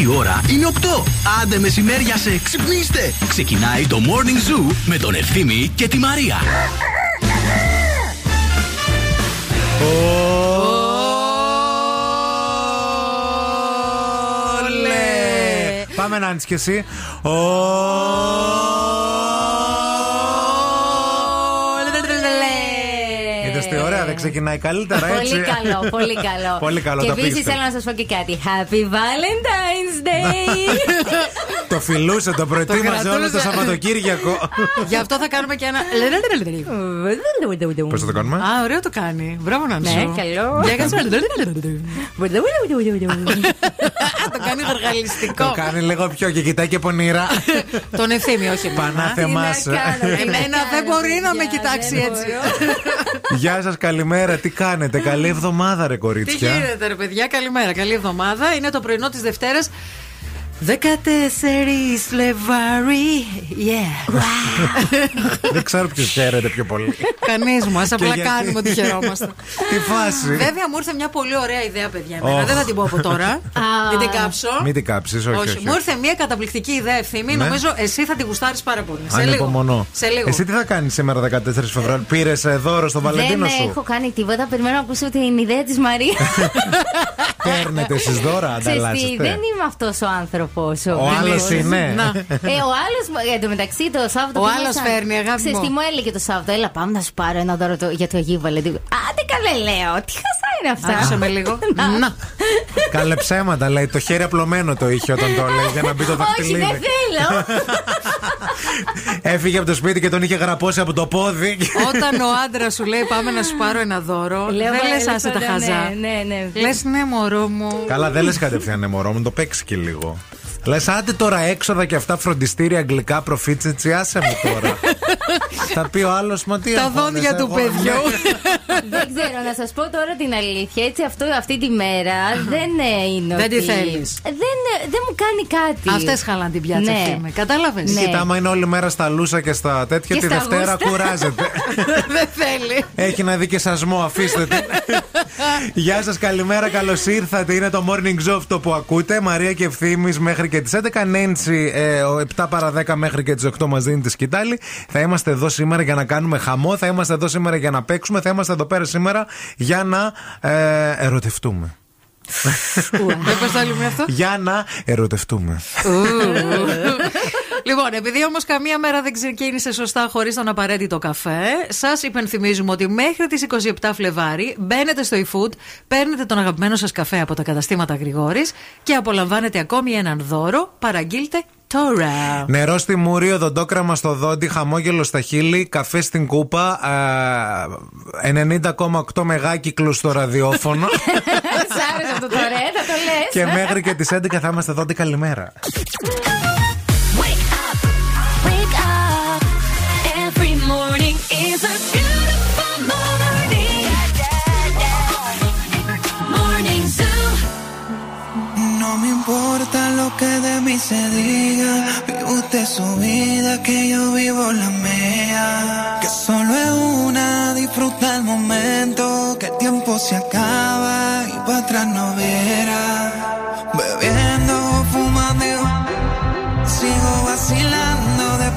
Η ώρα είναι 8. Άντε μεσημέρια σε ξυπνήστε. Ξεκινάει το Morning Zoo με τον Ευθύμη και τη Μαρία. Ολέ. Πάμε να και εσύ. Ξεκινάει καλύτερα έτσι. Πολύ καλό, πολύ καλό. Πολύ καλό, Και το επίσης πήγες. θέλω να σας πω και κάτι. Happy Valentine's Day! Το φιλούσε, το προετοίμαζε κρατούσε. όλο το Σαββατοκύριακο. Γι' αυτό θα κάνουμε και ένα. Πώς θα το κάνουμε; Α, ωραίο το κάνει. Μπράβο να Ναι, σου. καλό. Για κάτσε. Α, το κάνει γαργαλιστικό. Το κάνει λίγο πιο και κοιτάει και πονηρά. Τον ευθύμη, όχι εμένα. Πανάθεμά. Εμένα δεν μπορεί να με κοιτάξει έτσι. Γεια σας, καλημέρα. Τι κάνετε, καλή εβδομάδα, ρε Τι κορίτσια. γίνεται, ρε παιδιά, καλημέρα, καλή εβδομάδα. Είναι το πρωινό της Δευτέρας. 14 Φλεβάρι. Yeah. Δεν ξέρω ποιος χαίρεται πιο πολύ. Κανείς μας, απλά γιατί; κάνουμε ότι χαιρόμαστε. Τι φάση. Βέβαια, μου ήρθε μια πολύ ωραία ιδέα, παιδιά. Εμένα. Ωχ. Δεν θα την πω από τώρα. Δεν την κάψω. Μην την κάψεις, όχι. όχι. Μου ήρθε μια καταπληκτική ιδέα ευθύμη. Ναι. Νομίζω εσύ θα την γουστάρεις πάρα πολύ. Σε λίγο. Ανυπομονώ. Σε λίγο. Εσύ τι θα κάνεις σήμερα 14 Φεβρουαρίου, πήρες δώρο στο Δεν Βαλεντίνο σου; έχω κάνει τίποτα. Περιμένω να ακούσω την ιδέα της Μαρίας. Παίρνετε εσείς δώρα, Ξέρεις τι, ανταλλάσσεστε; δεν είμαι αυτός ο άνθρωπος. Ο άλλος είναι. Να. Ε, ο άλλος, εν τω μεταξύ, το Σάββατο. Ο πήγα άλλος σαν- φέρνει, αγάπη Ξέρεις μου. τι μου έλεγε το Σάββατο. Έλα, πάμε να σου πάρω ένα δώρο το- για το Αγίου Βαλεντίνου. Άντε καλέ, λέω. Τι χασά είναι αυτά; Άκουσε με λίγο. Να. Καλέ ψέματα, λέει. Το χέρι απλωμένο το είχε όταν το λέει για να μπει το Όχι, δεν δαχτυλίδι. θέλω. Έφυγε από το σπίτι και τον είχε γραπώσει από το πόδι. Όταν ο άντρας σου λέει πάμε να σου πάρω ένα δώρο, Λέω, δεν «Μα, λες άσε τα ναι, χαζά. Ναι, ναι. Λες ναι, μωρό μου. Καλά, δεν λες κατευθείαν ναι, μωρό μου, το παίξει και λίγο. Λες, άντε τώρα έξοδα και αυτά φροντιστήρια αγγλικά προφίτσετσι, άσε μου τώρα. Θα πει ο άλλος, μα τι Τα αγχώνεσαι, δόντια του εγώ, παιδιού. ναι. Δεν ξέρω, να σας πω τώρα την αλήθεια. Έτσι, αυτό, αυτή τη μέρα δεν ε, είναι. Δεν τη ότι- θέλεις. Δεν, ε, δεν μου κάνει κάτι. Αυτές χαλάνε την πιάτσα, Ναι. ευθύμη. Κατάλαβες; Ναι. Κοίτα, άμα είναι όλη μέρα στα λούσα και στα τέτοια, Και τη στα Δευτέρα γούστα. κουράζεται. Δεν θέλει. Έχει να δει και σασμό, αφήστε την. Γεια σας, καλημέρα, καλώς ήρθατε. Είναι το morning show αυτό που ακούτε. Μαρία και ευθύνη μέχρι και τις 11. Νέντσι, ε, ο 7 παρα 10 μέχρι και τις 8 μας δίνει τη σκητάλη. Θα είμαστε εδώ σήμερα για να κάνουμε χαμό. Θα είμαστε εδώ σήμερα για να παίξουμε. Θα είμαστε εδώ πέρα σήμερα για να ε, ερωτευτούμε. Δεν πες το άλλο με αυτό; για να ερωτευτούμε. Λοιπόν, επειδή όμως καμία μέρα δεν ξεκίνησε σωστά χωρίς τον απαραίτητο καφέ, σας υπενθυμίζουμε ότι μέχρι τις 27 Φλεβάρι μπαίνετε στο eFood, παίρνετε τον αγαπημένο σας καφέ από τα καταστήματα Γρηγόρης και απολαμβάνετε ακόμη έναν δώρο. Παραγγείλτε τώρα. Νερό στη μούρη, οδοντόκραμα στο δόντι, χαμόγελο στα χείλη, καφέ στην κούπα, α, 90,8 μεγάκυκλο στο ραδιόφωνο. Σ' άρεσε αυτό το ρε, θα το λες. και μέχρι και τις 11 θα είμαστε εδώ. Καλημέρα. Mí se diga. Vive usted su vida, que yo vivo la mía. Que solo es una, disfruta el momento. Que el tiempo se acaba y para atrás no viera. Bebiendo, fumando, sigo vacilando de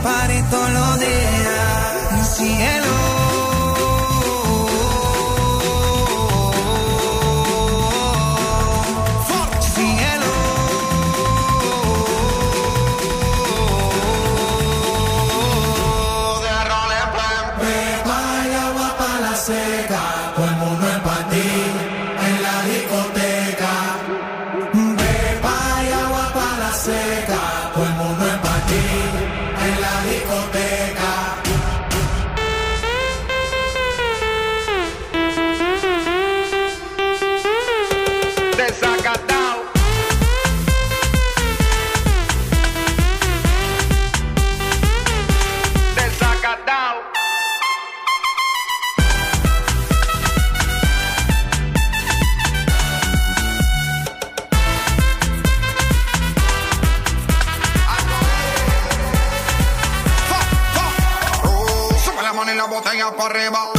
los días. Para arriba.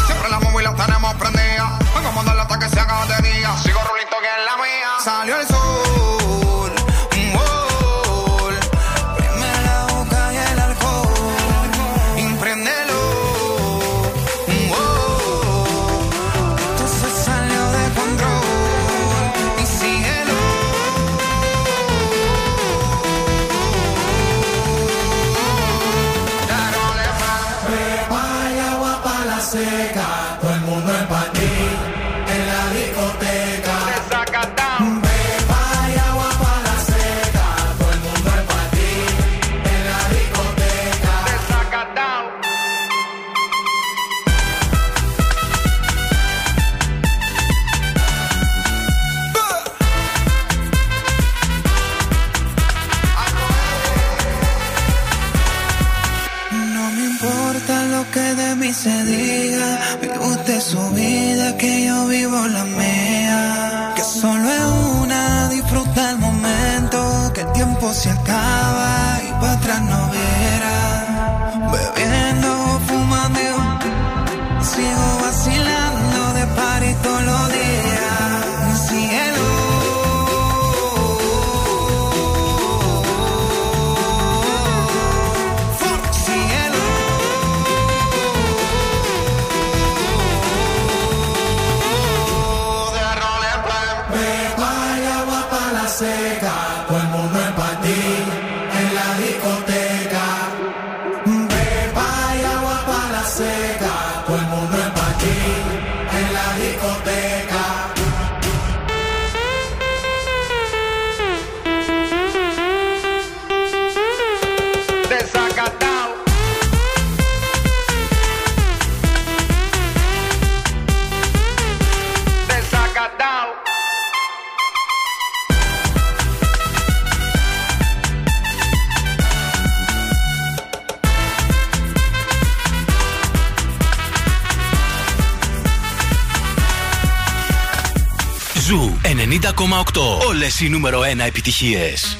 Όλες οι νούμερο 1 επιτυχίες.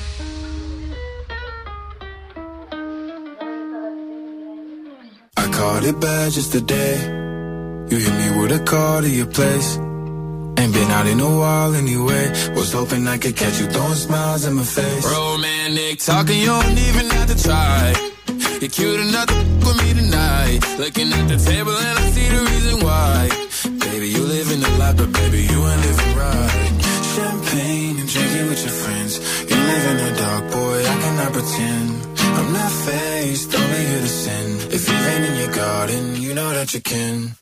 I caught it bad just today. You hit me with a call to your place. Ain't been out in a while anyway. Was hoping I could catch you throwing smiles in my face. Romantic talking, you don't even have to try. You're cute enough to f- with me tonight. Looking at the table and I see the reason why. Baby, you live in the life, but baby, you ain't living right. Champagne and drinking with your friends. You live in the dark, boy, I cannot pretend. I'm not faced, only here to sin. If you've in your garden, you know that you can.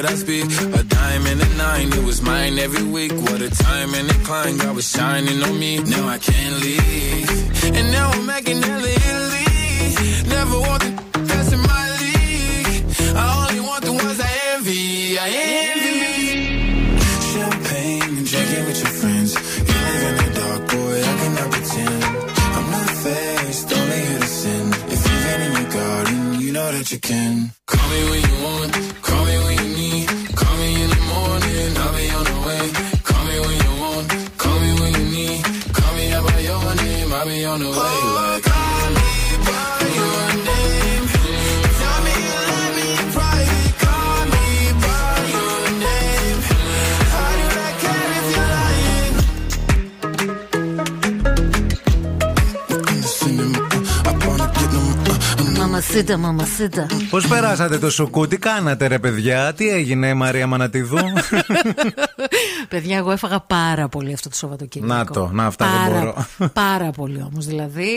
Every I speak. A dime and a nine, it was mine every week. What a time and a climb, God was shining on me. Now I can't leave. And now I'm making hella. Never want the Μαμασίτα, μαμασίτα. Πώς περάσατε το σουκού, τι κάνατε ρε παιδιά, τι έγινε Μαρία Μανατίδου. Παιδιά, εγώ έφαγα πάρα πολύ αυτό το Σαββατοκύριακο. Να το, να, αυτά δεν πάρα, μπορώ. Πάρα πολύ όμως. Δηλαδή,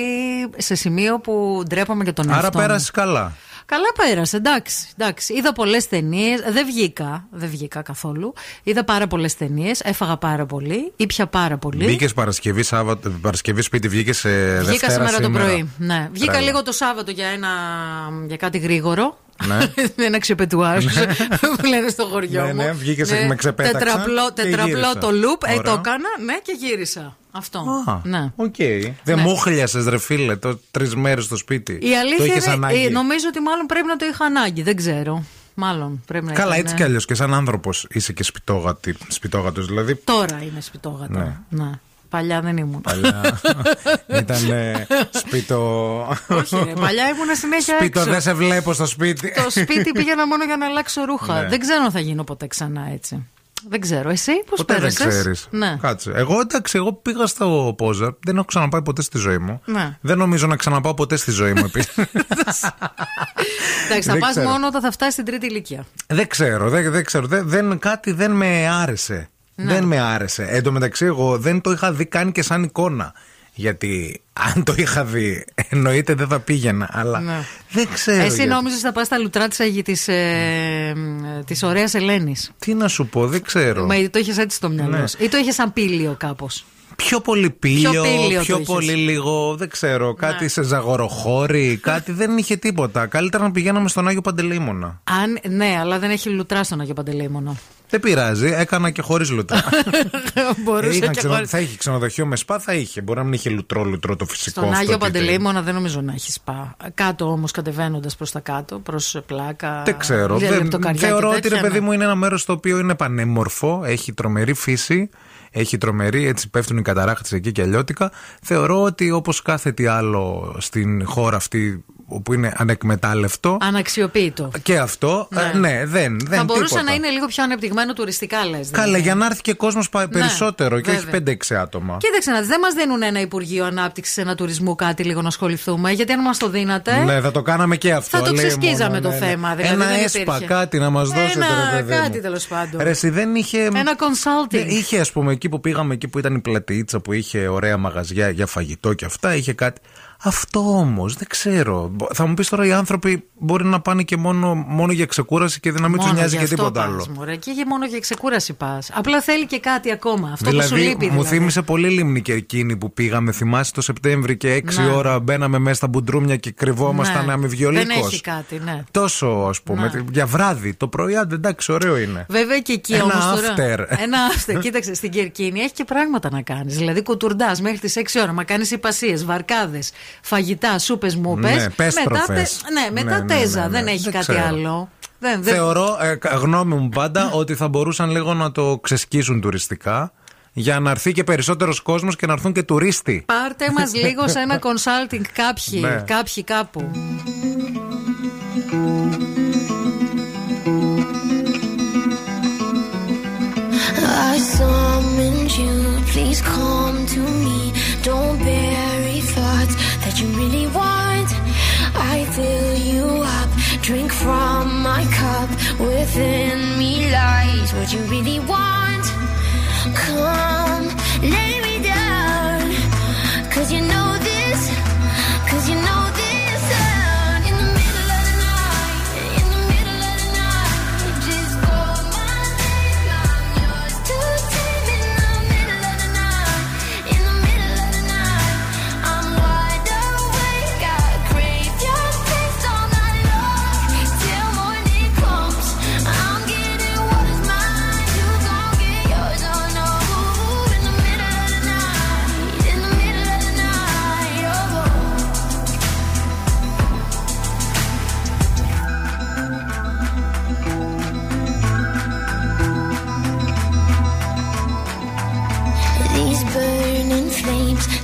σε σημείο που ντρέπαμε και τον Άρα εαυτό μου. πέρασες καλά. Καλά πέρασε, εντάξει. εντάξει. Είδα πολλές ταινίες. Δεν βγήκα. Δεν βγήκα καθόλου. Είδα πάρα πολλές ταινίες. Έφαγα πάρα πολύ. Ήπια πάρα πολύ. Μπήκες Παρασκευή, Σάββατο, Παρασκευή σπίτι, βγήκες σε Βγήκα Δευτέρα σήμερα, το πρωί. Ναι. Βγήκα Τρέλα. λίγο το Σάββατο για, ένα, για κάτι γρήγορο. Ναι. ένα ξεπετουάζ που λένε στο χωριό Ναι, μου. ναι, βγήκες, με ξεπέταξα Τετραπλό, και τετραπλό γύρισα. το loop. Ε, το Ωραία. έκανα, ναι, και γύρισα. Αυτό. Α, ναι. Οκ. Δεν μούχλιασες, ρε φίλε, το τρεις μέρες στο σπίτι. Η το αλήθεια είχες είναι, ανάγκη. ε, νομίζω ότι μάλλον πρέπει να το είχα ανάγκη. Δεν ξέρω. Μάλλον πρέπει να Καλά, ήταν, έτσι ε, κι αλλιώς και σαν άνθρωπος είσαι και σπιτόγατος. Δηλαδή, Τώρα είμαι σπιτόγατο. Ναι. Ναι. Παλιά δεν ήμουν. παλιά ήταν ε, σπιτο. Όχι, ρε, παλιά ήμουν συνέχεια Σπίτο, έξω. δεν σε βλέπω στο σπίτι. Το σπίτι πήγαινα μόνο για να αλλάξω ρούχα. Ναι. Δεν ξέρω αν θα γίνω ποτέ ξανά έτσι. Δεν ξέρω. Εσύ πώς Ποτέ δεν πέρασες; ξέρεις. Ναι. Κάτσε. Εγώ εντάξει, εγώ πήγα στο Πόζα. Δεν έχω ξαναπάει ποτέ στη ζωή μου. Ναι. Δεν νομίζω να ξαναπάω ποτέ στη ζωή μου επίσης. Εντάξει, θα Δεν πας ξέρω. μόνο όταν θα φτάσεις στην τρίτη ηλικία. δεν ξέρω. Δεν, δεν ξέρω. Δεν, δεν, κάτι δεν με άρεσε. Ναι. Δεν με άρεσε. Εν τω μεταξύ, εγώ δεν το είχα δει καν και σαν εικόνα. Γιατί αν το είχα δει, εννοείται δεν θα πήγαινα. Αλλά Ναι. δεν ξέρω. Εσύ γιατί. νόμιζες θα πας στα λουτρά της Αγί της, ε, της ωραίας Ελένης. Τι να σου πω, δεν ξέρω. Μα το είχες έτσι στο μυαλό Ναι. σου. Ή το είχες σαν πήλιο κάπως. Πιο πολύ πήλιο, Πιο πήλιο πιο το είχες. πολύ λίγο, δεν ξέρω, κάτι σε ζαγοροχώρι, κάτι δεν είχε τίποτα. Καλύτερα να πηγαίναμε στον Άγιο Παντελεήμονα. Αν, ναι, αλλά δεν έχει λουτρά στον Αγιο Παντελεήμονο. Δεν πειράζει, έκανα και χωρίς λουτρά. Μπορούσε Ε, είχαν και ξενο- χωρίς. Θα είχε ξενοδοχείο με σπα, θα είχε. Μπορεί να μην είχε λουτρό, λουτρό το φυσικό. Στον αυτό Άγιο τι θέλει. Παντελεήμονα δεν νομίζω να έχει σπα. Κάτω όμως κατεβαίνοντας προς τα κάτω, προς πλάκα. Δεν ξέρω. λε- Δεν, λεπτοκαριά θεωρώ και ότι ρε τέτοια, παιδί ναι. μου είναι ένα μέρος το οποίο είναι πανέμορφο, έχει τρομερή φύση, έχει τρομερή, έτσι πέφτουν οι καταράχτες εκεί και αλλιώτικα. Θεωρώ ότι όπως κάθε τι άλλο στην χώρα αυτή όπου είναι ανεκμετάλλευτο. Αναξιοποίητο. Και αυτό, Ναι. ε, ναι, δεν, δεν θα μπορούσε τίποτα. να είναι λίγο πιο ανεπτυγμένο τουριστικά, λες. Καλά, για να έρθει και κόσμος περισσότερο και όχι Ναι, βέβαια. 5-6 άτομα. Κοίταξε να δεις, δεν μας δίνουν ένα Υπουργείο Ανάπτυξης, ένα τουρισμού, κάτι λίγο να ασχοληθούμε. Γιατί αν μας το δίνατε. Ναι, θα το κάναμε και αυτό. Θα το λέει ξεσκίζαμε μόνο, το θέμα, δηλαδή Ένα δεν έσπα, υπήρχε. κάτι να μας δώσετε, Ένα ρε παιδί. μου. κάτι, τέλος πάντων. Ρε, εσύ δεν είχε. Ένα consulting. Δεν Είχε, ας πούμε, εκεί που πήγαμε, εκεί που ήταν η πλατείτσα που είχε ωραία μαγαζιά για φαγητό και αυτά, είχε κάτι. Αυτό όμως, δεν ξέρω. Μπο- Θα μου πεις τώρα οι άνθρωποι μπορεί να πάνε και μόνο, μόνο για ξεκούραση και να μην τους Μόνο νοιάζει γι' και αυτό τίποτα πας, άλλο. μωρέ. Εκεί για μόνο για ξεκούραση πας. Απλά θέλει και κάτι ακόμα. Αυτό που σου δηλαδή, λείπει. μου δηλαδή. θύμισε πολύ λίμνη και εκείνη που πήγαμε. Θυμάσαι το Σεπτέμβρη και 6 Ναι. ώρα μπαίναμε μέσα στα μπουντρούμια και κρυβόμασταν Ναι. αμοιβιολίκος. Δεν έχει κάτι, ναι. Τόσο ας πούμε. Ναι. Για βράδυ. Το πρωί, άντε, εντάξει, ωραίο είναι. Βέβαια και εκεί Ένα όμως τώρα. after. Ένα after. Κοίταξε, στην Κερκίνη έχει και πράγματα να κάνεις. Δηλαδή κουτουρντάς μέχρι τις 6 ώρα. Μα κάνει υπασίες, βαρκάδες, φαγητά, σούπες μούπες. Ναι, πέστροφες. Ναι, μετά Ναι, ναι, ναι, τέζα. ναι, ναι. Δεν έχει Δεν κάτι ξέρω. άλλο. Δεν, δεν... Θεωρώ, ε, κα- γνώμη μου πάντα, ότι θα μπορούσαν λίγο να το ξεσκίσουν τουριστικά για να έρθει και περισσότερος κόσμος και να έρθουν και τουρίστοι. Πάρτε μας λίγο σε ένα consulting κάποιοι, Ναι. κάποιοι κάπου. I summoned you, please come to me. Don't bury thoughts that you really want. I fill you up, drink from my cup. Within me lies what you really want. Come, lay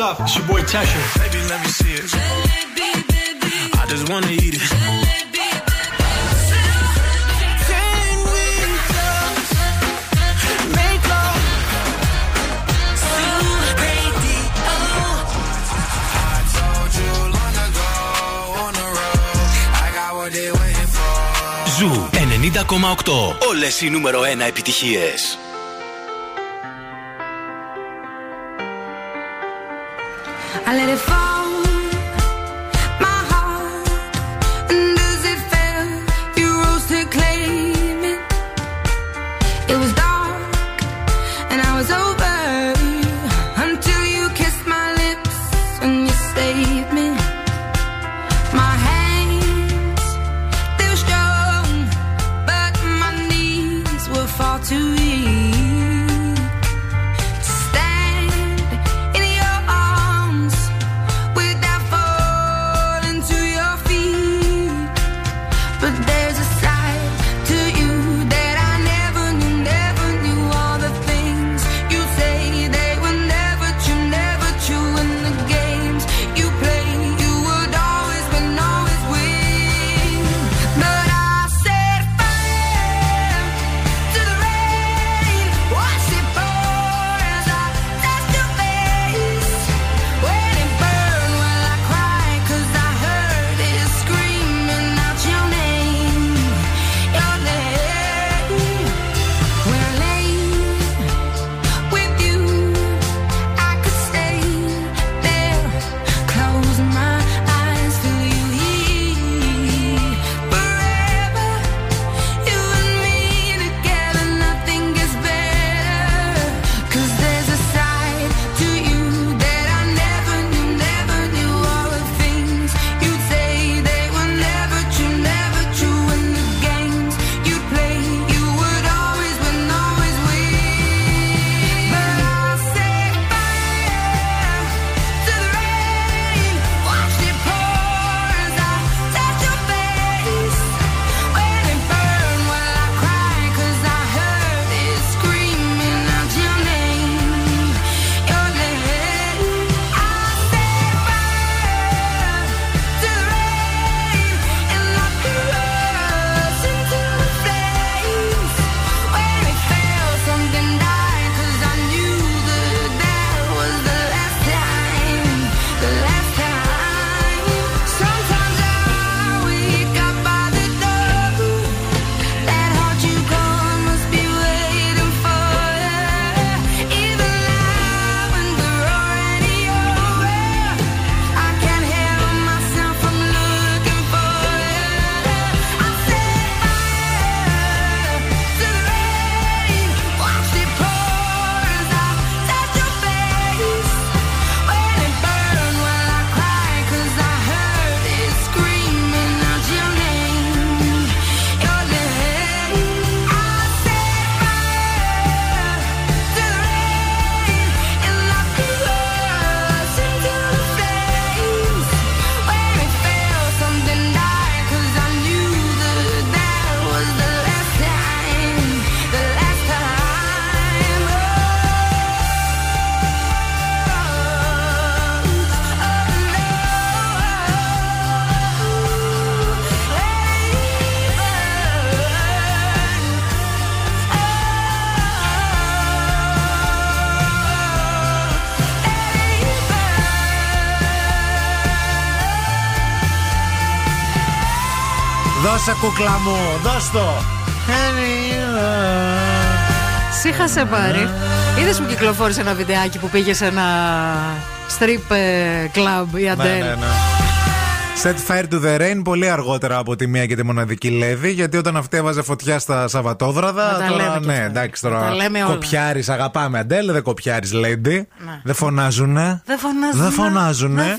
up? It's your boy I just wanna eat it. Ζου 90,8. Όλες οι νούμερο ένα επιτυχίες. I let it fall. Δώσε κούκλα μου, δώσ' το. Ε. Σίχα σε πάρει. Είδες που κυκλοφόρησε ένα βιντεάκι που πήγε σε ένα strip ε, club η ναι, Αντέλ. Set fire to the rain πολύ αργότερα από τη μία και τη μοναδική Λέβη. Γιατί όταν αυτή έβαζε φωτιά στα Σαββατόβραδα. Τα τώρα, λέμε ναι, εντάξει τώρα. Κοπιάρη, αγαπάμε αντέλ, δεν κοπιάρη, λέντι. Δεν φωνάζουνε. Δεν φωνάζουνε. Δεν φωνάζουνε.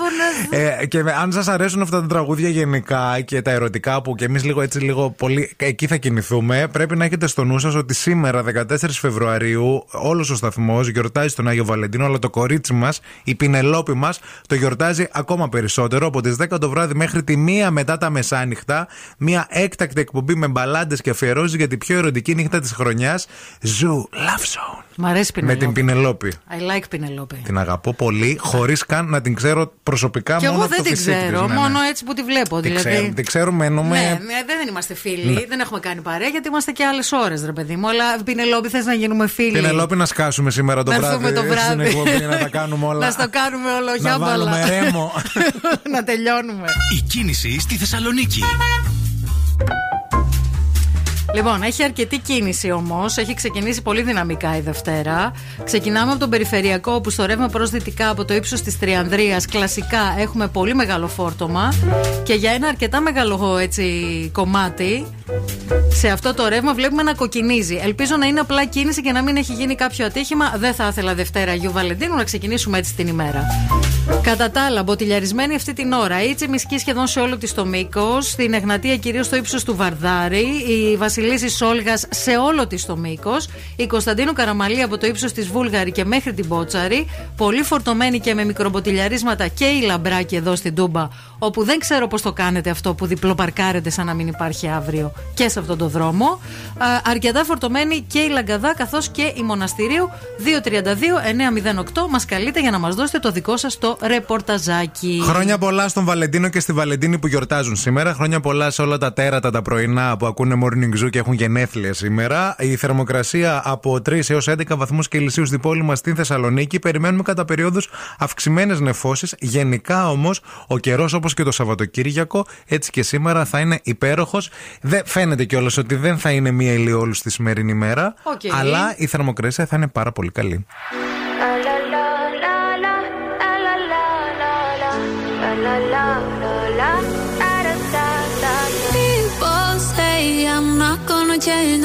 Ε, και αν σας αρέσουν αυτά τα τραγούδια γενικά και τα ερωτικά που και εμείς λίγο έτσι λίγο πολύ ε, εκεί θα κινηθούμε, πρέπει να έχετε στο νου σας ότι σήμερα 14 Φεβρουαρίου όλος ο σταθμός γιορτάζει τον Άγιο Βαλεντίνο, αλλά το κορίτσι μας, η Πινελόπη μας, το γιορτάζει ακόμα περισσότερο από τις 10 το βράδυ μέχρι τη μία μετά τα μεσάνυχτα. Μία έκτακτη εκπομπή με μπαλάντες και αφιερώσεις για την πιο ερωτική νύχτα της χρονιάς. Zoo Love Zone. Μ' αρέσει Με Πινελόπη. την Πινελόπη. I like Πινελόπη. Την αγαπώ πολύ, χωρίς καν να την ξέρω προσωπικά Και μόνο εγώ από δεν το την φυσικό της, ξέρω, ναι, ναι. μόνο έτσι που τη βλέπω. Την δηλαδή. ξέρω- την ξέρουμε, εννοούμε. Ναι, ναι, δεν είμαστε φίλοι, δεν έχουμε κάνει παρέα γιατί είμαστε και άλλες ώρες, ρε παιδί μου. Αλλά Πινελόπη, θες να γίνουμε φίλοι; Πινελόπη να σκάσουμε σήμερα το να βράδυ. έρθουμε το βράδυ. Στην εκπομπή να τα κάνουμε όλα. να στο κάνουμε όλο να γιάμπαλα. βάλουμε ρέμο. να τελειώνουμε. Η κίνηση στη Θεσσαλονίκη. Λοιπόν, έχει αρκετή κίνηση όμως. Έχει ξεκινήσει πολύ δυναμικά η Δευτέρα. Ξεκινάμε από τον περιφερειακό, όπου στο ρεύμα προς δυτικά από το ύψος της Τριανδρίας κλασικά έχουμε πολύ μεγάλο φόρτωμα. Και για ένα αρκετά μεγάλο έτσι, κομμάτι, σε αυτό το ρεύμα βλέπουμε να κοκκινίζει. Ελπίζω να είναι απλά κίνηση και να μην έχει γίνει κάποιο ατύχημα. Δεν θα ήθελα Δευτέρα Αγίου Βαλεντίνου να ξεκινήσουμε έτσι την ημέρα. Κατά τα άλλα, μποτιλιαρισμένη αυτή την ώρα, η Τσιμισκή σχεδόν σε όλο της το μήκος, στην Εγνατία κυρίως στο ύψος του Βαρδάρη, η Βασιλίση Σόλγας σε όλο της το μήκος, η Κωνσταντίνου Καραμαλή από το ύψος της Βούλγαρη και μέχρι την Μπότσαρη, πολύ φορτωμένη και με μικρομποτιλιαρίσματα και η Λαμπράκη εδώ στην Τούμπα, όπου δεν ξέρω πώς το κάνετε αυτό που διπλοπαρκάρετε σαν να μην υπάρχει αύριο και σε αυτόν τον δρόμο. Α, αρκετά φορτωμένη και η Λαγκαδά καθώς και η Μοναστηρίου 232-908 μας καλείτε για να μας δώσετε το δικό σας το ρεπορταζάκι. Χρόνια πολλά στον Βαλεντίνο και στη Βαλεντίνη που γιορτάζουν σήμερα. Χρόνια πολλά σε όλα τα τέρατα τα πρωινά που ακούνε Morning Zoo και έχουν γενέθλια σήμερα. Η θερμοκρασία από 3 έως 11 βαθμούς Κελσίου στην πόλη μας στην Θεσσαλονίκη. Περιμένουμε κατά περίοδους αυξημένες νεφώσεις. Γενικά όμως ο καιρός όπως και το Σαββατοκύριακο, έτσι και σήμερα θα είναι υπέροχος. Δεν φαίνεται κιόλας ότι δεν θα είναι μία ηλιόλουστη σημερινή μέρα. Οκ. Αλλά η θερμοκρασία θα είναι πάρα πολύ καλή.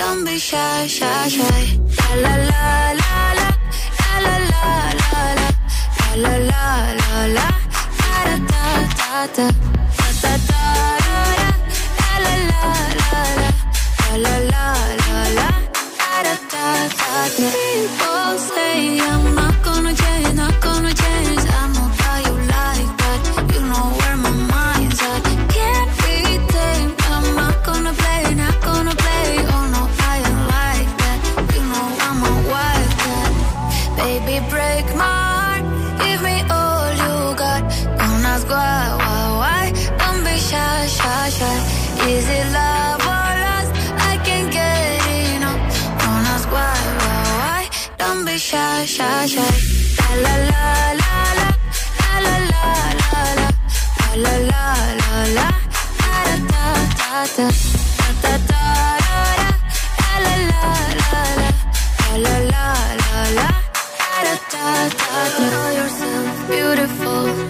Don't be shy, shy, shy. La la la la la la la la la la la la la da da da da da da la la la la la la la la da da da da. People say I'm not gonna change, not gonna change. Shy, shy. La la la la la la la la la la la la la da da da da da da da la la la la la la la la la da da da da. Know yourself beautiful.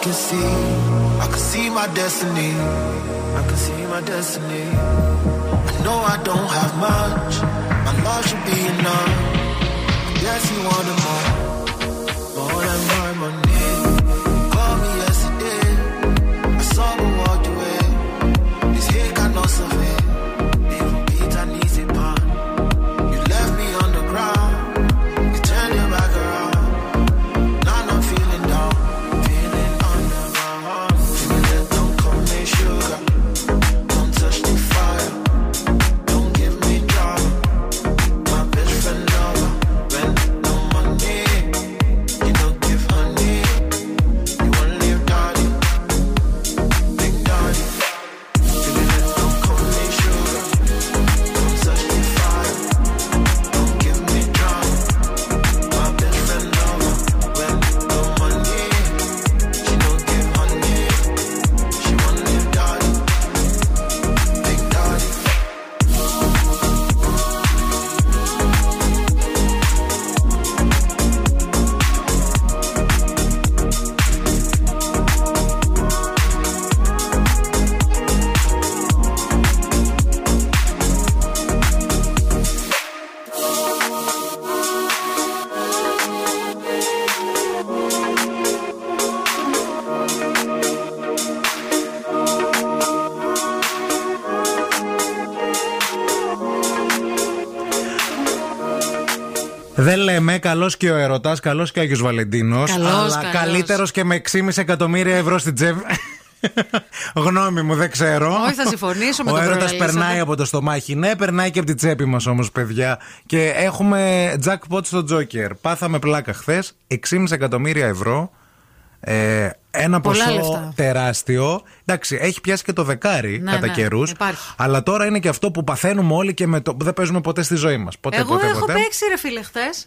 I can see, I can see my destiny. I can see my destiny. Δεν λέμε καλός και ο ερωτά, καλός και ο Άγιος Βαλεντίνος. Καλός, Αλλά καλός. καλύτερος και με 6,5 εκατομμύρια ευρώ στην τσέπη. Γνώμη μου, δεν ξέρω. Όχι, θα συμφωνήσω με Ο τον έρωτας προλαλήσαντα. περνάει από το στομάχι. Ναι, περνάει και από την τσέπη μας όμως, παιδιά. Και έχουμε jackpot στο Joker. Πάθαμε πλάκα χθες. 6,5 εκατομμύρια ευρώ. Ε, ένα Πολλά ποσό λεφτά. τεράστιο. Εντάξει, έχει πιάσει και το δεκάρι Ναι, κατά ναι, καιρούς. υπάρχει. Αλλά τώρα είναι και αυτό που παθαίνουμε όλοι και με το, που δεν παίζουμε ποτέ στη ζωή μας. Ποτέ, Εγώ ποτέ, έχω ποτέ. παίξει, ρε φίλε, χθες.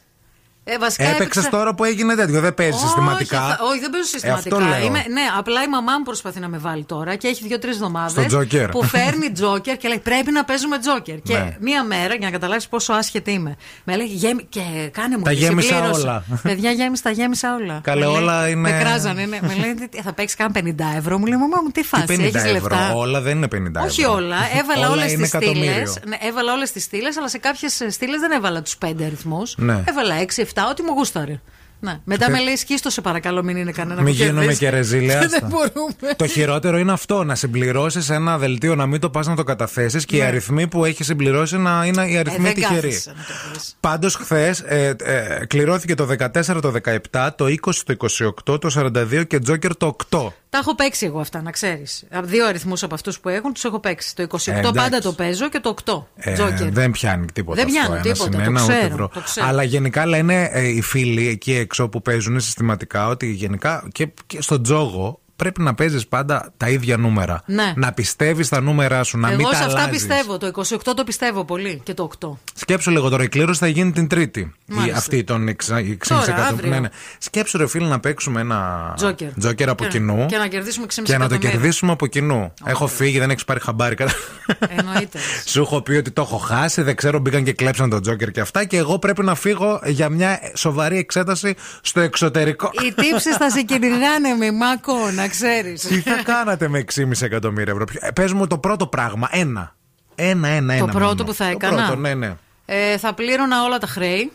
Ε, Έπαιξες τώρα που έγινε τέτοιο. Δεν παίζεις συστηματικά. Θα, όχι, δεν παίζω συστηματικά. Ε, αυτό λέω. Είμαι, ναι, απλά η μαμά μου προσπαθεί να με βάλει τώρα και έχει δύο-τρεις εβδομάδες που φέρνει τζόκερ και λέει Πρέπει να παίζουμε τζόκερ. και ναι. μία μέρα, για να καταλάβεις πόσο άσχετη είμαι, με λέει Γέμι, και κάνε μου Τα γέμισα όλα. Παιδιά, γέμισα, τα γέμισα όλα. Καλέ, όλα είναι. Με κράζαν, ναι. με λέει Θα παίξεις καν 50 ευρώ; Μου λέει Μαμά μου, τι φάση. 50 έχεις ευρώ; Λεφτά; Όλα δεν είναι 50 ευρώ. Όχι όλα. Έβαλα όλες τις στήλες. Ναι, έβαλα όλες τις στήλες, αλλά σε κάποιες στήλες δεν έβαλα τους 5 αριθμούς. Ναι. Έβαλα 6, ό,τι μου γούσταρε. Ναι. Μετά με λέει σκίστο, σε παρακαλώ, μην είναι κανένα Μην γίνουμε και ρεζίλια. Το χειρότερο είναι αυτό, να συμπληρώσεις ένα δελτίο, να μην το πας να το καταθέσεις και οι ναι. αριθμοί που έχεις συμπληρώσει να είναι οι αριθμοί ε, τυχεροί. Πάντως, χθες ε, ε, κληρώθηκε το 14, το 17, το 20, το 28, το 42 και τζόκερ το 8. Τα έχω παίξει εγώ αυτά, να ξέρεις. Δύο αριθμούς από αυτούς που έχουν τους έχω παίξει. Το 28 Ε, εντάξει. πάντα το παίζω και το 8. Ε, Τζόκερ. δεν πιάνει τίποτα. Δεν πιάνει αυτό, ένα τίποτα, σημαίνα, το ούτε ξέρω, ευρώ. το ξέρω. Αλλά γενικά λένε ε, οι φίλοι εκεί έξω που παίζουν συστηματικά ότι γενικά και, και στον τζόγο πρέπει να παίζεις πάντα τα ίδια νούμερα. Ναι. Να πιστεύεις τα νούμερά σου, να μην Εγώ τα σε αυτά αλλάζεις. πιστεύω. Το 28 το πιστεύω πολύ και το 8. Σκέψου λίγο τώρα, η κλήρωση θα γίνει την Τρίτη. Η, Μάλιστα. αυτή των 6,5 Τώρα, εκατομμύρων. αύριο. Ναι, ναι. Σκέψου, ρε φίλε, να παίξουμε ένα Τζόκερ. τζόκερ από Και- κοινού. και να κερδίσουμε 6,5 και να το εκατομμύρια. κερδίσουμε από κοινού. Έχω φύγει, δεν έχεις πάρει χαμπάρι. κατά- Εννοείται. Σου έχω πει ότι το έχω χάσει, δεν ξέρω, μπήκαν και κλέψαν τον Τζόκερ και αυτά. Και εγώ πρέπει να φύγω για μια σοβαρή εξέταση στο εξωτερικό. Οι τύψεις θα σε κυνηγάνε με μάκο, να ξέρεις. Τι θα κάνατε με 6,5 εκατομμύρια ευρώ; Ποιο- ε, Πες μου το πρώτο πράγμα. Ένα. Ένα, ένα, ένα. πρώτο μόνο. που θα Το έκανα; πρώτο, ναι, ναι. Ε, θα πλήρωνα όλα τα χρέη.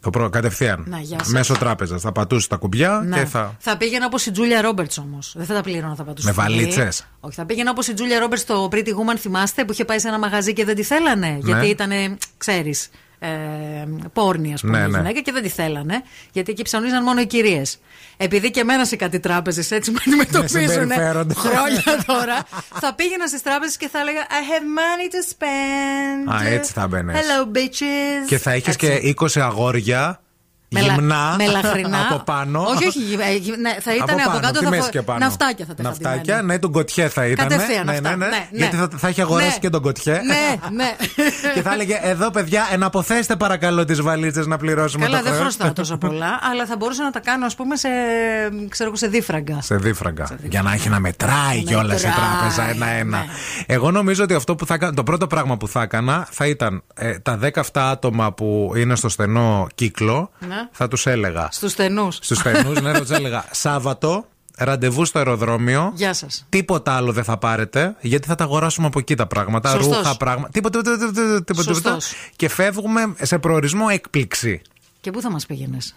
Το πρώτο, κατευθείαν. Να, γεια σας. Μέσω τράπεζας. Θα πατούσε τα κουμπιά Ναι. και θα. Θα πήγαινα όπως η Τζούλια Ρόμπερτς όμως. Δεν θα τα πλήρωνα, θα πατούσα. Με στο κουμπί. βαλίτσες; Όχι, θα πήγαινα όπως η Τζούλια Ρόμπερτς στο Pretty Woman, θυμάστε, που είχε πάει σε ένα μαγαζί και δεν τη θέλανε. Ναι. Γιατί ήταν, ξέρεις, ε, πόρνη, ας πούμε, Ναι, η ναι. γυναίκα και δεν τη θέλανε. Γιατί εκεί ψωνίζαν μόνο οι κυρίες. Επειδή και εμένα σε κάτι τράπεζες έτσι με αντιμετωπίζουν συμπεριφέρονται. χρόνια τώρα, θα πήγαινα στις τράπεζες και θα έλεγα I have money to spend. Α, έτσι θα μπαίνες. Hello, bitches. Και θα είχες Έτσι. και 20 αγόρια. Μελα- Γυμνά. μελαχρινά. από πάνω. Όχι, όχι. γυ- ε, γυ- ναι, θα ήταν από, πάνω, κάτω. τη Θα μέση φο- και πάνω. Ναυτάκια θα τα είχα Ναυτάκια, ντυμένα. ναι, τον κοτιέ θα ήταν. Κατευθείαν ναι, αυτά. ναι, ναι. Ναι, ναι. Γιατί θα, θα είχε αγοράσει Ναι. και τον κοτιέ. Ναι, ναι. και θα έλεγε εδώ, παιδιά, εναποθέστε παρακαλώ τις βαλίτσες να πληρώσουμε Καλά, το δεν χρέος». χρωστάω τόσα πολλά, αλλά θα μπορούσα να τα κάνω, ας πούμε, σε, ξέρω, εγώ, σε δίφραγκα. Σε δίφραγκα. Για να έχει να μετράει Να κιόλας η μετράει, τράπεζα ένα-ένα. ναι. Εγώ νομίζω ότι αυτό που θα έκανα, το πρώτο πράγμα που θα έκανα θα ήταν ε, τα 17 άτομα που είναι στο στενό κύκλο. Ναι. Θα τους έλεγα. Στους στενούς. Στους στενούς, ναι, θα τους έλεγα Σάββατο ραντεβού στο αεροδρόμιο. Γεια σας. Τίποτα άλλο δεν θα πάρετε, γιατί θα τα αγοράσουμε από εκεί τα πράγματα. Σωστός. Ρούχα, πράγματα. Τίποτα, τίποτα, τίποτα, τίποτα, τίποτα, τίποτα. Σωστός. Και φεύγουμε σε προορισμό έκπληξη. Και πού θα μας πήγαινες;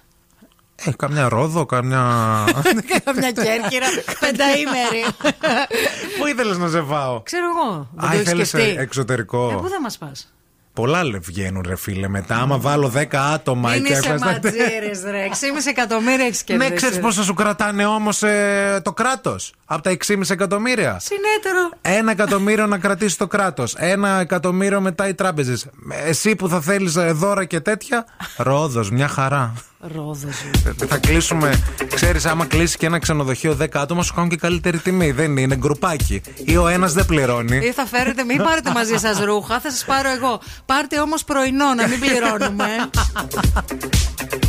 Ε, καμιά ρόδο, καμιά. Μια κέρκυρα, πενταήμερη. Πού ήθελες να σε πάω. Ξέρω εγώ. Δεν Α, το έχεις ήθελες σκεφτεί. εξωτερικό. Ε, πού θα μας πας; Πολλά λε βγαίνουν, ρε φίλε. Μετά, άμα βάλω 10 άτομα Μην και είσαι έφτασαν- ματζέρες, ρε. 6,5 εκατομμύρια έχεις Ναι, κερδίσει. ξέρεις πόσο σου κρατάνε όμως το κράτος; Από τα 6,5 εκατομμύρια. Συνέτερο. Ένα εκατομμύριο να κρατήσει το κράτος. Ένα εκατομμύριο μετά οι τράπεζες. Εσύ που θα θέλεις δώρα και τέτοια. Ρόδος, μια χαρά. Ρόδο. Θα κλείσουμε. Ξέρεις, άμα κλείσει και ένα ξενοδοχείο 10 άτομα, σου κάνουν και καλύτερη τιμή. Δεν είναι, είναι γκρουπάκι. Ή ο ένας δεν πληρώνει. Ή θα φέρετε, μην πάρετε μαζί σας ρούχα, θα σας πάρω εγώ. Πάρτε όμως πρωινό, να μην πληρώνουμε.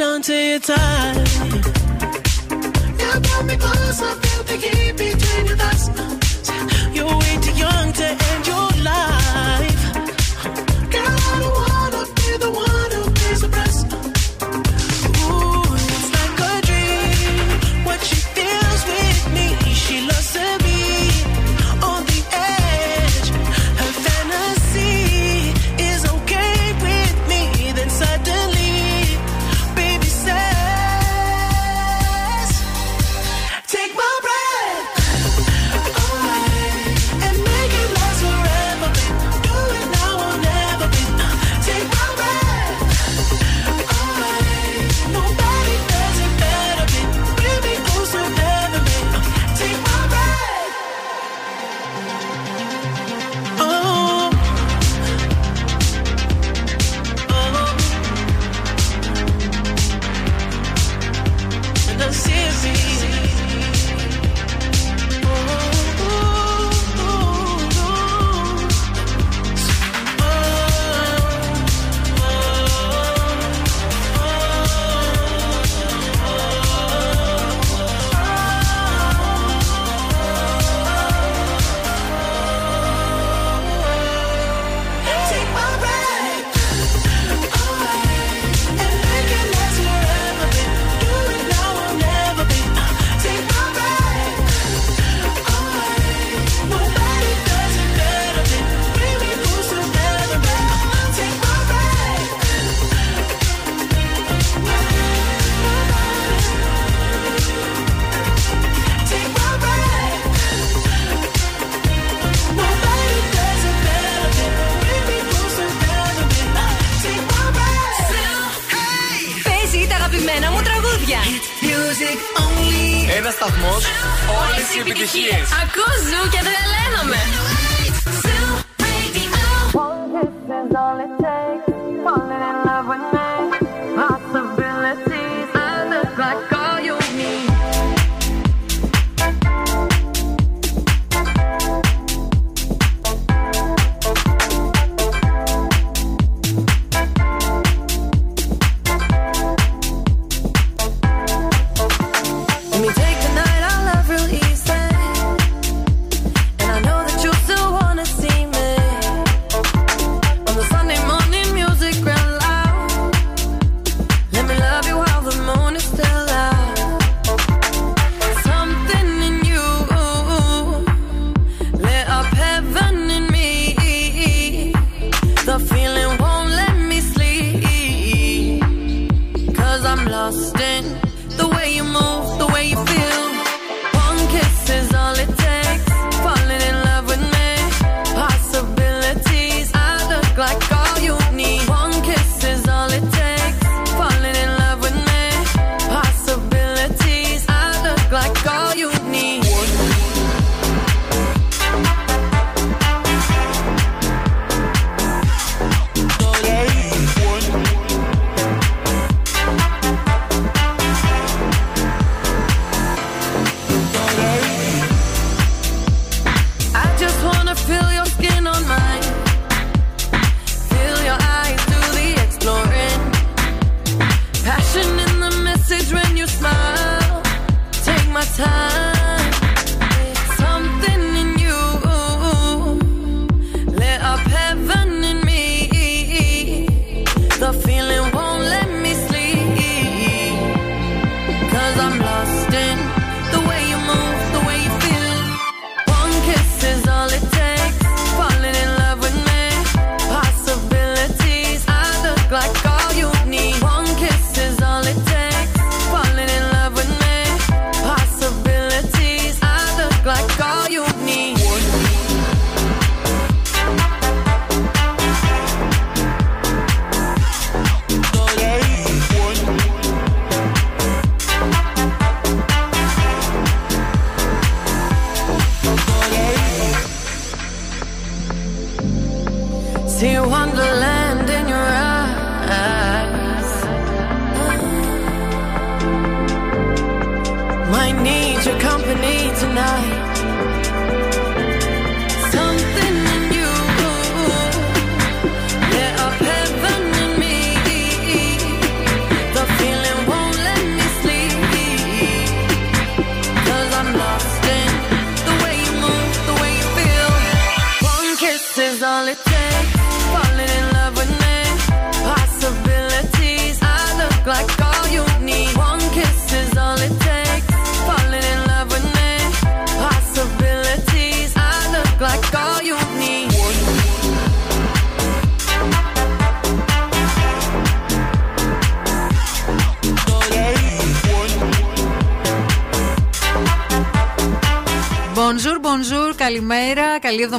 To hold on to you got me close, I feel the heat between your thighs. You're way too young to end your life.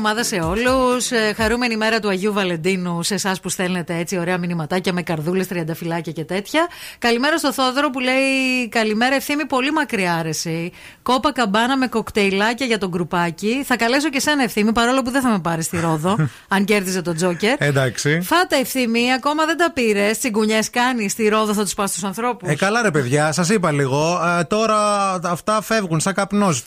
Εβδομάδα σε όλους. Χαρούμενη μέρα του Αγίου Βαλεντίνου σε εσάς που στέλνετε έτσι ωραία μηνυματάκια με καρδούλες, τριανταφυλάκια και τέτοια. Καλημέρα στο Θόδωρο που λέει Καλημέρα, ευθύνη πολύ μακριά άρεση. Κόπα καμπάνα με κοκτέιλάκια για τον γκρουπάκι. Θα καλέσω και σένα ευθύνη, παρόλο που δεν θα με πάρεις στη Ρόδο, αν κέρδιζε τον Τζόκερ. Εντάξει. Φάτα ευθύμη, ακόμα δεν τα πήρες. Τσιγκουνιές κάνει στη Ρόδο, θα τους πας στους ανθρώπους. Ε, καλά ρε παιδιά, σας είπα λίγο. Ε, τώρα αυτά φεύγουν σαν καπνός.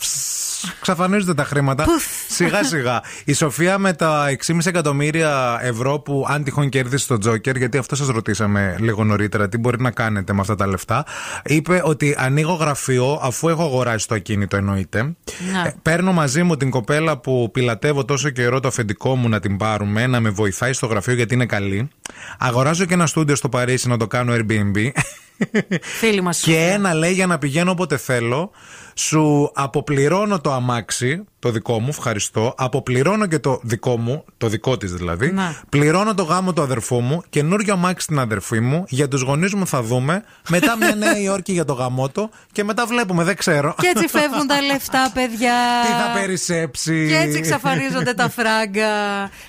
Ξαφανίζονται τα χρήματα. σιγά σιγά. Η Σοφία με τα 6,5 εκατομμύρια ευρώ που αν τυχόν κέρδισε το Τζόκερ, γιατί αυτό σας ρωτήσαμε λίγο νωρίτερα, τι μπορεί να κάνετε με αυτά τα λεφτά, είπε ότι ανοίγω γραφείο αφού έχω αγοράσει το ακίνητο εννοείται. Ναι. Ε, παίρνω μαζί μου την κοπέλα που πιλατεύω τόσο καιρό το αφεντικό μου να την πάρουμε, να με βοηθάει στο γραφείο γιατί είναι καλή. Αγοράζω και ένα στούντιο στο Παρίσι να το κάνω Airbnb. Φίλοι μας. Και ένα λέει για να πηγαίνω όποτε θέλω. Σου αποπληρώνω το αμάξι, το δικό μου, ευχαριστώ. Αποπληρώνω και το δικό μου, το δικό της δηλαδή. Να. Πληρώνω το γάμο του αδερφού μου. Καινούριο αμάξι στην αδερφή μου. Για τους γονείς μου θα δούμε. Μετά μια Νέα Υόρκη για το γαμότο. Και μετά βλέπουμε, δεν ξέρω. Και έτσι φεύγουν τα λεφτά, παιδιά. Τι θα περισσέψει. Και έτσι εξαφανίζονται τα φράγκα.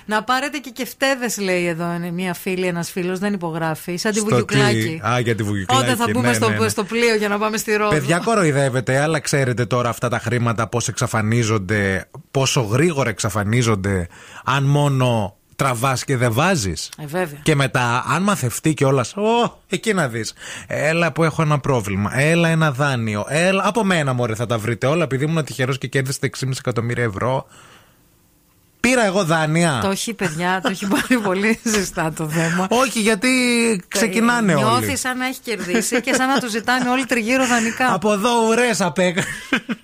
Να πάρετε και κεφτέδες, λέει εδώ είναι μια φίλη, ένας φίλος, δεν υπογράφει. Σαν τη Στο βουγιουκλάκι. τι; Α, για τη βουγιουκλάκι. Όταν θα μπούμε ναι, στο, ναι, ναι. στο πλοίο για να πάμε στη Ρόδο. Παιδιά κοροϊδεύετε, αλλά ξέρετε τώρα αυτά τα χρήματα πώς εξαφανίζονται, πόσο γρήγορα εξαφανίζονται, αν μόνο τραβάς και δεν βάζεις. Ε, βέβαια. Και μετά, αν μαθευτεί κιόλας, Ω, εκεί να δεις. Έλα που έχω ένα πρόβλημα. Έλα ένα δάνειο. Έλα, από μένα μωρέ θα τα βρείτε όλα, επειδή ήμουν τυχερός και κέρδισε 6,5 εκατομμύρια ευρώ. Πήρα εγώ δάνεια. Το έχει, παιδιά, το έχει πάρει πολύ ζεστά το θέμα. Όχι, γιατί ξεκινάνε όλοι. Νιώθεις σαν να έχει κερδίσει και σαν να του ζητάνε όλοι τριγύρω δανεικά. Από εδώ ουρές απ' έξω.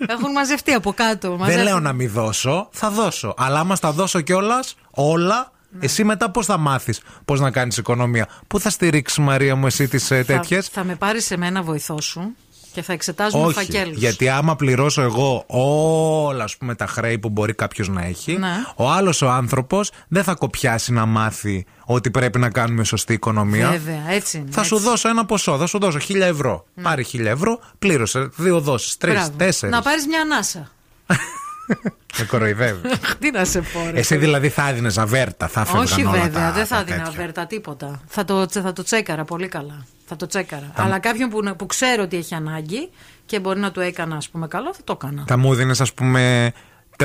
Έχουν μαζευτεί από κάτω. Δεν μαζεύτηκαν. λέω να μην δώσω, θα δώσω. Αλλά άμα στα δώσω κιόλας, όλα, Ναι. εσύ μετά πώς θα μάθεις πώς να κάνεις οικονομία; Πού θα στηρίξεις, Μαρία μου, εσύ τις Θα- τέτοιες; Θα με πάρεις σε μένα βοηθό σου. Και θα εξετάζουμε Όχι. φακέλους. Γιατί άμα πληρώσω εγώ όλα ας πούμε, τα χρέη που μπορεί κάποιος να έχει, Ναι. ο άλλος ο άνθρωπος δεν θα κοπιάσει να μάθει ότι πρέπει να κάνουμε σωστή οικονομία. Βέβαια, έτσι είναι. Θα έτσι. σου δώσω ένα ποσό, θα σου δώσω χίλια ευρώ. Πάρε χίλια ευρώ, πλήρωσε δύο δόσεις, τρεις, Μπράβο. τέσσερις. Να πάρεις μια ανάσα. Με κοροϊδεύει. Τι να σε πω, ρε. Εσύ δηλαδή θα έδινε αβέρτα, θα έφευγαν Όχι όλα βέβαια, τα- δεν θα τα έδινα τέτοια. βέρτα τίποτα. Θα το, θα το τσέκαρα πολύ καλά. Θα το τσέκαρα. Αλλά κάποιον που, που ξέρω ότι έχει ανάγκη και μπορεί να του έκανα, ας πούμε, καλό, θα το έκανα. Θα μου δίνει, ας πούμε,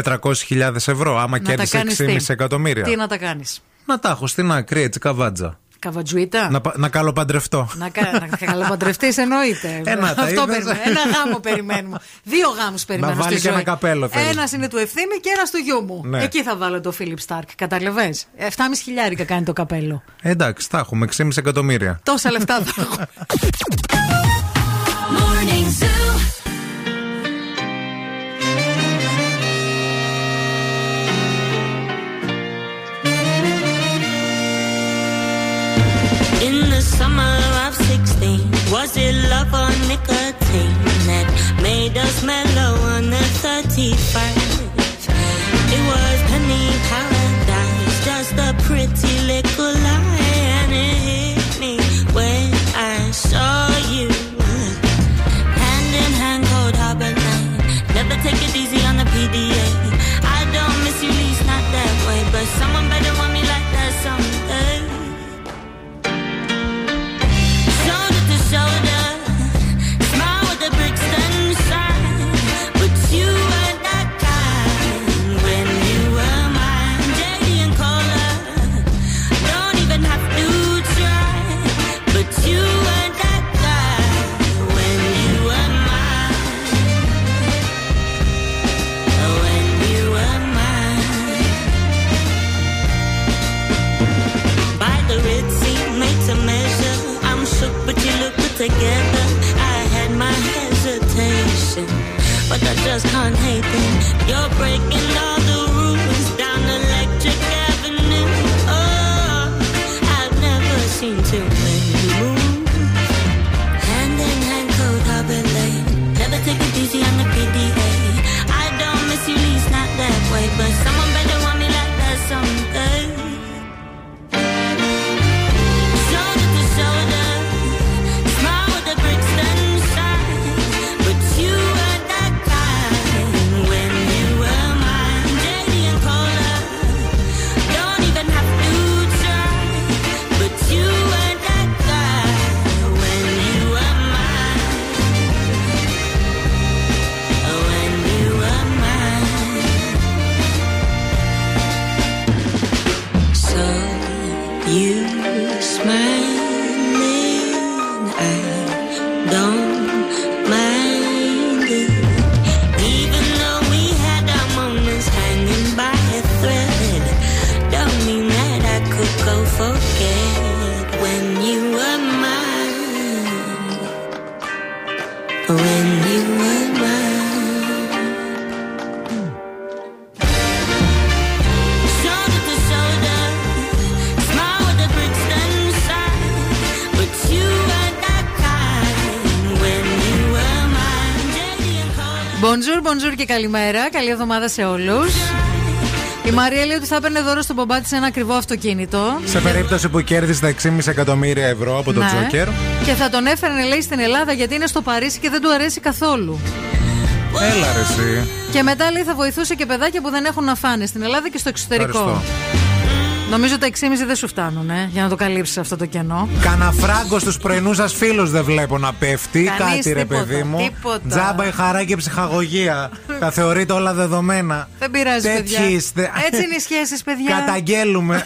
400.000 ευρώ, άμα Να τα κέρδισε κάνεις 6,5 τι; εκατομμύρια. Τι να τα κάνεις; Να τα έχω στην άκρη, έτσι, καβάτζα. Καβατζουίτα. Να, πα- να καλοπαντρευτώ. Να, κα- να καλοπαντρευτείς εννοείται. Ε, να τα Αυτό είδες. περιμένουμε. Ένα γάμο περιμένουμε. Δύο γάμους περιμένουμε. Να βάλεις στη και ένα ζωή. καπέλο, θέλεις. Ένας είναι του ευθύμη και ένας του γιού μου. Ναι. Εκεί θα βάλω το Φίλιπ Σταρκ. Καταλαβέ. 7,5 χιλιάρικα κάνει το καπέλο. Ε, εντάξει, τα έχουμε 6,5 εκατομμύρια. Τόσα λεφτά θα έχω. Was it love or nicotine that made us mellow on the 31st? It was penny paradise, just a pretty little but I just can't hate them. You're breaking all the rules down Electric Avenue. Oh, I've never seen too many move. Hand in hand, cold harbor lane. Never take it easy on the PDA. Καλημέρα. Καλή εβδομάδα σε όλους. Η Μαρία λέει ότι θα έπαιρνε δώρο στον μπαμπά τη ένα ακριβό αυτοκίνητο. Σε περίπτωση που κέρδισε τα 6,5 εκατομμύρια ευρώ από τον Ναι. Τζόκερ. Και θα τον έφερνε, λέει, στην Ελλάδα γιατί είναι στο Παρίσι και δεν του αρέσει καθόλου. Έλα ρε εσύ. Και μετά λέει θα βοηθούσε και παιδάκια που δεν έχουν να φάνε στην Ελλάδα και στο εξωτερικό. Ευχαριστώ. Νομίζω τα 6,5 δεν σου φτάνουν, ε, για να το καλύψεις αυτό το κενό. Καναφράγκο στους πρωινούς σας φίλους δεν βλέπω να πέφτει. Κανείς Κάτι ρε τίποτα, παιδί μου. τίποτα. Τζάμπα η χαρά και ψυχαγωγία. Τα θεωρείτε όλα δεδομένα. Δεν πειράζει, Τέτοιοι παιδιά. είστε. Έτσι είναι οι σχέσεις, παιδιά. Καταγγέλουμε.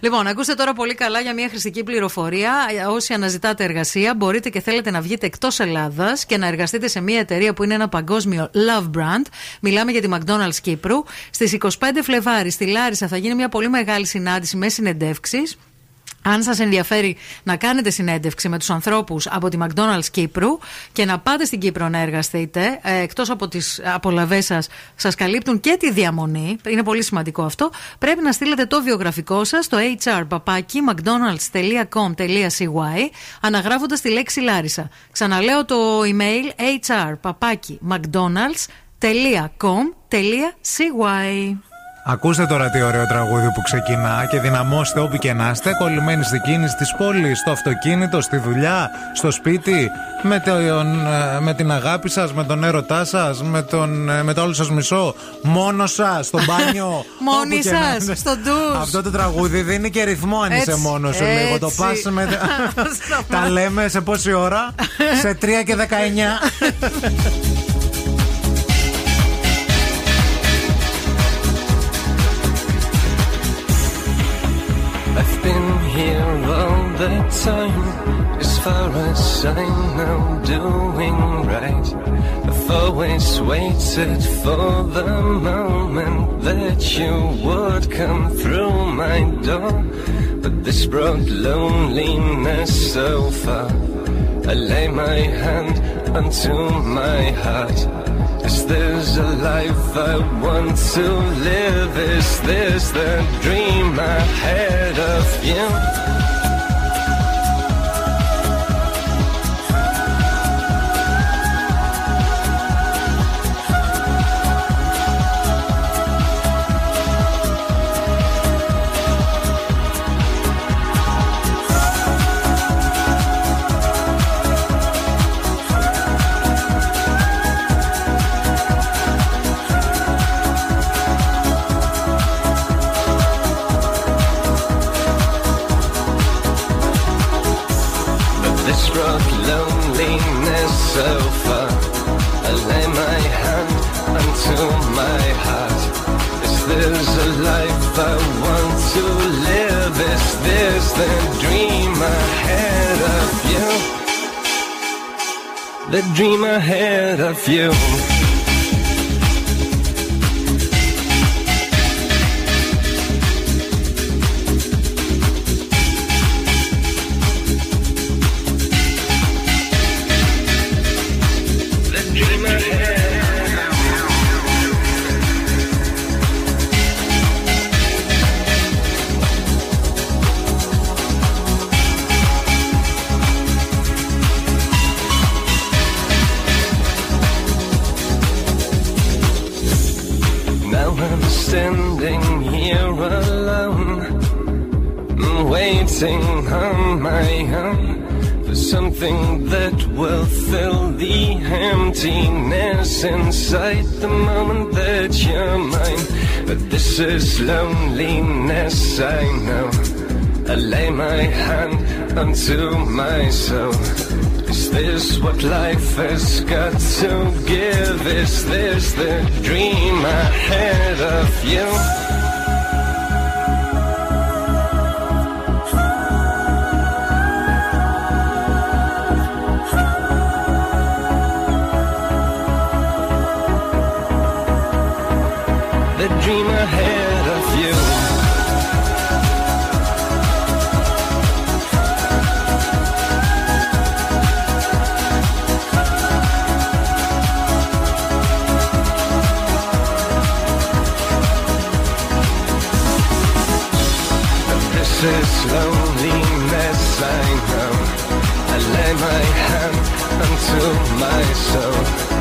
Λοιπόν, ακούστε τώρα πολύ καλά για μια χρηστική πληροφορία. Όσοι αναζητάτε εργασία, μπορείτε και θέλετε να βγείτε εκτός Ελλάδας και να εργαστείτε σε μια εταιρεία που είναι ένα παγκόσμιο love brand. Μιλάμε για τη McDonald's Κύπρου. Στις 25 Φλεβάρι στη Λάρισα θα γίνει μια πολύ μεγάλη συνάντηση με συνεντεύξεις. Αν σας ενδιαφέρει να κάνετε συνέντευξη με τους ανθρώπους από τη McDonald's Κύπρου και να πάτε στην Κύπρο να εργαστείτε, ε, εκτός από τις απολαυέ σας, σας καλύπτουν και τη διαμονή. Είναι πολύ σημαντικό αυτό. Πρέπει να στείλετε το βιογραφικό σας στο hrpapaki.mcdonalds.com.cy αναγράφοντας τη λέξη Λάρισα. Ξαναλέω το email hrpapaki.mcdonalds.com.cy. Ακούστε τώρα τι ωραίο τραγούδι που ξεκινά και δυναμώστε όπου και να είστε, κολλημένοι στην κίνηση της πόλης, στο αυτοκίνητο, στη δουλειά, στο σπίτι, με, τον, ε, με την αγάπη σας, με τον έρωτά σας, με, τον, ε, με το όλο σας μισό, μόνος σας, στο μπάνιο. Μόνοι όπου και να σας, είστε. στο ντους. Αυτό το τραγούδι δίνει και ρυθμό αν είσαι Έτσι, μόνος σου λίγο. Το πας έτσι. με. Τα λέμε σε πόση ώρα, σε 3 και 19. here all the time, as far as I know, doing right. I've always waited for the moment that you would come through my door. But this brought loneliness so far. I lay my hand onto my heart. Is this a life I want to live? Is this the dream I had of you? I want to live? Is this the dream ahead of you? The dream ahead of you. Waiting on my own for something that will fill the emptiness inside the moment that you're mine. But this is loneliness, I know. I lay my hand onto my soul. Is this what life has got to give? Is this the dream ahead of you? Dream ahead of you. This is loneliness, I know. I lay my hand onto my soul.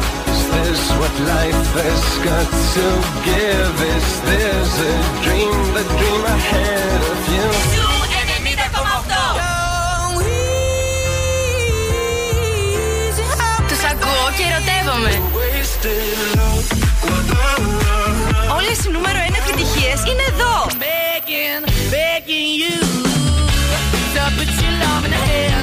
Is this what life has got to give? Is this a dream, the dream ahead of you? Τους ακούω και ερωτεύομαι. Όλες οι νούμερο 1 επιτυχίες είναι εδώ. Begging, begging you to put your love in the hand now, baby. Ζου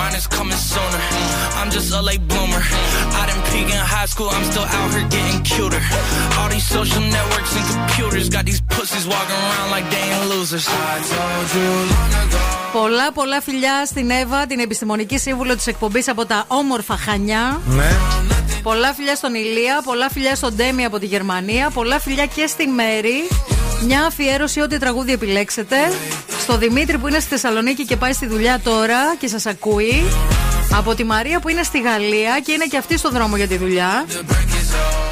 mine is coming sooner. I'm just a late bloomer. I didn't peak in high school, I'm still out here getting cuter. All these social networks and computers got these pussies walking around like they ain't losers. I told you long ago. Πολλά πολλά φιλιά στην Εύα, την επιστημονική σύμβουλο τη εκπομπή από τα όμορφα Χανιά. Ναι. Πολλά φιλιά στον Ηλία, πολλά φιλιά στον Ντέμι από τη Γερμανία, πολλά φιλιά και στη Μέρη. Μια αφιέρωση ό,τι τραγούδι επιλέξετε. Στο Δημήτρη που είναι στη Θεσσαλονίκη και πάει στη δουλειά τώρα και σας ακούει. Από τη Μαρία που είναι στη Γαλλία και είναι και αυτή στο δρόμο για τη δουλειά.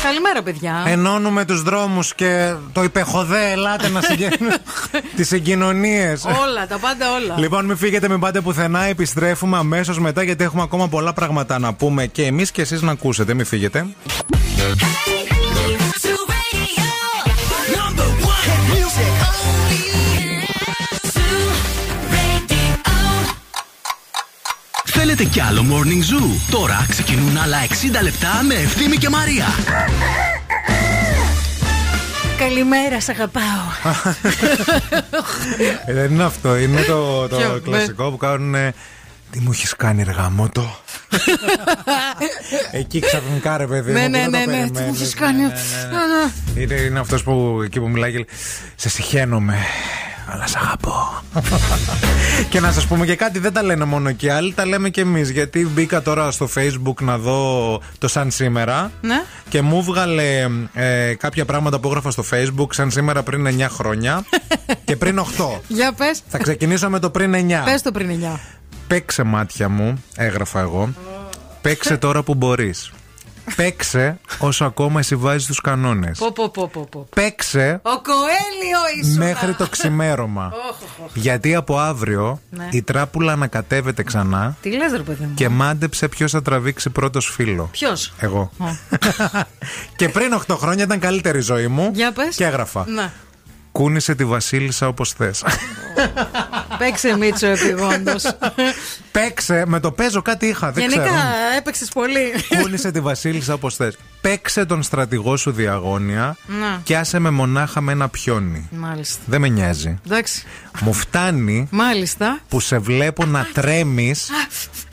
Καλημέρα, παιδιά. Ενώνουμε τους δρόμους και το υπεχοδέ, ελάτε να συγκεντρώσουμε τις συγκοινωνίες. όλα, τα πάντα όλα. Λοιπόν, μην φύγετε, μην πάτε πουθενά. Επιστρέφουμε αμέσως μετά γιατί έχουμε ακόμα πολλά πράγματα να πούμε και εμείς και εσείς να ακούσετε. Μην φύγετε. Θέλετε κι άλλο Morning Zoo; Τώρα ξεκινούν άλλα 60 λεπτά με Ευθύμη και Μαρία. Καλημέρα, σ' αγαπάω. Ε, Δεν είναι αυτό, είναι το, το Ποιο, κλασικό που κάνουν. Τι μου έχεις κάνει, ρε γαμότο. Εκεί ξαφνικά ρε παιδί μου. Ναι, που ναι, δεν το ναι, ναι, τι μου περιμένεις. έχεις κάνει; Ναι, ναι, ναι. Είναι, είναι αυτός που εκεί που μιλάει και λέει Σε συχαίνομαι. Αλλά σ' αγαπώ. και να σας πούμε και κάτι, δεν τα λένε μόνο και άλλοι, τα λέμε και εμείς. Γιατί μπήκα τώρα στο Facebook να δω το σαν σήμερα Ναι. και μου βγάλε ε, κάποια πράγματα που έγραφα στο Facebook σαν σήμερα πριν 9 χρόνια και πριν 8. Για πες. Θα ξεκινήσω με το πριν 9. Πες το πριν 9. Παίξε μάτια μου, έγραφα εγώ. Παίξε τώρα που μπορείς. Παίξε όσο ακόμα εσύ βάζεις τους κανόνες. Πω, πω, πω, πω, πω. Παίξε Ο Κοέλιο ήσουν. μέχρι το ξημέρωμα. Γιατί από αύριο Ναι. η τράπουλα ανακατεύεται ξανά Τι λες ρε παιδί μου; και μάντεψε ποιος θα τραβήξει πρώτος φίλο. Ποιος; Εγώ. και πριν 8 χρόνια ήταν καλύτερη η ζωή μου. Για πες. Και έγραφα. Να. Κούνησε τη Βασίλισσα όπως θες. Παίξε Μίτσο επιγόντως. Παίξε, με το παίζω κάτι είχα. Δεν Γενικά ξέρω. έπαιξες πολύ. Κούνησε τη Βασίλισσα όπως θες. Παίξε τον στρατηγό σου διαγώνια Να. και άσε με μονάχα με ένα πιόνι. Μάλιστα. Δεν με νοιάζει. Εντάξει. Μου φτάνει Μάλιστα. που σε βλέπω να τρέμεις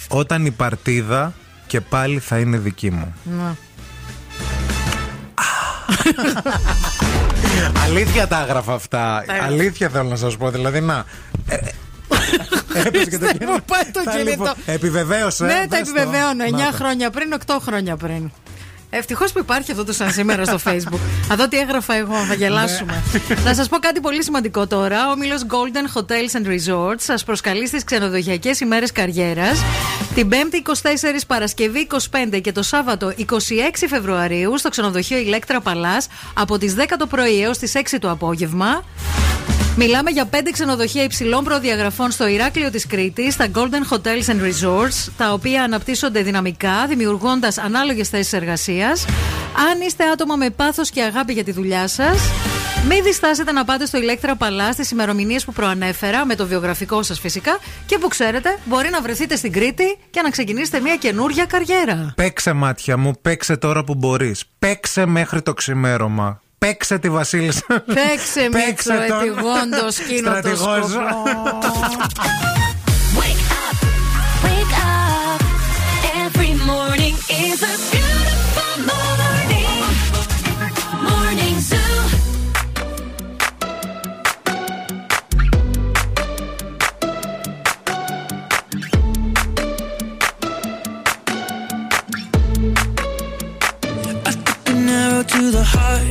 όταν η παρτίδα και πάλι θα είναι δική μου. Να. Αλήθεια τα έγραφα αυτά. Τα έγραφα. Αλήθεια θέλω να σας πω. Δηλαδή, να. ε, ε, έπαιζε και το Μου κινητό. πάει το Τα κινητό. λοιπόν, Επιβεβαίωσε. Ναι, τα δες το. επιβεβαιώνω. 9 Να το. χρόνια πριν, 8 χρόνια πριν. Ευτυχώς που υπάρχει αυτό το σαν σήμερα στο Facebook. Θα δω τι έγραφα εγώ, θα γελάσουμε. Να σας πω κάτι πολύ σημαντικό τώρα. Ο όμιλο Golden Hotels and Resorts σας προσκαλεί στις ξενοδοχειακές ημέρες καριέρας την 5η 24 Παρασκευή 25 και το Σάββατο 26 Φεβρουαρίου στο ξενοδοχείο Ηλέκτρα Παλά από τις 10 το πρωί έως τις 6 το απόγευμα. Μιλάμε για πέντε ξενοδοχεία υψηλών προδιαγραφών στο Ηράκλειο της Κρήτης, τα Golden Hotels and Resorts, τα οποία αναπτύσσονται δυναμικά, δημιουργώντας ανάλογες θέσεις εργασίας. Αν είστε άτομα με πάθος και αγάπη για τη δουλειά σας, μην διστάσετε να πάτε στο Ηλέκτρα Παλά στις ημερομηνίες που προανέφερα, με το βιογραφικό σας φυσικά, και που ξέρετε, μπορεί να βρεθείτε στην Κρήτη και να ξεκινήσετε μια καινούργια καριέρα. Παίξε μάτια μου, παίξε τώρα που μπορείς. Παίξε μέχρι το ξημέρωμα. Παίξε τη Βασίλισσα. Παίξε μέχρι τη γόντα. Στα τεχόλιά του.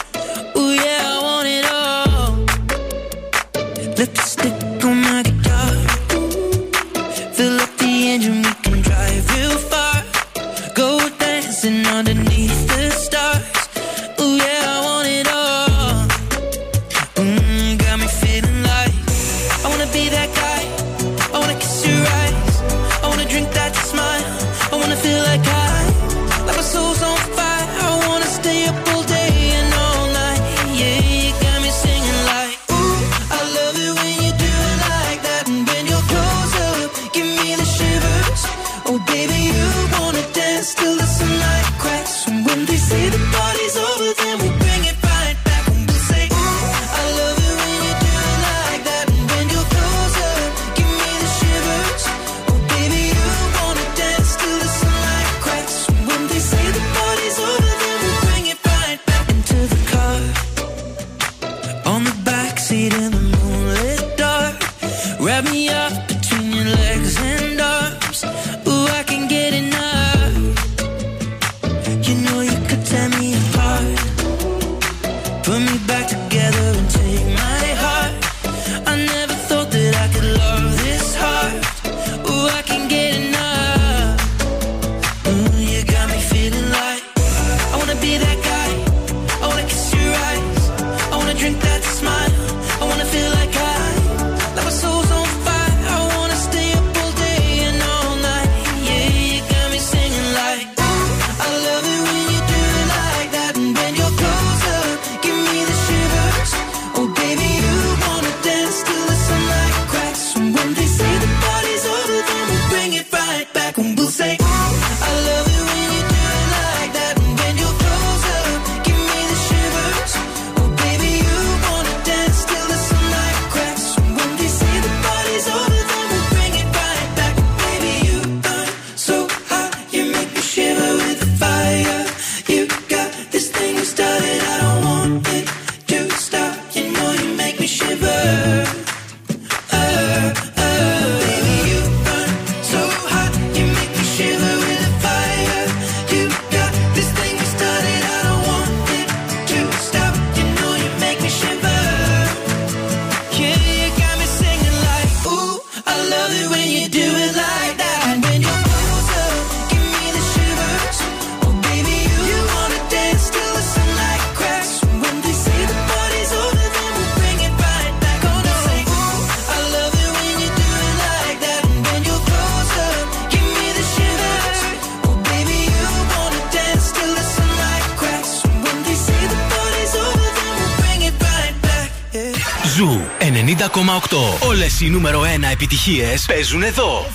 οι νούμερο 1 επιτυχίες παίζουν εδώ.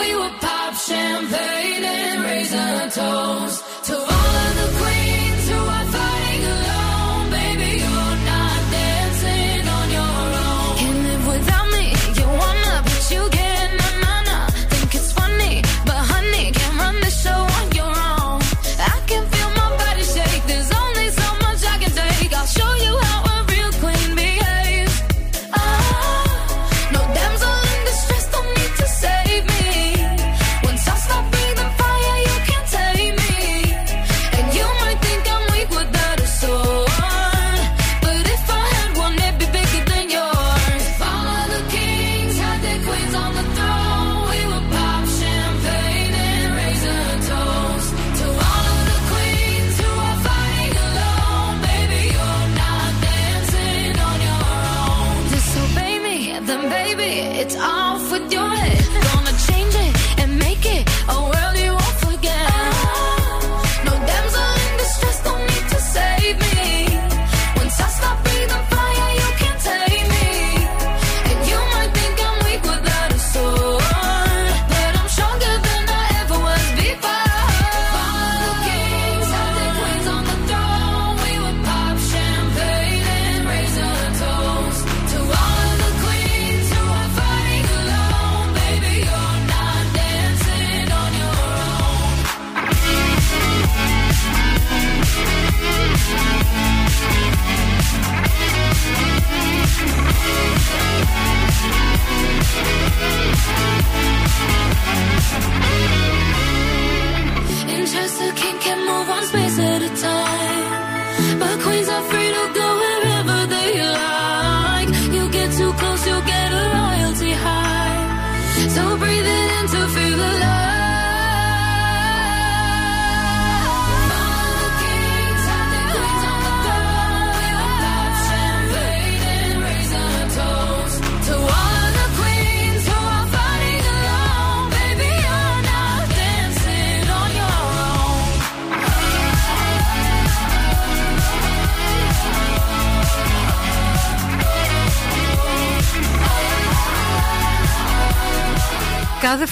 We pop champagne and toast.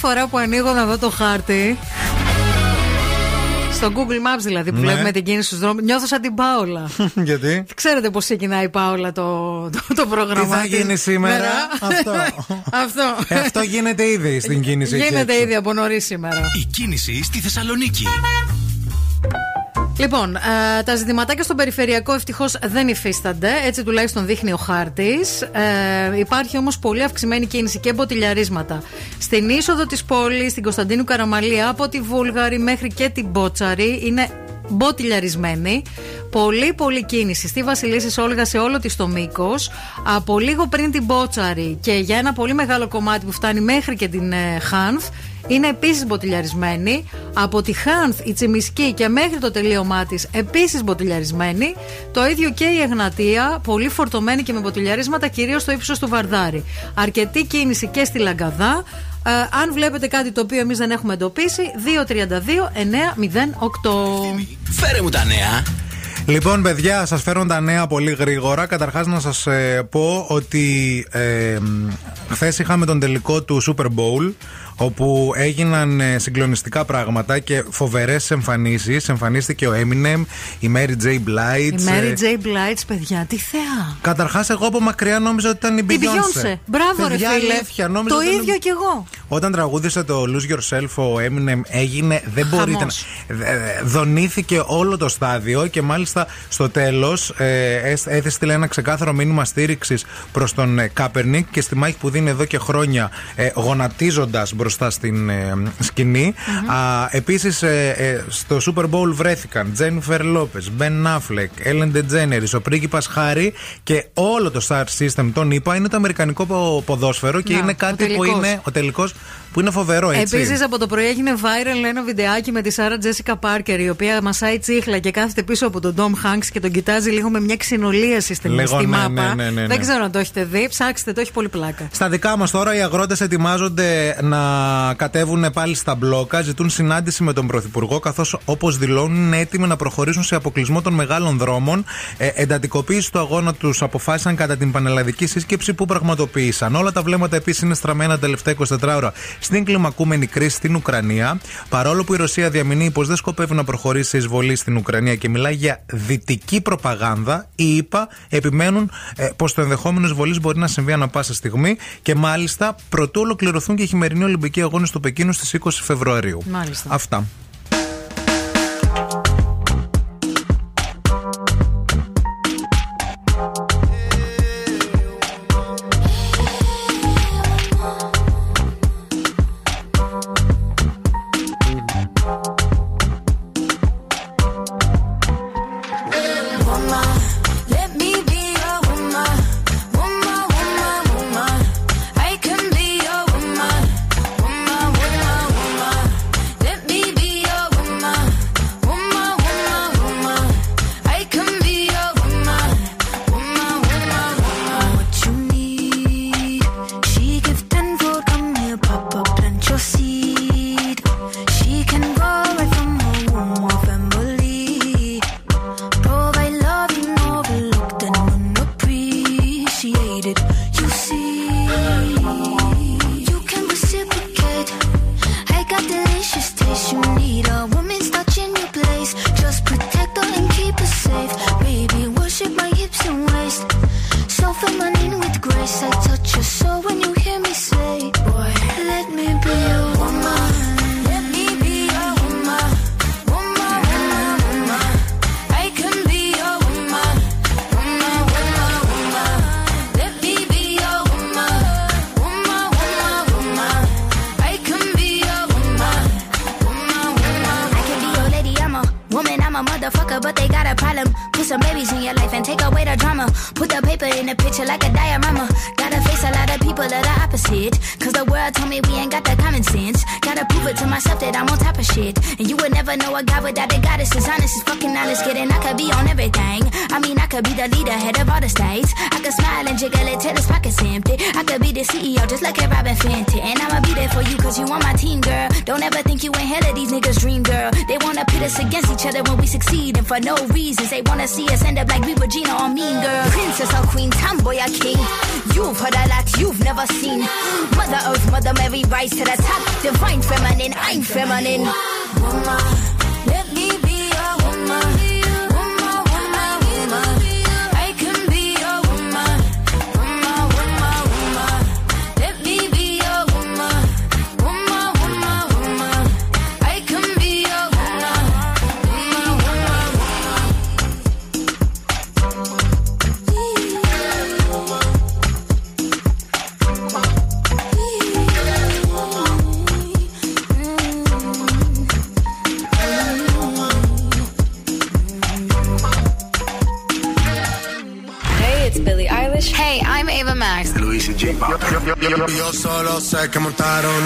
Φορά που ανοίγω να δω το χάρτη. Στο Google Maps δηλαδή που Ναι. βλέπουμε την κίνηση στους δρόμους Νιώθω σαν την Πάολα Γιατί; Ξέρετε πως ξεκινάει η Πάολα το, το, το πρόγραμμα Τι θα της. γίνει σήμερα; Μέρα. Αυτό. Αυτό Ε, αυτό γίνεται ήδη στην κίνηση. εκεί Γίνεται έξω. ήδη από νωρίς σήμερα Η κίνηση στη Θεσσαλονίκη. Λοιπόν, ε, τα ζητηματάκια στον περιφερειακό ευτυχώς δεν υφίστανται, έτσι τουλάχιστον δείχνει ο χάρτης. Ε, υπάρχει όμως πολύ αυξημένη κίνηση και μποτιλιαρίσματα. Στην είσοδο της πόλης, στην Κωνσταντίνου Καραμαλία, από τη Βούλγαρη μέχρι και την Μπότσαρη, είναι μποτιλιαρισμένη. Πολύ πολύ κίνηση στη Βασιλίση Όλγας σε όλο της το μήκος. Από λίγο πριν την Μπότσαρη και για ένα πολύ μεγάλο κομμάτι που φτάνει μέχρι και την ε, Χάνθ. Είναι επίσης μποτιλιαρισμένη. Από τη Χάνθ, η Τσιμισκή και μέχρι το τελείωμά της επίσης μποτιλιαρισμένη. Το ίδιο και η Εγνατία, πολύ φορτωμένη και με μποτιλιαρίσματα, κυρίως στο ύψος του Βαρδάρη. Αρκετή κίνηση και στη Λαγκαδά. Ε, αν βλέπετε κάτι το οποίο εμείς δεν έχουμε εντοπίσει, 232-908. Φέρε μου τα νέα. Λοιπόν, παιδιά, σας φέρω τα νέα πολύ γρήγορα. Καταρχάς, να σας πω ότι ε, χθες είχαμε τον τελικό του Super Bowl. Όπου έγιναν ε, συγκλονιστικά πράγματα και φοβερές εμφανίσεις. Εμφανίστηκε ο Eminem, η Mary J. Blige. Η Mary ε, J. Blige, παιδιά, τι θεά. Καταρχάς, εγώ από μακριά νόμιζα ότι ήταν η Η Beyoncé. Beyoncé. Μπράβο, ρε Παιδιά, φίλε. αλήθεια, νόμιζα Το ότι ήταν- ίδιο κι εγώ. Όταν τραγούδισε το Lose Yourself ο Eminem έγινε, δεν μπορείτε να... Χαμός. Ε, Δονήθηκε όλο το στάδιο και μάλιστα στο τέλος ε, έσ- έστειλε ένα ξεκάθαρο μήνυμα στήριξης προς τον ε, Κάπερνικ και στη μάχη που δίνει εδώ και χρόνια ε, γονατίζοντας μπροστά στην ε, σκηνη Α, επίσης ε, ε, στο Super Bowl βρέθηκαν Jennifer Lopez, Ben Affleck, Ellen DeGeneres, ο πρίγκιπας Χάρη και όλο το Star System τον είπα είναι το αμερικανικό πο- ποδόσφαιρο και Να, είναι ο κάτι που τελικός. είναι ο τελικός που είναι φοβερό έτσι. Επίσης από το πρωί έγινε viral ένα βιντεάκι με τη Σάρα Τζέσικα Πάρκερ, η οποία μασάει τσίχλα και κάθεται πίσω από τον Ντόμ Χάγκ και τον κοιτάζει λίγο με μια ξυνολίαση στην Λίγο, στη ναι, μάπα. ναι, ναι, ναι, ναι. Δεν ξέρω αν το έχετε δει. Ψάξτε, το έχει πολύ πλάκα. Στα δικά μας τώρα, οι αγρότες ετοιμάζονται να κατέβουν πάλι στα μπλόκα. Ζητούν συνάντηση με τον Πρωθυπουργό, καθώς όπως δηλώνουν είναι έτοιμοι να προχωρήσουν σε αποκλεισμό των μεγάλων δρόμων. Ε, εντατικοποίηση του αγώνα τους αποφάσισαν κατά την πανελλαδική σύσκεψη που πραγματοποίησαν. Όλα τα βλέμματα επίσης είναι στραμμένα τα τελευταία 24 ώρα στην κλιμακούμενη κρίση στην Ουκρανία. Παρόλο που η Ρωσία διαμηνύει πως δεν σκοπεύει να προχωρήσει σε εισβολή στην Ουκρανία και μιλάει για δυτική προπαγάνδα, οι ΗΠΑ επιμένουν ε, πως το ενδεχόμενο εισβολής μπορεί να συμβεί ανα πάσα στιγμή και μάλιστα προτού ολοκληρωθούν και οι χειμερινοί Ολυμπικοί Αγώνες στο Πεκίνο στις 20 Φεβρουαρίου. Μάλιστα. Αυτά. Solo sé que montaron.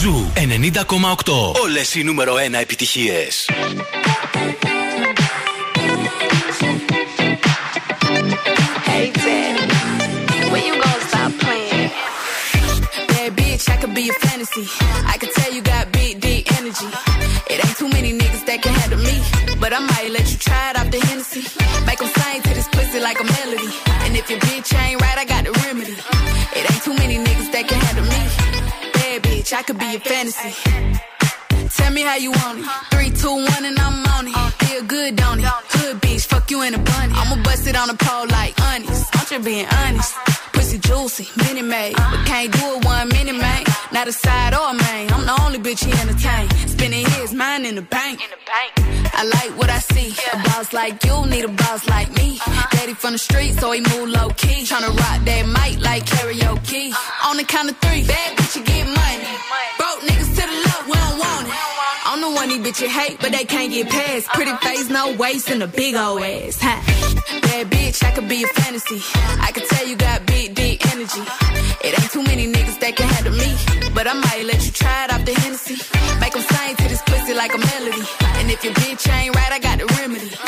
Ζου 90,8. Όλες οι νούμερο 1 επιτυχίες. Fantasy. I can tell you got big, deep energy. It ain't too many niggas that can handle me. But I might let you try it off the Hennessy. Make 'em sing to this pussy like a melody. And if your bitch ain't right, I got the remedy. It ain't too many niggas that can handle me. Bad bitch, I could be a fantasy. Tell me how you want it. Three, two, one, and I'm on it. Feel good, don't it? Hood bitch, fuck you in a bunny. I'ma bust it on the pole like honest. I'm just being honest. Pussy juicy, mini made. But can't do it one minute, man. Not a side or a main. I'm the only bitch he entertain. Spending his mind in the bank. In the bank. I like what I see. A boss like you need a boss like me. Uh-huh. Daddy from the street, so he move low key. Tryna rock that mic like karaoke. Uh-huh. On the count of three, bad bitch, you get money. Broke niggas to the left, we don't want it. I'm the one these bitches hate, but they can't get past. Uh-huh. Pretty face, no waist, and a big old ass. Ha. Bad bitch, I could be a fantasy. I could tell you got big, that can handle me. But I might let you try it off the Hennessy. Make 'em sing to this pussy like a melody. And if your bitch ain't right, I got the remedy.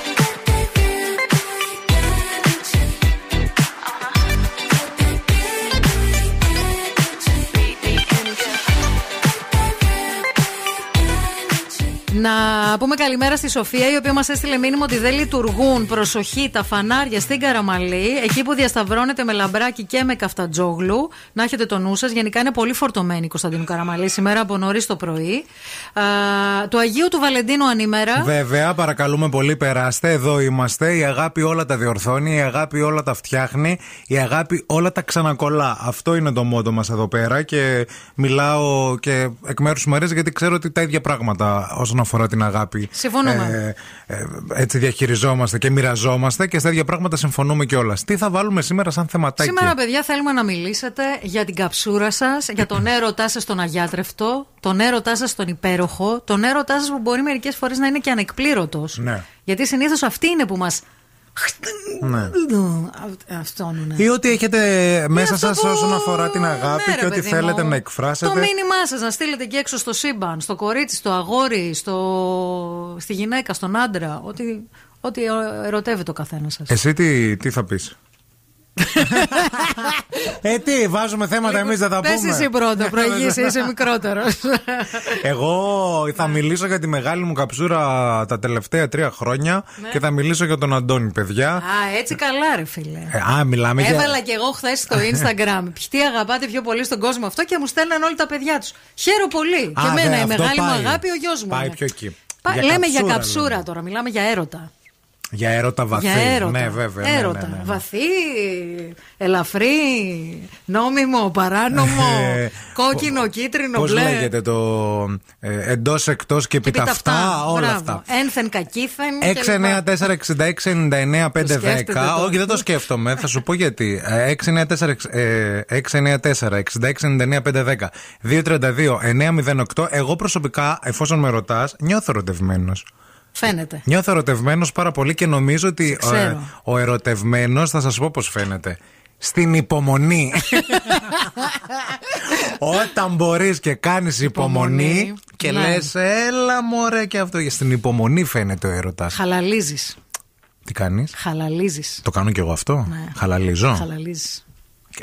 Να πούμε καλημέρα στη Σοφία, η οποία μας έστειλε μήνυμα ότι δεν λειτουργούν. Προσοχή, τα φανάρια στην Καραμαλή, εκεί που διασταυρώνεται με λαμπράκι και με καφτατζόγλου. Να έχετε το νου σας. Γενικά είναι πολύ φορτωμένη η Κωνσταντίνου Καραμαλή σήμερα από νωρίς το πρωί. Α, του Αγίου του Βαλεντίνου ανήμερα. Βέβαια, παρακαλούμε πολύ, περάστε. Εδώ είμαστε. Η αγάπη όλα τα διορθώνει, η αγάπη όλα τα φτιάχνει, η αγάπη όλα τα ξανακολλά. Αυτό είναι το μότο μας εδώ πέρα και μιλάω και εκ μέρους της Μαρίας γιατί ξέρω ότι τα ίδια πράγματα όσον αφορά την αγάπη αγάπη. Συμφωνούμε. Ε, ε, έτσι διαχειριζόμαστε και μοιραζόμαστε και στα ίδια πράγματα συμφωνούμε κιόλας. Τι θα βάλουμε σήμερα σαν θεματάκι; Σήμερα, παιδιά, θέλουμε να μιλήσετε για την καψούρα σας, για τον έρωτά σας τον αγιάτρευτο, τον έρωτά σας τον υπέροχο, τον έρωτά σας που μπορεί μερικές φορές να είναι και ανεκπλήρωτος. Ναι. Γιατί συνήθως αυτή είναι που μας. Ναι. Αυτό είναι. Ή ότι έχετε μέσα αυτό σας που- όσον αφορά την αγάπη Ναι, ρε, και ότι παιδί θέλετε μου. να εκφράσετε. Το μήνυμά σας να στείλετε και έξω στο σύμπαν, στο κορίτσι, στο αγόρι, στο... στη γυναίκα, στον άντρα. Ό,τι, ό,τι ερωτεύεται ο καθένα σας. Εσύ τι, τι θα πεις; ε, τι, βάζουμε θέματα εμείς δεν θα Πες πούμε; εσύ πρώτα, προηγήσει, είσαι μικρότερος. Εγώ θα μιλήσω για τη μεγάλη μου καψούρα τα τελευταία τρία χρόνια Ναι. και θα μιλήσω για τον Αντώνη, παιδιά. Α, έτσι καλά, ρε φίλε. Ε, α, μιλάμε για. Έβαλα και εγώ χθες στο Instagram. Τι αγαπάτε πιο πολύ στον κόσμο αυτό; και μου στέλναν όλοι τα παιδιά τους. Χαίρομαι πολύ. Α, και εμένα δε, η αυτό μεγάλη μου πάει. αγάπη ο γιος μου. Πάει είναι. πιο εκεί. Πα- Για λέμε για καψούρα, καψούρα λέμε. τώρα, μιλάμε για έρωτα. Για έρωτα βαθύ. Για έρωτα. Ναι, βέβαια. ναι, ναι, έρωτα. ναι, ναι. Βαθύ, ελαφρύ, νόμιμο, παράνομο, Ε, κόκκινο, κίτρινο, Πώς μπλε. λέγεται το ε, εντός, εκτός και επί τα αυτά, όλα μπράβο. αυτά. Ένθεν κακήθεν. κλπ. 694-6699-510. σκέφτεται τώρα. Όχι, δεν το σκέφτομαι. Θα σου πω γιατί. Ε, 694-6699-510. 232-908. Εγώ προσωπικά, εφόσον με ρωτάς, νιώθω ερωτευμένος. Φαίνεται. Νιώθω ερωτευμένος πάρα πολύ και νομίζω ότι Σε ξέρω. ε, ο ερωτευμένος, θα σας πω πώς φαίνεται. Στην υπομονή. Όταν μπορείς και κάνεις υπομονή, Υπομονή. και Ναι. λες έλα μωρέ και αυτό. Στην υπομονή φαίνεται ο έρωτας. Χαλαλίζεις. Τι κάνεις; Χαλαλίζεις. Το κάνω κι εγώ αυτό. Ναι. Χαλαλίζω. Χαλαλίζεις.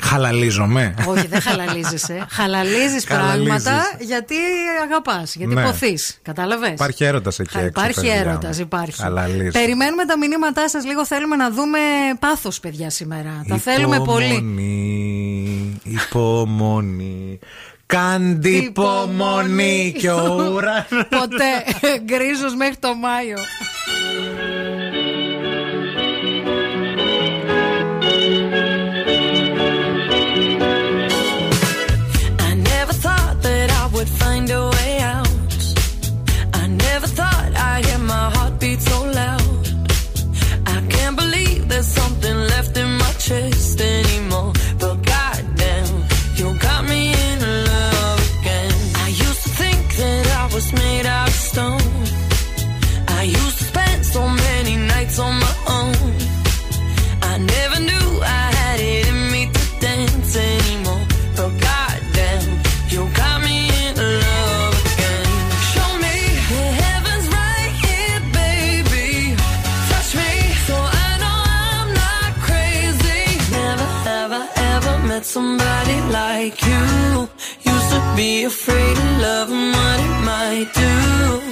Χαλαλίζομαι. Όχι, δεν χαλαλίζεσαι. Χαλαλίζεις Χαλαλίζεις. πράγματα γιατί αγαπάς, γιατί Ναι. ποθείς. Κατάλαβες; Υπάρχει έρωτας εκεί έξω. Υπάρχει παιδιά έρωτας, μου. υπάρχει. Χαλαλίζω. Περιμένουμε τα μηνύματά σας λίγο. Θέλουμε να δούμε πάθος, παιδιά, σήμερα. Τα θέλουμε πολύ. Υπομονή, υπομονή. Κάντε υπομονή και ο ουρανός Ποτέ. Γκρίζος μέχρι το Μάιο. Be afraid of love and what it might do.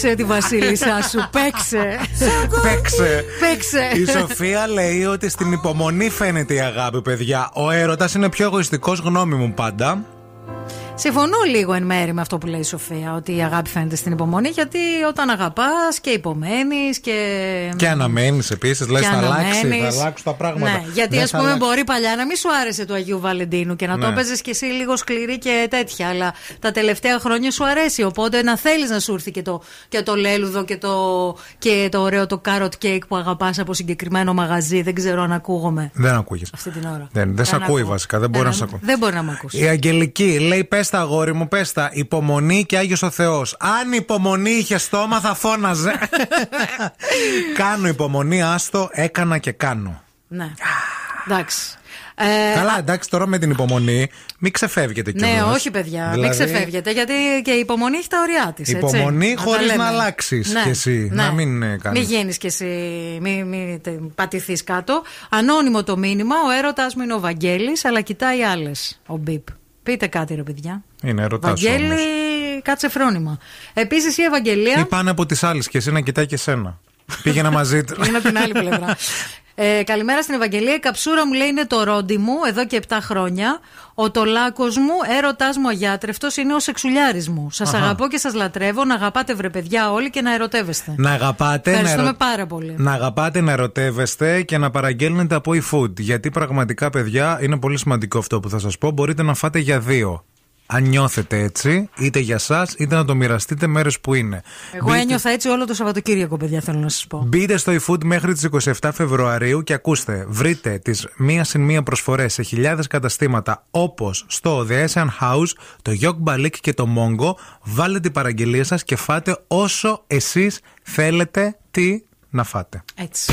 Παίξε τη Βασίλισσά σου, παίξε. παίξε. παίξε. Η Σοφία λέει ότι στην υπομονή φαίνεται η αγάπη, παιδιά. Ο έρωτας είναι πιο εγωιστικός γνώμη μου πάντα. Συμφωνώ λίγο εν μέρη με αυτό που λέει η Σοφία, ότι η αγάπη φαίνεται στην υπομονή, γιατί όταν αγαπάς και υπομένεις και. Και αναμένεις επίσης, λες Και θα αλλάξεις, αναμένεις. θα αλλάξουν τα πράγματα. Ναι, γιατί Δεν ας θα πούμε αλλάξει. μπορεί παλιά να μην σου άρεσε του Αγίου Βαλεντίνου και να το Ναι. έπαιζες κι εσύ λίγο σκληρή και τέτοια. Αλλά τα τελευταία χρόνια σου αρέσει. Οπότε να θέλεις να σου έρθει και το, και το λέλουδο και το, και το ωραίο το carrot cake που αγαπάς από συγκεκριμένο μαγαζί. Δεν ξέρω αν ακούγομαι Δεν ακούγε. αυτή την ώρα. Δεν, δεν σε ακούει ακούω. βασικά, δεν μπορεί Δεν- να σε ακούει. Δεν μπορεί να με ακούσει. Η Αγγελική λέει: Πες τα αγόρι μου, πες τα. Υπομονή και Άγιος ο Θεός. Αν υπομονή είχε στόμα, θα φώναζε. κάνω υπομονή, άστο, έκανα και κάνω. Ναι. Εντάξει. Ε, Καλά, εντάξει, τώρα με την υπομονή, μην ξεφεύγετε κιόλας. Ναι, όχι παιδιά, μην Δηλαδή, ξεφεύγετε. Γιατί και η υπομονή έχει τα ωριά της. Υπομονή χωρίς να αλλάξεις κι εσύ, να μην, ε, κάνεις. Μην γίνεις κι εσύ, μην, μην πατηθείς κάτω. Ανώνυμο το μήνυμα, ο έρωτά μου είναι ο Βαγγέλης, αλλά κοιτάει άλλες. Ο Μπίπ. Πείτε κάτι, ρε παιδιά. Είναι ερωτά Βαγγέλη, κάτσε φρόνημα. Επίσης η Ευαγγελία. Ή πάνε από τις άλλες και εσύ να κοιτάει και σένα. Πήγαινα μαζί του. Είναι από την άλλη πλευρά. Ε, καλημέρα στην Ευαγγελία. Η καψούρα μου λέει είναι το ρόντι μου εδώ και 7 χρόνια. Ο τολάκος μου, έρωτάς μου αγιάτρευτος, είναι ο σεξουλιάρη μου. Σας Αχα. αγαπώ και σας λατρεύω. Να αγαπάτε βρε παιδιά όλοι και να ερωτεύεστε. Να αγαπάτε, να, Ευχαριστούμε ερω- πάρα πολύ. να αγαπάτε, να ερωτεύεστε και να παραγγέλνετε από e-food. Γιατί πραγματικά, παιδιά, είναι πολύ σημαντικό αυτό που θα σας πω. Μπορείτε να φάτε για δύο. Αν νιώθετε έτσι, είτε για εσά, είτε να το μοιραστείτε μέρες που είναι. Εγώ Μπείτε- ένιωθα έτσι όλο το Σαββατοκύριακο, παιδιά, θέλω να σας πω. Μπείτε στο eFood μέχρι τις 27 Φεβρουαρίου και ακούστε, βρείτε τις μία συν μία προσφορές σε χιλιάδες καταστήματα όπως στο The Asian House, το Yok Balik και το Mongo. Βάλετε την παραγγελία σας και φάτε όσο εσείς θέλετε τι να φάτε. Έτσι.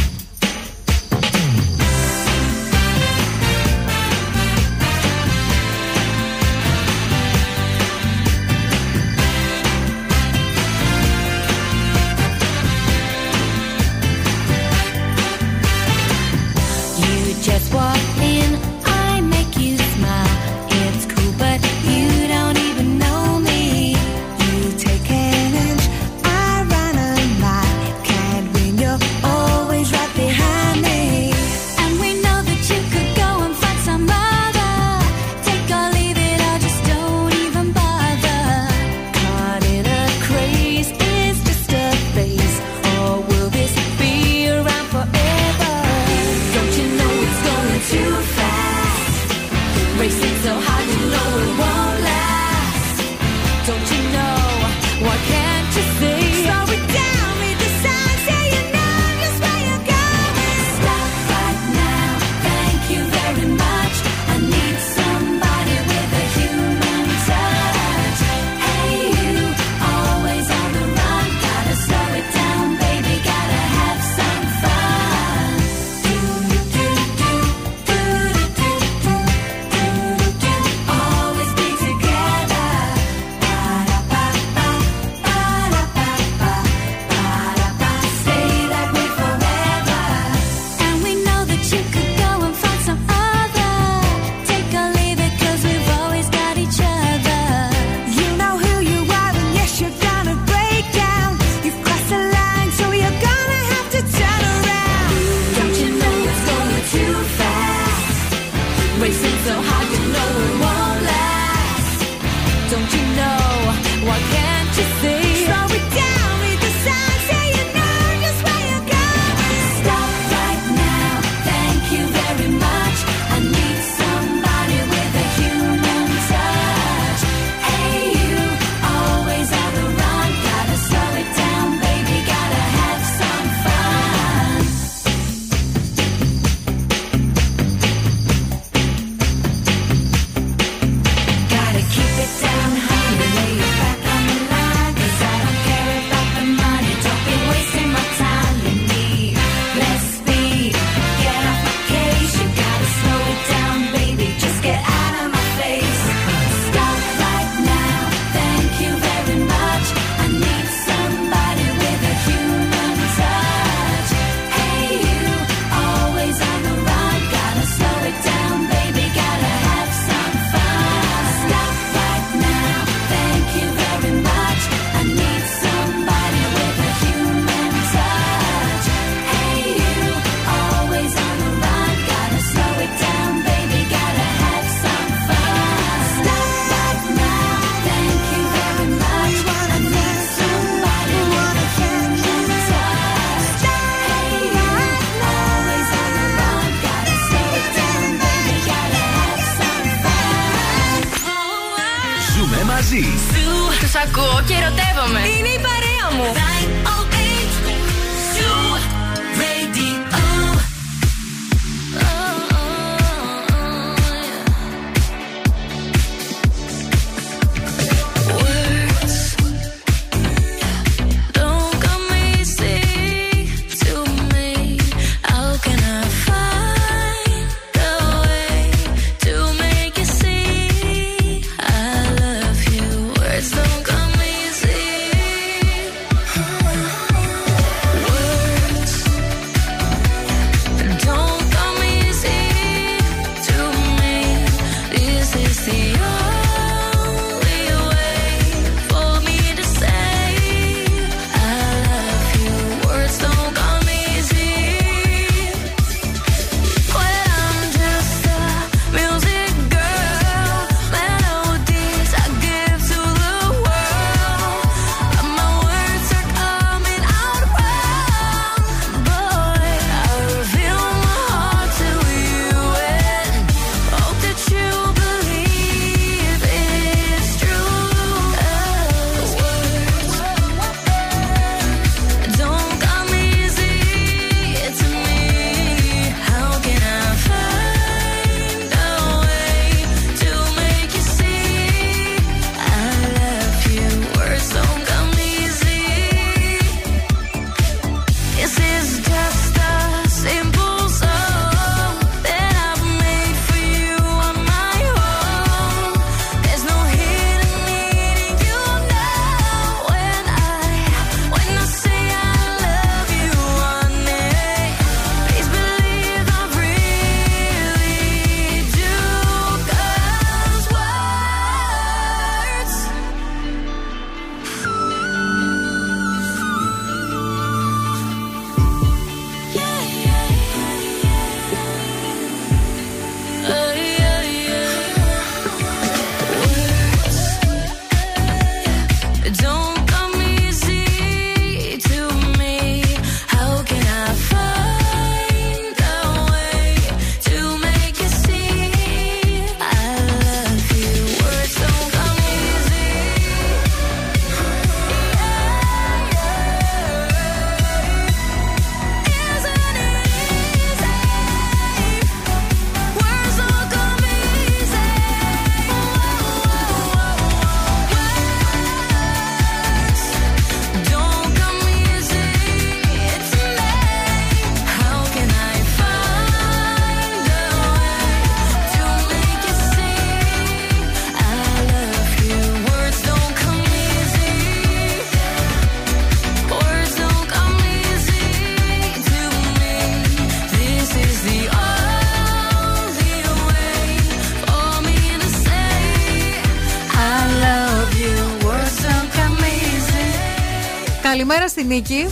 Καλημέρα στη Νίκη.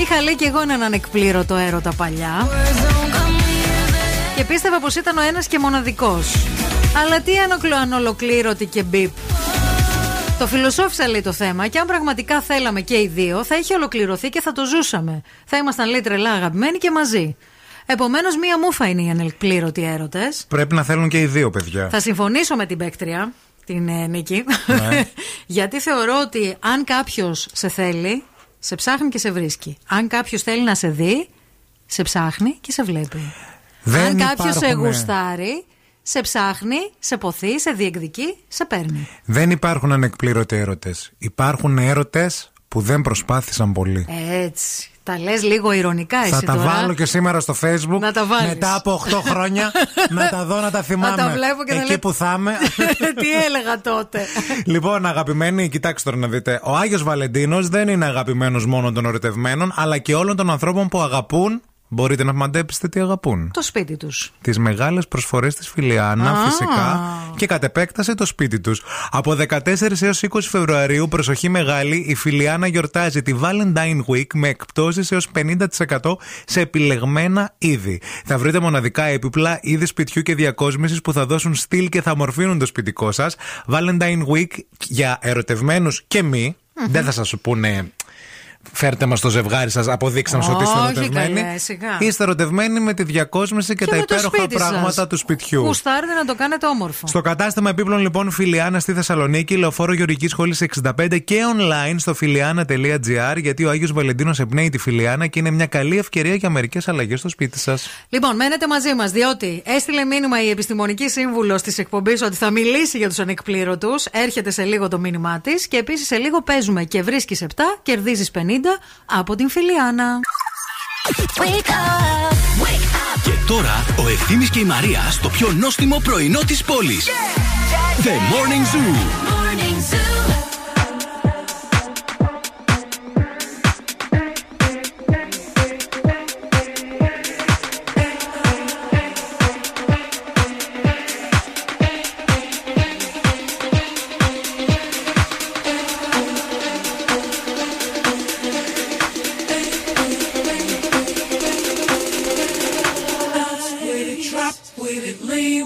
Είχα λέει και εγώ έναν ανεκπλήρωτο έρωτα παλιά. Και πίστευα πως ήταν ο ένας και μοναδικός. Αλλά τι αν ανολοκλήρωτη και μπιπ. Το φιλοσόφισα λέει το θέμα και αν πραγματικά θέλαμε και οι δύο θα είχε ολοκληρωθεί και θα το ζούσαμε. Θα ήμασταν λέει τρελά αγαπημένοι και μαζί. Επομένως, μία μούφα είναι οι ανεκπλήρωτοι έρωτες. Πρέπει να θέλουν και οι δύο παιδιά. Θα συμφωνήσω με την παίκτρια, την ε, Νίκη. Ναι. Γιατί θεωρώ ότι αν κάποιος σε θέλει, σε ψάχνει και σε βρίσκει. Αν κάποιος θέλει να σε δει, σε ψάχνει και σε βλέπει. Δεν αν κάποιος σε υπάρχουνε. γουστάρει, σε ψάχνει, σε ποθεί, σε διεκδικεί, σε παίρνει. Δεν υπάρχουν ανεκπλήρωτοι έρωτες. Υπάρχουν έρωτες που δεν προσπάθησαν πολύ. Έτσι. Τα λες λίγο ηρωνικά εσύ Θα τα τώρα. βάλω και σήμερα στο facebook Να τα βάλεις. μετά από 8 χρόνια να τα δω να τα θυμάμαι. τα βλέπω και να Εκεί λέω- που θα είμαι. Τι έλεγα τότε. λοιπόν, αγαπημένοι, κοιτάξτε τώρα να δείτε. Ο Άγιος Βαλεντίνος δεν είναι αγαπημένος μόνο των ερωτευμένων, αλλά και όλων των ανθρώπων που αγαπούν. Μπορείτε να μαντέψετε τι αγαπούν. Το σπίτι τους. Τις μεγάλες προσφορές της Φιλιάνα, Α. φυσικά, και κατ' επέκταση το σπίτι τους. Από 14 έως 20 Φεβρουαρίου, προσοχή μεγάλη, η Φιλιάνα γιορτάζει τη Valentine Week με εκπτώσεις έως 50% σε επιλεγμένα είδη. Θα βρείτε μοναδικά έπιπλα, είδη σπιτιού και διακόσμησης που θα δώσουν στυλ και θα μορφύνουν το σπιτικό σας. Valentine Week για ερωτευμένους και μη. Δεν θα σας πούνε φέρτε μας το ζευγάρι σας, αποδείξτε μα ότι είστε Όχι, ερωτευμένοι. καλέ, σιγά. Είστε ερωτευμένοι με τη διακόσμηση και, Και τα με το υπέροχα σπίτι σας. πράγματα του σπιτιού. Γουστάρετε να το κάνετε όμορφο. Στο κατάστημα επίπλων λοιπόν Φιλιάνα στη Θεσσαλονίκη, λεωφόρο Γεωργικής Σχολής 65 και online στο φιλιάνα.gr γιατί ο Άγιος Βαλεντίνος εμπνέει τη Φιλιάνα και είναι μια καλή ευκαιρία για μερικές αλλαγές στο σπίτι σας. Λοιπόν, μένετε μαζί μας, διότι έστειλε μήνυμα η επιστημονική σύμβουλος της εκπομπής ότι θα μιλήσει για τους ανεκπλήρωτους. Έρχεται σε λίγο το μήνυμά της και επίσης σε λίγο παίζουμε και βρίσκεις 7, κερδίζεις 50 από την Φιλιάνα. Και τώρα ο Ευθύμης και η Μαρία στο πιο νόστιμο πρωινό της πόλης. The Morning Zoo.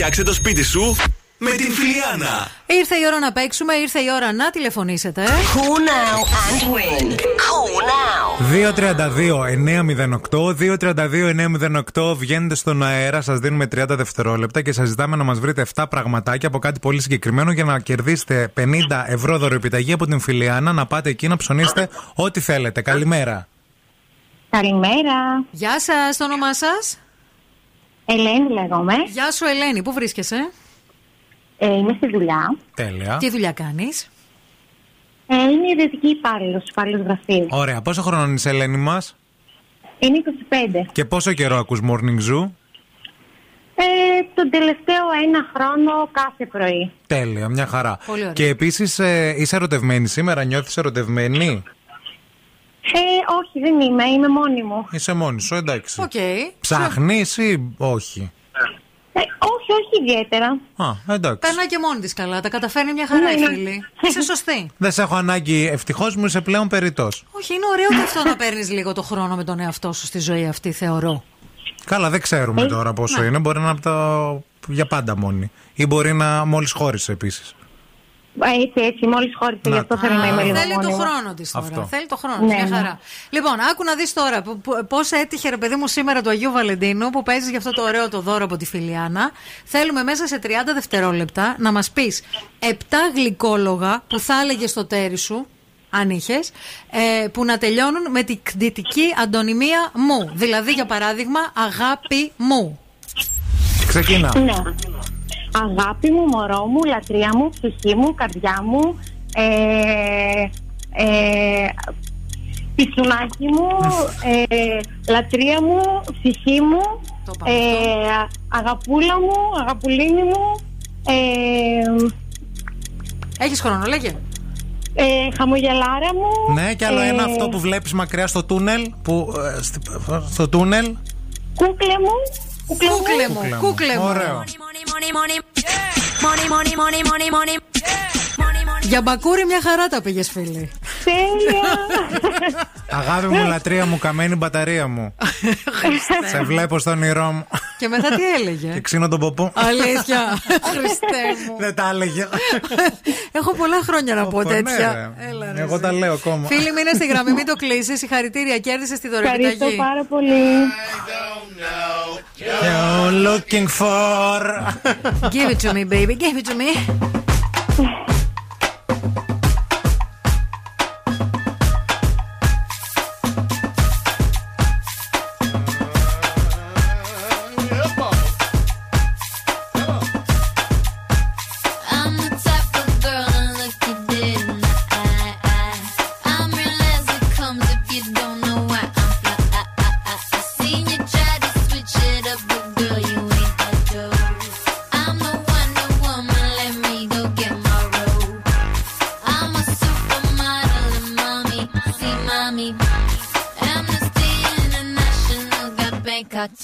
Φτιάξε το σπίτι σου με την Φιλιάνα. Ήρθε η ώρα να παίξουμε, ήρθε η ώρα να τηλεφωνήσετε. Cool now and win. Cool now. 232-908, 232-908, βγαίνετε στον αέρα, σας δίνουμε 30 δευτερόλεπτα και σας ζητάμε να μας βρείτε 7 πραγματάκια από κάτι πολύ συγκεκριμένο για να κερδίσετε 50 ευρώ δωρεοεπιταγή από την Φιλιάνα, να πάτε εκεί να ψωνίσετε ό,τι θέλετε. Καλημέρα. Καλημέρα. Γεια σας, το όνομά σας; Ελένη λέγομαι. Γεια σου, Ελένη, πού βρίσκεσαι; Ε, είμαι στη δουλειά. Τέλεια. Τι δουλειά κάνεις; Ε, είμαι ιδιωτική υπάλληλος, υπάλληλο γραφείου. Ωραία, πόσο χρόνο είσαι, Ελένη μας, Είναι 25. και πόσο καιρό ακούς Morning Zoo; Ε, τον τελευταίο ένα χρόνο κάθε πρωί. Τέλεια, μια χαρά. Πολύ ωραία. Και επίσης είσαι ερωτευμένη σήμερα, νιώθεις ερωτευμένη; Ε, όχι, δεν είμαι. Είμαι μόνη μου. Είσαι μόνη σου, εντάξει. Οκ. Ψάχνει ή όχι; Ε, όχι, όχι ιδιαίτερα. Α, εντάξει. Περνάει και μόνη της καλά. Τα καταφέρνει μια χαρά η Ναι, ναι. φίλη. Είσαι σωστή. Δεν σε έχω ανάγκη. Ευτυχώς μου είσαι πλέον περιττός. Όχι, είναι ωραίο και αυτό να παίρνεις λίγο το χρόνο με τον εαυτό σου στη ζωή αυτή, θεωρώ. Καλά, δεν ξέρουμε Ε, τώρα πόσο ναι. είναι. Μπορεί να είναι από το... για πάντα μόνη. Ή μπορεί να μόλις χώρισε επίσης. Έτσι, έτσι, μόλις χώρισε, γι' αυτό θέλω να είμαι λίγο. Θέλει το χρόνο της τώρα. Αυτό. Θέλει το χρόνο ναι, μια ναι. χαρά. Λοιπόν, άκου να δεις τώρα πώς έτυχε, ρε παιδί μου, σήμερα του Αγίου Βαλεντίνου που παίζεις γι' αυτό το ωραίο το δώρο από τη Φιλιάνα. Θέλουμε μέσα σε 30 δευτερόλεπτα να μας πεις 7 γλυκόλογα που θα έλεγε στο τέρι σου, αν είχες, ε, που να τελειώνουν με την κτητική αντωνυμία μου. Δηλαδή, για παράδειγμα, αγάπη μου. Ξεκινά. Ναι. Αγάπη μου, μωρό μου, λατρεία μου, ψυχή μου, καρδιά μου, ε, ε πισουνάκι μου, ε, λατρεία μου, ψυχή μου, ε, αγαπούλα μου, αγαπουλίνη μου. Ε, Έχεις χρόνο, λέγε. Ε, χαμογελάρα μου. Ναι, και άλλο ε, ένα αυτό που βλέπεις μακριά στο τούνελ. Που, ε, στο τούνελ. Κούκλε μου. Κούκλε μου, κούκλε μου. Ωραίο. Για μπακούρι μια χαρά τα πήγες φίλη. Τέλεια. Αγάπη μου, λατρεία μου, καμένη μπαταρία μου. Σε βλέπω στον όνειρό μου. Και μετά τι έλεγε; Και ξύνω τον ποπό. Αλήθεια. Χριστέ. Δεν τα έλεγε. Έχω πολλά χρόνια να πω τέτοια. Ναι, Εγώ τα λέω ακόμα. Φίλοι, μείνε στη γραμμή, μην το κλείσεις. Συγχαρητήρια, κέρδισε τη δωρεάν. Ευχαριστώ πάρα πολύ. You're looking. Give it to me, baby. Give it to me.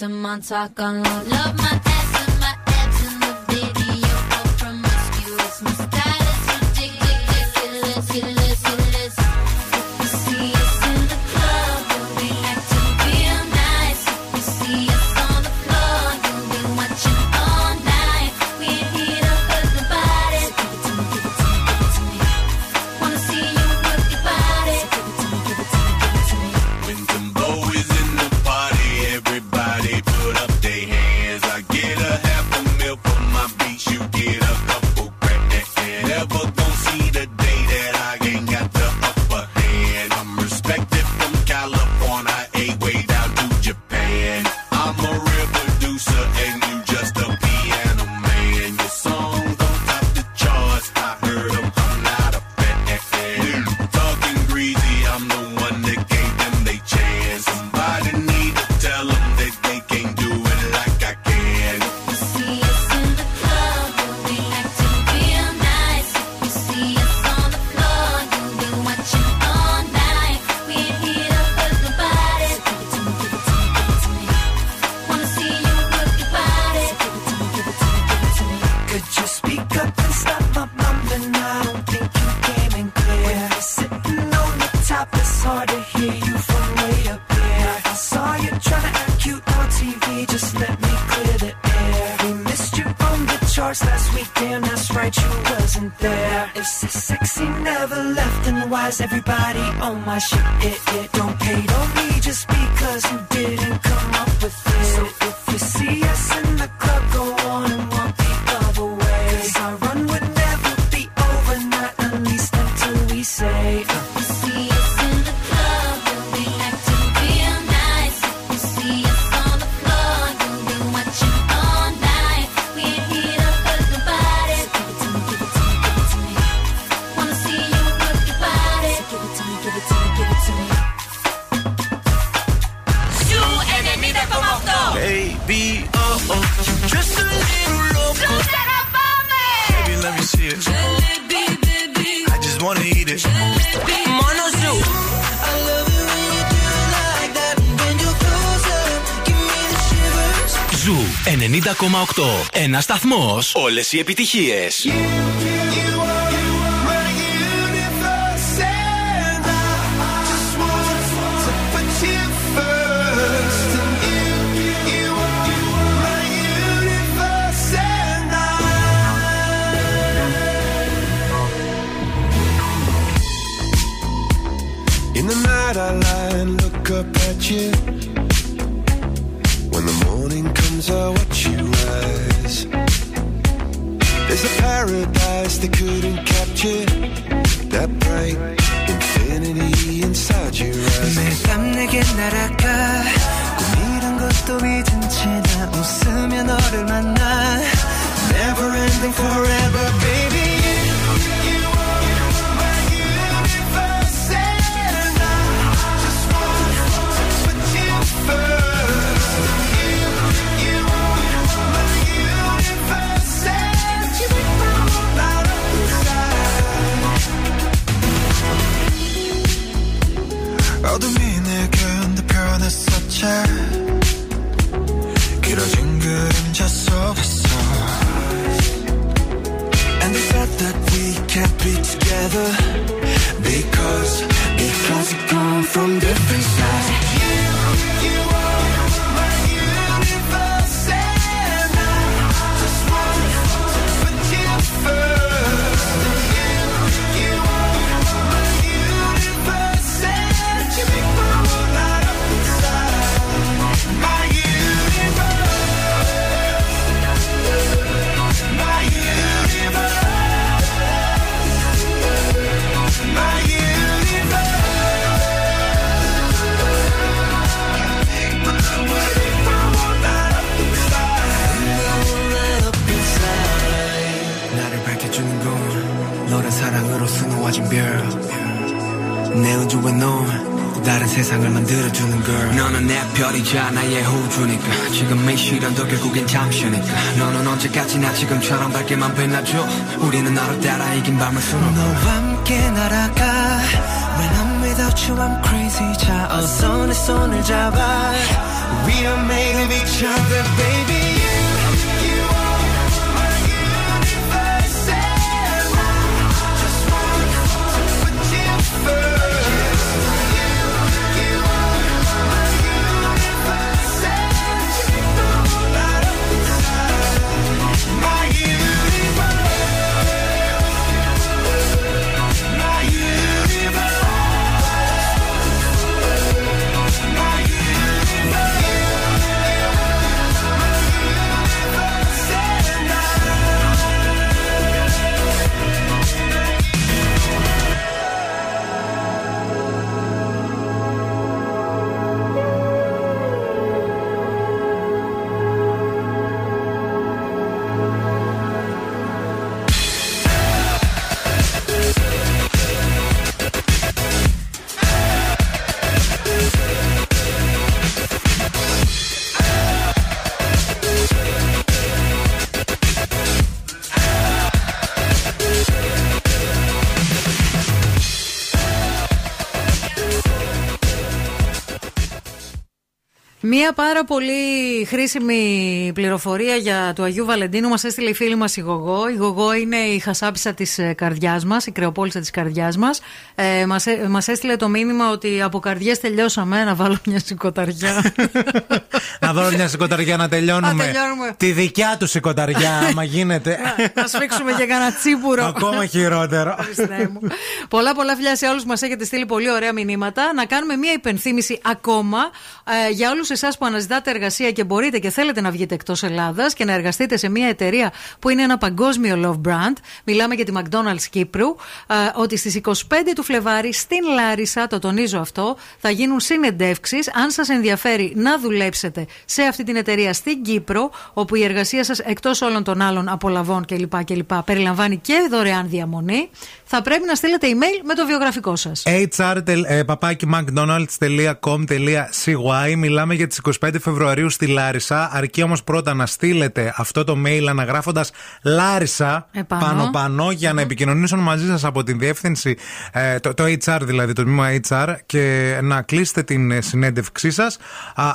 months I gone low. Love my. Όλες οι επιτυχίες. 밝게만 빛나줘. 우리는 너를 따라 이긴 밤을 수놓 πάρα πολύ χρήσιμη πληροφορία για του Αγίου Βαλεντίνου μας έστειλε η φίλη μας η Γογό. Η Γογό είναι η χασάπισα της καρδιάς μας, η κρεοπόλησα της καρδιάς μας. Ε, μας μας έστειλε το μήνυμα ότι από καρδιές τελειώσαμε. Να βάλω μια σηκωταριά. να βάλω μια σηκωταριά να τελειώνουμε. Να τελειώνουμε. Τη δικιά του σηκωταριά, άμα γίνεται. Να σφίξουμε και κανένα τσίπουρο. Ακόμα χειρότερο. Χριστέ μου. πολλά πολλά φιλιά σε όλους μας έχετε στείλει πολύ ωραία μηνύματα. Να κάνουμε μια υπενθύμηση ακόμα ε, για όλους εσάς που αναζητάτε εργασία και μπορείτε και θέλετε να βγείτε εκτός Ελλάδας και να εργαστείτε σε μια εταιρεία που είναι ένα παγκόσμιο love brand. Μιλάμε για τη McDonald's Κύπρου. ε, ότι στις 25 του Φλεβάρι στην Λάρισα, το τονίζω αυτό, θα γίνουν συνεντεύξεις. Αν σας ενδιαφέρει να δουλέψετε σε αυτή την εταιρεία στην Κύπρο, όπου η εργασία σας εκτός όλων των άλλων απολαβών κλπ. κλπ περιλαμβάνει και δωρεάν διαμονή, θα πρέπει να στείλετε email με το βιογραφικό σας. HR ε, παπάκι mcdonalds.com.cy Μιλάμε για τις 25 Φεβρουαρίου στη Λάρισα. Αρκεί όμως πρώτα να στείλετε αυτό το mail αναγράφοντας Λάρισα Επάνω. πάνω πάνω για να επικοινωνήσουν μαζί σας από την διεύθυνση, ε, το, το HR δηλαδή, το τμήμα HR και να κλείσετε την ε, συνέντευξή σας. Α,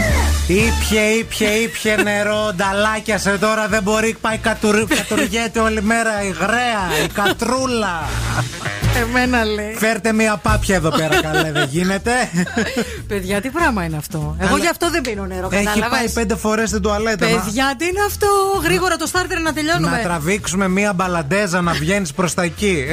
Ήπιε, ήπιε, ήπιε νερό, νταλάκιασε τώρα δεν μπορεί, πάει κατουρ, κατουργέται όλη μέρα η γραία, η κατρούλα. Εμένα λέει. Φέρτε μία πάπια εδώ πέρα, καλέ, δεν γίνεται. Παιδιά, τι πράγμα είναι αυτό. Εγώ Αλλά- γι' αυτό δεν πίνω νερό. Έχει κατάλαβες; πάει πέντε φορές στην τουαλέτα. μα. Παιδιά, τι είναι αυτό; Γρήγορα το στάρτερ να τελειώνουμε. Να τραβήξουμε μία μπαλαντέζα να βγαίνεις προς τα εκεί.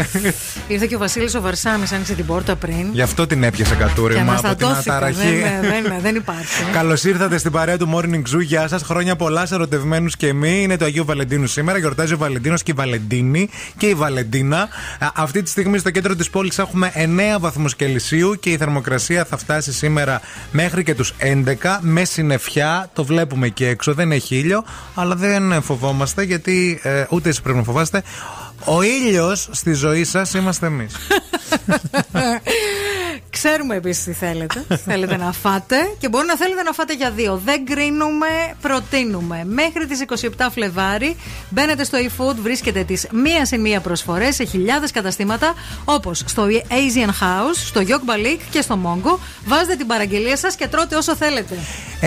Ήρθε και ο Βασίλης ο Βαρσάμι, άνοιξε την πόρτα πριν. Γι' αυτό την έπιασε Και κατούριμα από την αναστατώθηκα. αταραχή. Δεν, δεν, δεν υπάρχει. Καλώς ήρθατε στην παρέα του Morning Zoo. Γεια σας. Χρόνια πολλά σε ερωτευμένους και εμείς. Είναι το Αγίου Βαλεντίνου σήμερα. Γιορτάζει ο Βαλεντίνος και η Βαλεντίνη και η Βαλεντίνα. Α, Αυτή τη στιγμή στο κέντρο της πόλης έχουμε 9 βαθμούς Κελσίου και η θερμοκρασία θα φτάσει σήμερα μέχρι και τους 11 με συννεφιά. Το βλέπουμε εκεί έξω. Δεν έχει ήλιο, αλλά δεν φοβόμαστε γιατί ε, ούτε εσείς πρέπει να φοβάστε. Ο ήλιος στη ζωή σας είμαστε εμείς. Ξέρουμε επίσης τι θέλετε. θέλετε να φάτε και μπορεί να θέλετε να φάτε για δύο. Δεν κρίνουμε, προτείνουμε. Μέχρι τις 27 Φλεβάρι μπαίνετε στο eFood, βρίσκετε τις μία σε μία προσφορές σε χιλιάδες καταστήματα όπως στο Asian House, στο Yok Balik και στο Mongo. Βάζετε την παραγγελία σας και τρώτε όσο θέλετε. 694-6699.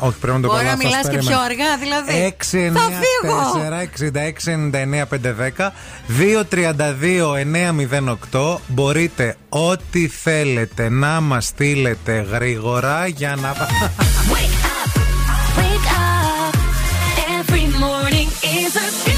Όχι, πρέπει να το πω Μπορεί να λάθος, μιλάς και περίμενε. πιο αργά, δηλαδή. Θα φύγω! 694-6699-510 232-908 Μπορείτε ό,τι θέλετε να μας στείλετε γρήγορα για να... Wake up. Every morning is a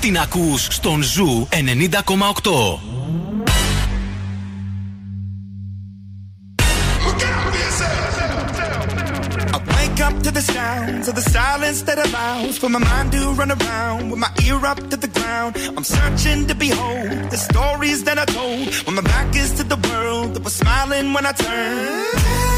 την ακούς στον Ζου 90,8. I wake up to the sounds of the silence that allows for my mind to run around with my ear up to the ground. I'm searching to behold the stories that I told when my back is to the world that was smiling when I turned.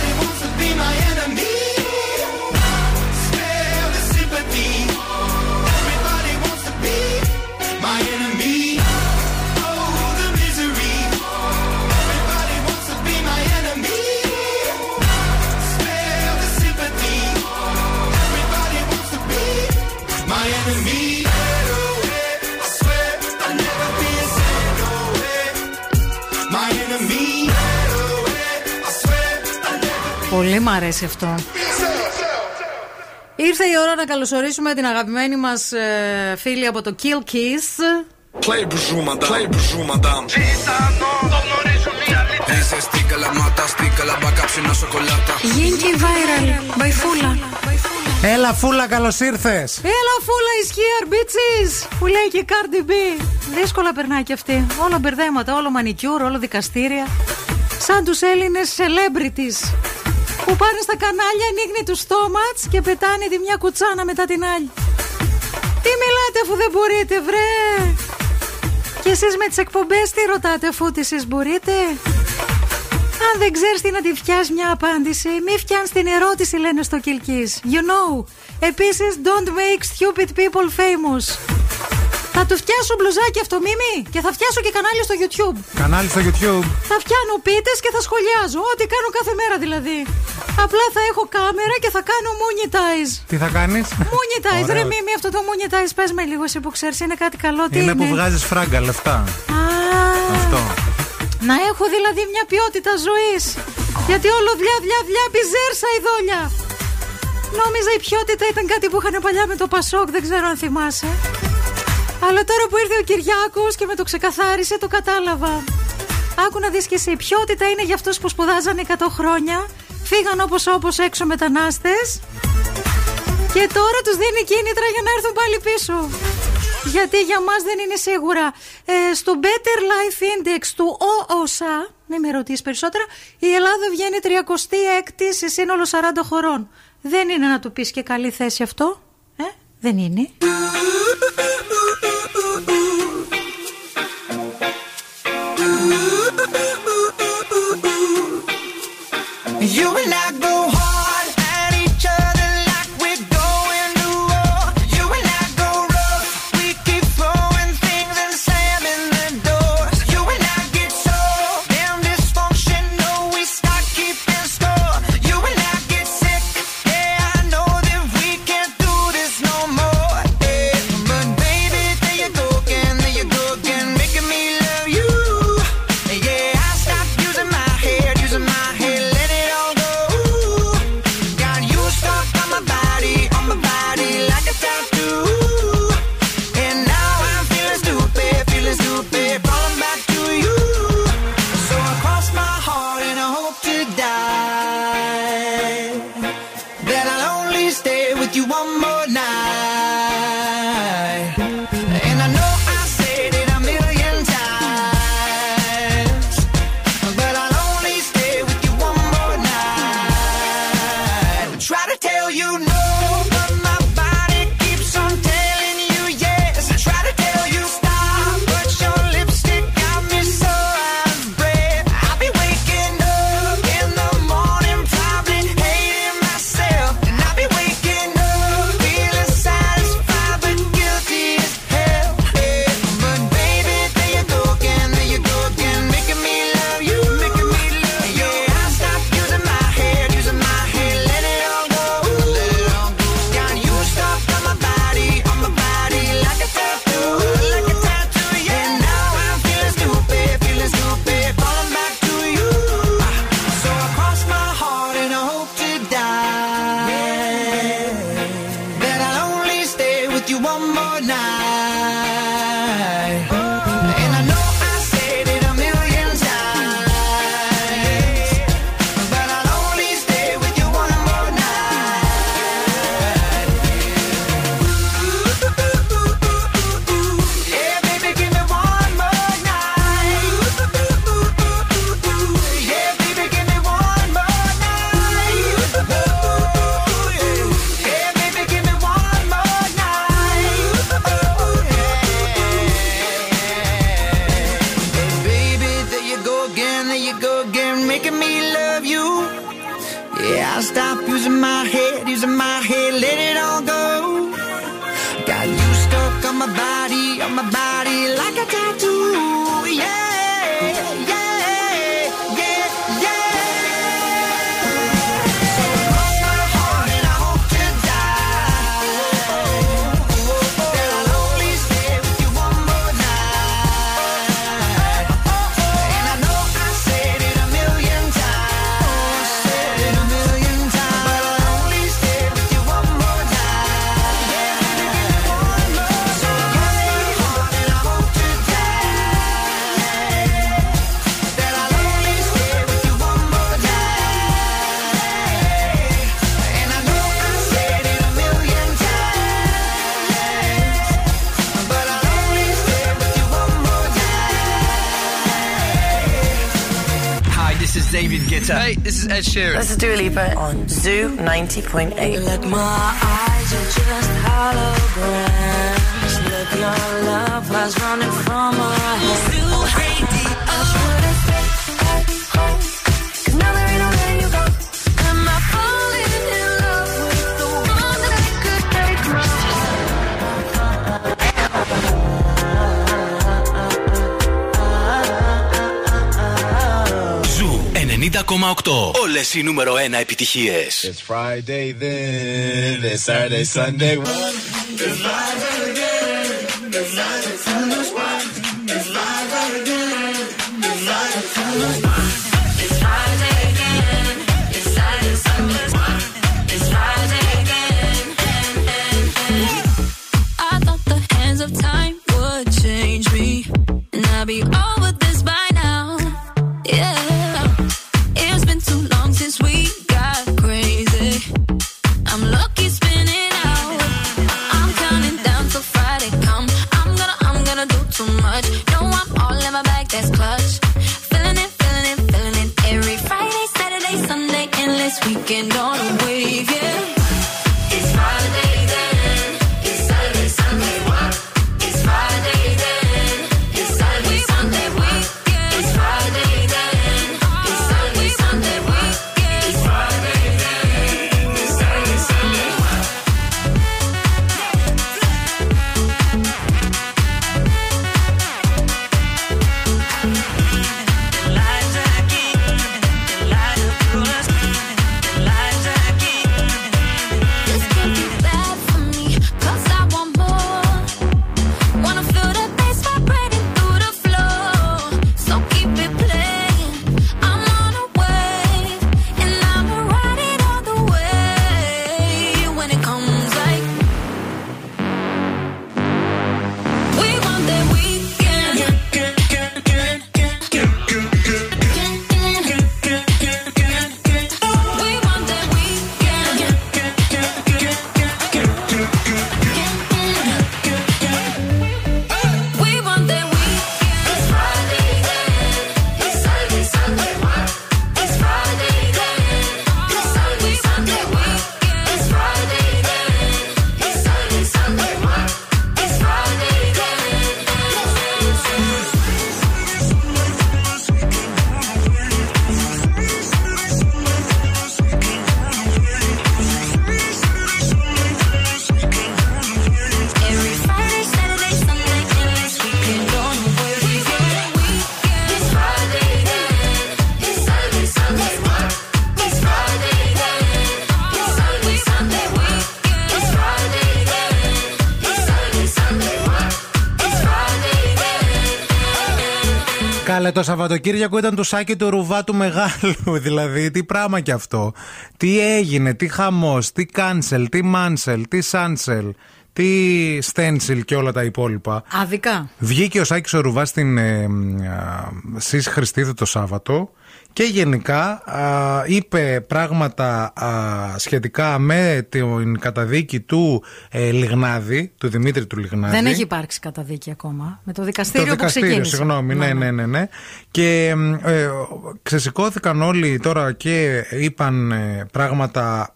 μ' αρέσει αυτό. Ήρθε η ώρα να καλωσορίσουμε την αγαπημένη μας φίλη από το Kill Kiss. Play bonjour madame, play bonjour madame Είσαι στίκα μάτα, στίκα μπάκα ψινά σοκολάτα Γίνηκε viral, μπαϊφούλα. Έλα, φούλα, καλώς ήρθες. Έλα, φούλα ισχύει, bitches! Που λέει και Cardi B. Δύσκολα περνάει και αυτή. Όλο μπερδέματα, όλο μανικιούρ, όλο δικαστήρια. Σαν τους Έλληνες celebrities. Που πάνε στα κανάλια, ανοίγνει τους στόματς και πετάνε τη μια κουτσάνα μετά την άλλη. Τι μιλάτε αφού δεν μπορείτε, βρε! Και εσείς με τις εκπομπές τι ρωτάτε αφού τις εσείς μπορείτε; Αν δεν ξέρεις τι να τη φτιάς μια απάντηση, μη φτιάνεις την ερώτηση λένε στο Κιλκής. You know. Επίσης, don't make stupid people famous. Θα του φτιάσω μπλουζάκι αυτό, Μίμη, και θα φτιάσω και κανάλι στο YouTube. Κανάλι στο YouTube. Θα φτιάνω πίτες και θα σχολιάζω. Ό,τι κάνω κάθε μέρα δηλαδή. Απλά θα έχω κάμερα και θα κάνω monetize. Τι θα κάνεις; Monetize, ρε Ωραίο. Μίμη, αυτό το monetize, πες με λίγο εσύ που ξέρεις, είναι κάτι καλό. Τι Είναι που βγάζεις φράγκα λεφτά. Α, Αυτό. να έχω δηλαδή μια ποιότητα ζωής. Γιατί όλο δουλειά, δουλειά, δουλειά, πιζέρσα η δόλια. Νόμιζα η ποιότητα ήταν κάτι που είχαν παλιά με το Πασόκ, δεν ξέρω αν θυμάσαι. Αλλά τώρα που ήρθε ο Κυριάκος και με το ξεκαθάρισε, το κατάλαβα. Άκου να δεις και εσύ, η ποιότητα είναι για αυτούς που σπουδάζαν 100 χρόνια, φύγαν όπως όπως έξω μετανάστες και τώρα τους δίνει κίνητρα για να έρθουν πάλι πίσω. Γιατί για μας δεν είναι σίγουρα. Ε, στο Better Life Index του ΟΟΣΑ, μην με ρωτήσεις περισσότερα, η Ελλάδα βγαίνει 36η σε σύνολο 40 χωρών. Δεν είναι να του πεις και καλή θέση αυτό. Ε, δεν είναι. You and I Ed Sheeran. This is Dua Lipa on Zoo 90.8. Like Όλε οι νούμερο 1 επιτυχίες. It's Friday then, it's Saturday, Sunday. Ε, το Σαββατοκύριακο ήταν το σάκι του ρουβά του μεγάλου. δηλαδή, τι πράγμα κι αυτό. Τι έγινε, τι χαμός, τι κάνσελ, τι μάνσελ, τι σάνσελ τι στένσιλ και όλα τα υπόλοιπα. Άδικα. Βγήκε ο Σάκης ο Ρουβάς στην ε, μ, α, ΣΥΣ Χριστίδου το Σάββατο και γενικά α, είπε πράγματα α, σχετικά με την καταδίκη του ε, Λιγνάδη, του Δημήτρη του Λιγνάδη. Δεν έχει υπάρξει καταδίκη ακόμα. Με το δικαστήριο, το δικαστήριο, που ξεκίνησε. συγγνώμη, ναι, ναι, ναι, ναι. Και μ, ε, ξεσηκώθηκαν όλοι τώρα και είπαν ε, πράγματα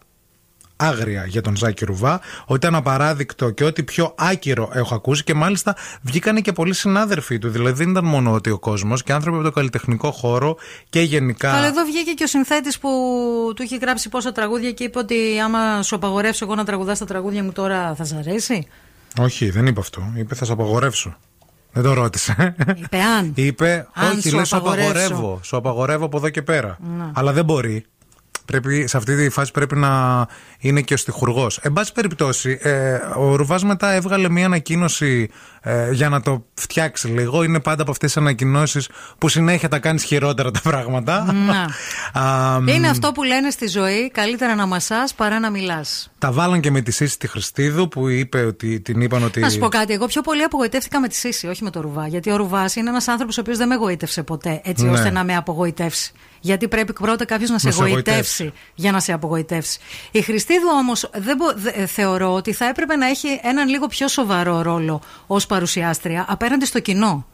άγρια για τον Ζάκη Ρουβά, ότι ήταν απαράδεικτο και ότι πιο άκυρο έχω ακούσει και μάλιστα βγήκανε και πολλοί συνάδελφοί του. Δηλαδή δεν ήταν μόνο ότι ο κόσμος και άνθρωποι από το καλλιτεχνικό χώρο και γενικά. Αλλά εδώ βγήκε και ο συνθέτης που του είχε γράψει πόσα τραγούδια και είπε ότι άμα σου απαγορεύσω εγώ να τραγουδάς τα τραγούδια μου τώρα θα σ' αρέσει. Όχι, δεν είπε αυτό. Είπε θα σε απαγορεύσω. Δεν το ρώτησε. Είπε αν. Είπε, Αν όχι, σου λέει σου απαγορεύσω. απαγορεύω. Σου απαγορεύω από εδώ και πέρα. Ναι. Αλλά δεν μπορεί. Πρέπει, σε αυτή τη φάση πρέπει να είναι και ο στιχουργός. Εν πάση περιπτώσει, ε, ο Ρουβάς μετά έβγαλε μια ανακοίνωση ε, για να το φτιάξει λίγο. Είναι πάντα από αυτές τις ανακοινώσεις που συνέχεια τα κάνεις χειρότερα τα πράγματα. Να. Α, μ, Είναι αυτό που λένε στη ζωή, καλύτερα να μασάς παρά να μιλάς. Τα βάλαν και με τη Σύση τη Χριστίδου που είπε ότι την είπαν ότι. Να σου πω κάτι. Εγώ πιο πολύ απογοητεύτηκα με τη Σύση, όχι με το Ρουβά. Γιατί ο Ρουβάς είναι ένας άνθρωπος ο οποίος δεν με εγωίτευσε ποτέ, έτσι Ναι. ώστε να με απογοητεύσει. Γιατί πρέπει πρώτα κάποιος να σε Να σε εγωιτεύσει εγωιτεύσει. για να σε απογοητεύσει. Η Χριστίδου όμως θεωρώ ότι θα έπρεπε να έχει έναν λίγο πιο σοβαρό ρόλο ως παρουσιάστρια απέναντι στο κοινό.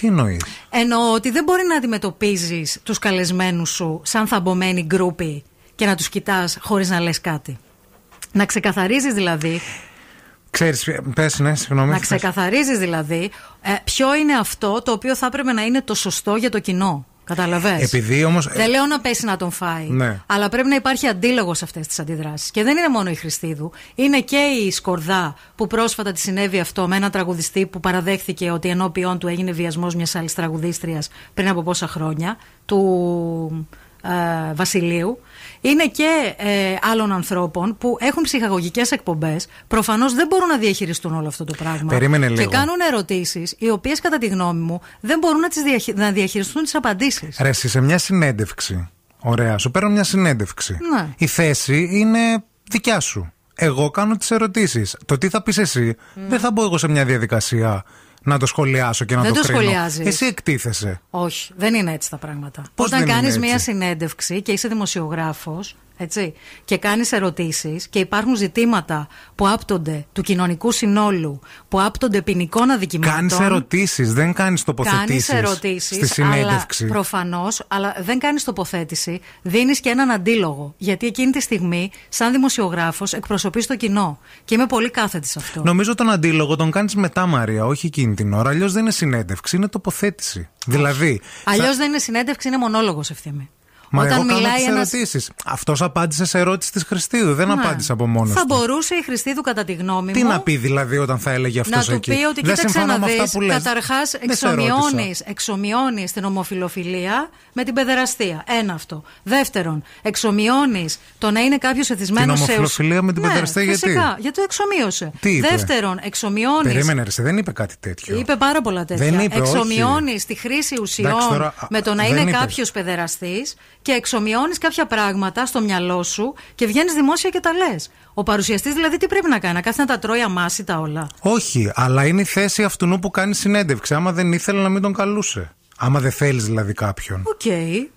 Τι εννοείς; Εννοώ ότι δεν μπορεί να αντιμετωπίζεις τους καλεσμένους σου σαν θαμπομένοι γκρούποι και να τους κοιτάς χωρίς να λες κάτι. Να ξεκαθαρίζεις δηλαδή Ξέρεις, πες ναι, συγγνώμη. να πες. ξεκαθαρίζεις δηλαδή ε, ποιο είναι αυτό το οποίο θα έπρεπε να είναι το σωστό για το κοινό. Καταλαβες. Επειδή όμως... Δεν λέω να πέσει να τον φάει. Ναι. Αλλά πρέπει να υπάρχει αντίλογος σε αυτές τις αντιδράσεις. Και δεν είναι μόνο η Χριστίδου. Είναι και η Σκορδά που πρόσφατα τη συνέβη αυτό με έναν τραγουδιστή που παραδέχθηκε ότι ενώπιον του έγινε βιασμός μιας άλλης τραγουδίστριας πριν από πόσα χρόνια. Του ε, Βασιλείου. Είναι και ε, άλλων ανθρώπων που έχουν ψυχαγωγικές εκπομπές. Προφανώς δεν μπορούν να διαχειριστούν όλο αυτό το πράγμα. Περίμενε Και λίγο. κάνουν ερωτήσεις, οι οποίες κατά τη γνώμη μου δεν μπορούν να, τις διαχει- να διαχειριστούν τις απαντήσεις. Ρε, εσύ σε μια συνέντευξη. Ωραία, σου παίρνω μια συνέντευξη. Ναι. Η θέση είναι δικιά σου. Εγώ κάνω τις ερωτήσεις. Το τι θα πεις εσύ, δεν θα μπω εγώ σε μια διαδικασία να το σχολιάσω και να Δεν το, το κρίνω. σχολιάζεις. Εσύ εκτίθεσαι. Όχι, δεν είναι έτσι τα πράγματα. Πώς Όταν δεν είναι κάνεις έτσι; μία συνέντευξη και είσαι δημοσιογράφος, έτσι, και κάνεις ερωτήσεις και υπάρχουν ζητήματα που άπτονται του κοινωνικού συνόλου, που άπτονται ποινικών αδικημάτων. Κάνεις ερωτήσεις, δεν κάνεις τοποθετήσεις. Κάνεις ερωτήσεις. Στη συνέντευξη. Προφανώς, αλλά δεν κάνεις τοποθέτηση. Δίνεις και έναν αντίλογο. Γιατί εκείνη τη στιγμή, σαν δημοσιογράφος, εκπροσωπείς το κοινό. Και είμαι πολύ κάθετη σε αυτό. Νομίζω τον αντίλογο τον κάνεις μετά, Μαρία, όχι εκείνη την ώρα. Αλλιώς δεν είναι συνέντευξη, είναι τοποθέτηση. Δηλαδή. Αλλιώς δεν είναι συνέντευξη, είναι μονόλογος ευθύμη. Μα Όταν εγώ κάνω μιλάει τις ένας- ερωτήσεις. Αυτός απάντησε σε ερώτηση της Χριστίδου. Δεν Ναι. απάντησε από μόνος Θα του. μπορούσε η Χριστίδου, κατά τη γνώμη Τι μου. να πει δηλαδή όταν θα έλεγε αυτός να του εκεί; πει ότι δεν κοίταξε συμφωνώ να με αυτά δεις, που λες. καταρχάς Δεν σε ρώτησα. εξομοιώνεις, εξομοιώνεις την ομοφιλοφιλία με την παιδεραστία. Ένα αυτό. Δεύτερον, εξομοιώνεις το να είναι κάποιος εθισμένος Την σε ουσ- ομοφιλοφιλία με την ναι, παιδεραστία, γιατί; Φυσικά, γιατί το εξομοίωσε; Τι είπε; Δεύτερον, εξομοιώνεις Περίμενε, ρε, σε, δεν είπε κάτι τέτοιο. Είπε πάρα πολλά τέτοια. Δεν είπε, όχι. εξομοιώνεις τη χρήση ουσιών Εντάξει, τώρα, με το να δεν είναι είπε. κάποιος παιδεραστής και εξομοιώνεις κάποια πράγματα στο μυαλό σου και βγαίνεις δημόσια και τα λες. Ο παρουσιαστής δηλαδή τι πρέπει να κάνει, να κάθεται να τα τρώει αμάσητα όλα; Όχι, αλλά είναι η θέση αυτού που κάνει συνέντευξη. Άμα δεν ήθελε να μην τον καλούσε. Άμα δεν θέλεις δηλαδή κάποιον. Οκ.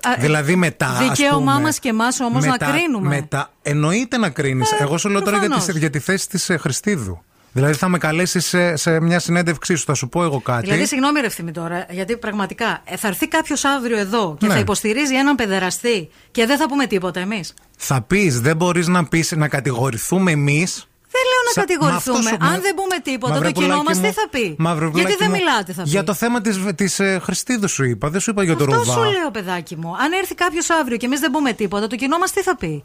Α, Δηλαδή μετά. ας Δικαίωμά πούμε, μας και εμάς όμως να μετά- κρίνουμε. Μετά, εννοείται να κρίνεις. Ε, Εγώ σου λέω τώρα για τη, προφανώς. για τη θέση της Χριστίδου. Δηλαδή θα με καλέσεις σε, σε μια συνέντευξή σου, θα σου πω εγώ κάτι. Δηλαδή, συγγνώμη, ρε ευθύμη τώρα, γιατί πραγματικά ε, θα έρθει κάποιος αύριο εδώ και Ναι. θα υποστηρίζει έναν παιδεραστή και δεν θα πούμε τίποτα εμείς. Θα πεις, δεν μπορείς να πεις να κατηγορηθούμε εμείς; Δεν λέω να Σα- κατηγορηθούμε. Μα αυτό σου- Αν δεν πούμε τίποτα, Μαύρε το κοινό πουλάκι μας μου, τι θα πει; μαύρε Γιατί πουλάκι δεν μου, μιλάτε, θα πει; Για το θέμα της της, ε, Χριστίδου σου είπα, δεν σου είπα για το Αυτό Ρουβά. σου λέω, παιδάκι μου. Αν έρθει κάποιος αύριο και εμείς δεν πούμε τίποτα, το κοινό μας τι θα πει;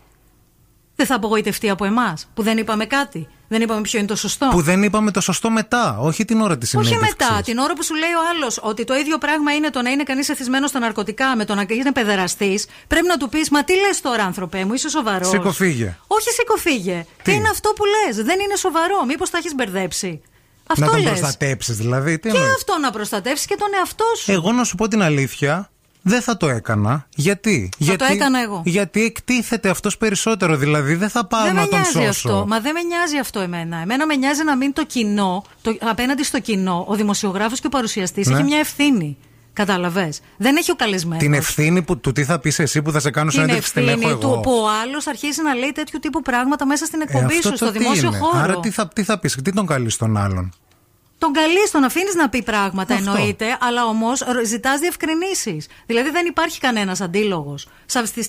Δεν θα απογοητευτεί από εμάς που δεν είπαμε κάτι. Δεν είπαμε ποιο είναι το σωστό. Που δεν είπαμε το σωστό μετά, όχι την ώρα της Όχι συνέντευξης. μετά, την ώρα που σου λέει ο άλλος ότι το ίδιο πράγμα είναι το να είναι κανείς εθισμένος στα ναρκωτικά με το να είναι παιδεραστής, πρέπει να του πεις Μα τι λες τώρα, άνθρωπέ μου, είσαι σοβαρός. Σήκω φύγε. Όχι, σηκωφίγε. Τι; Τι; είναι αυτό που λες, δεν είναι σοβαρό. Μήπως τα έχεις μπερδέψει. να Αυτό τον λες. προστατέψεις δηλαδή. Τι Και εννοείς; αυτό να προστατεύσει και τον εαυτό σου. Εγώ να σου πω την αλήθεια, Δεν θα το έκανα. Γιατί; Γιατί, το έκανα εγώ. Γιατί εκτίθεται αυτός περισσότερο. Δηλαδή δεν θα πάω δεν να με τον νοιάζει σώσω. αυτό. Μα δεν με νοιάζει αυτό εμένα. Εμένα με νοιάζει να μείνει το κοινό, το, απέναντι στο κοινό, ο δημοσιογράφος και ο παρουσιαστής Ναι. έχει μια ευθύνη. Κατάλαβες; Δεν έχει ο καλεσμένος. Την ευθύνη που, του τι θα πεις εσύ που θα σε κάνω Την συνέντευξη την έχω ευθύνη του εγώ. που ο άλλος αρχίσει να λέει τέτοιου τύπου πράγματα μέσα στην Ε, εκπομπή αυτό σου, στο το τι δημόσιο είναι; χώρο. Άρα τι θα, τι θα πεις, τι τον καλείς τον άλλον; Τον καλείς, τον αφήνεις να πει πράγματα, Αυτό. εννοείται, αλλά όμως ζητάς διευκρινήσεις. Δηλαδή δεν υπάρχει κανένας αντίλογος.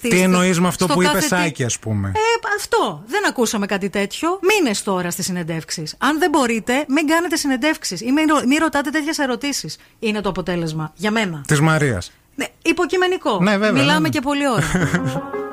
Τι εννοείς με αυτό που είπες Σάκη, ας πούμε; Ε, αυτό. Δεν ακούσαμε κάτι τέτοιο. Μήνε τώρα στις συνεντεύξεις. Αν δεν μπορείτε, μην κάνετε συνεντεύξεις ή μην, ρω- μην ρωτάτε τέτοιες ερωτήσεις. Είναι το αποτέλεσμα. Για μένα. Της Μαρίας. Ναι, υποκειμενικό. Ναι, βέβαια, Μιλάμε ναι. και πολλή ώρα.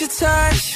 your touch.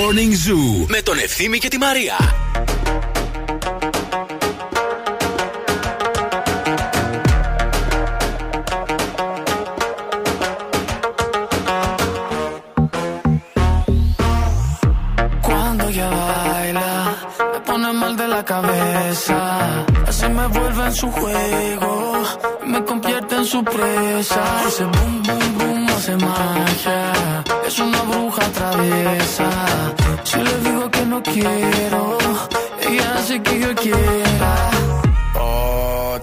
Morning Zoo με τον Ευθύμη και τη Μαρία. Cuando ella baila, me pone mal de la cabeza. Así me vuelve en su juego, me convierte en su presa. Ese boom, boom, boom hace magia. Es una bruja traviesa. Si le digo que no quiero, ella hace que yo quiera. Oh,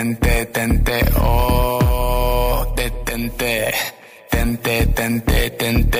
tente, tente. Oh, te tente, tente, tente, tente.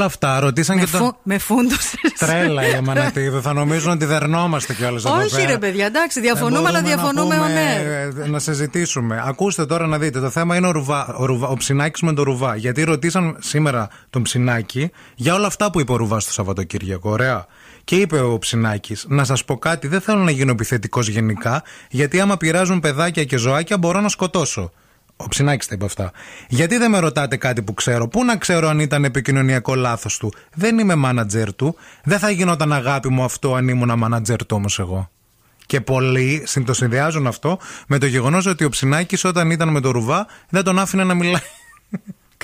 Παρόλα αυτά, ρωτήσαν Με, και τον. φου... με φούντωσες. Τρέλα η Αμανατίδου. Θα νομίζουν ότι δερνόμαστε κιόλας εδώ Όχι, πέρα. ρε παιδιά, εντάξει, διαφωνούμε, Ε, αλλά μπορούμε διαφωνούμε να ο πούμε, ναι. ε, Να συζητήσουμε. Ακούστε τώρα να δείτε. Το θέμα είναι ο, ρουβά, ο, ρουβά, ο Ψινάκης με το Ρουβά. Γιατί ρωτήσαν σήμερα τον Ψινάκη για όλα αυτά που είπε ο Ρουβά το Σαββατοκύριακο. Ωραία. Και είπε ο Ψινάκης, να σας πω κάτι, δεν θέλω να γίνω επιθετικός γενικά, γιατί άμα πειράζουν παιδάκια και ζωάκια μπορώ να σκοτώσω. Ο Ψινάκης τα είπε αυτά. Γιατί δεν με ρωτάτε κάτι που ξέρω, Πού να ξέρω αν ήταν επικοινωνιακό λάθος του; Δεν είμαι μάνατζερ του. Δεν θα γινόταν αγάπη μου αυτό αν ήμουν μάνατζερ του όμως εγώ. Και πολλοί συν- το συνδυάζουν αυτό με το γεγονός ότι ο Ψινάκης όταν ήταν με το Ρουβά δεν τον άφηνε να μιλάει.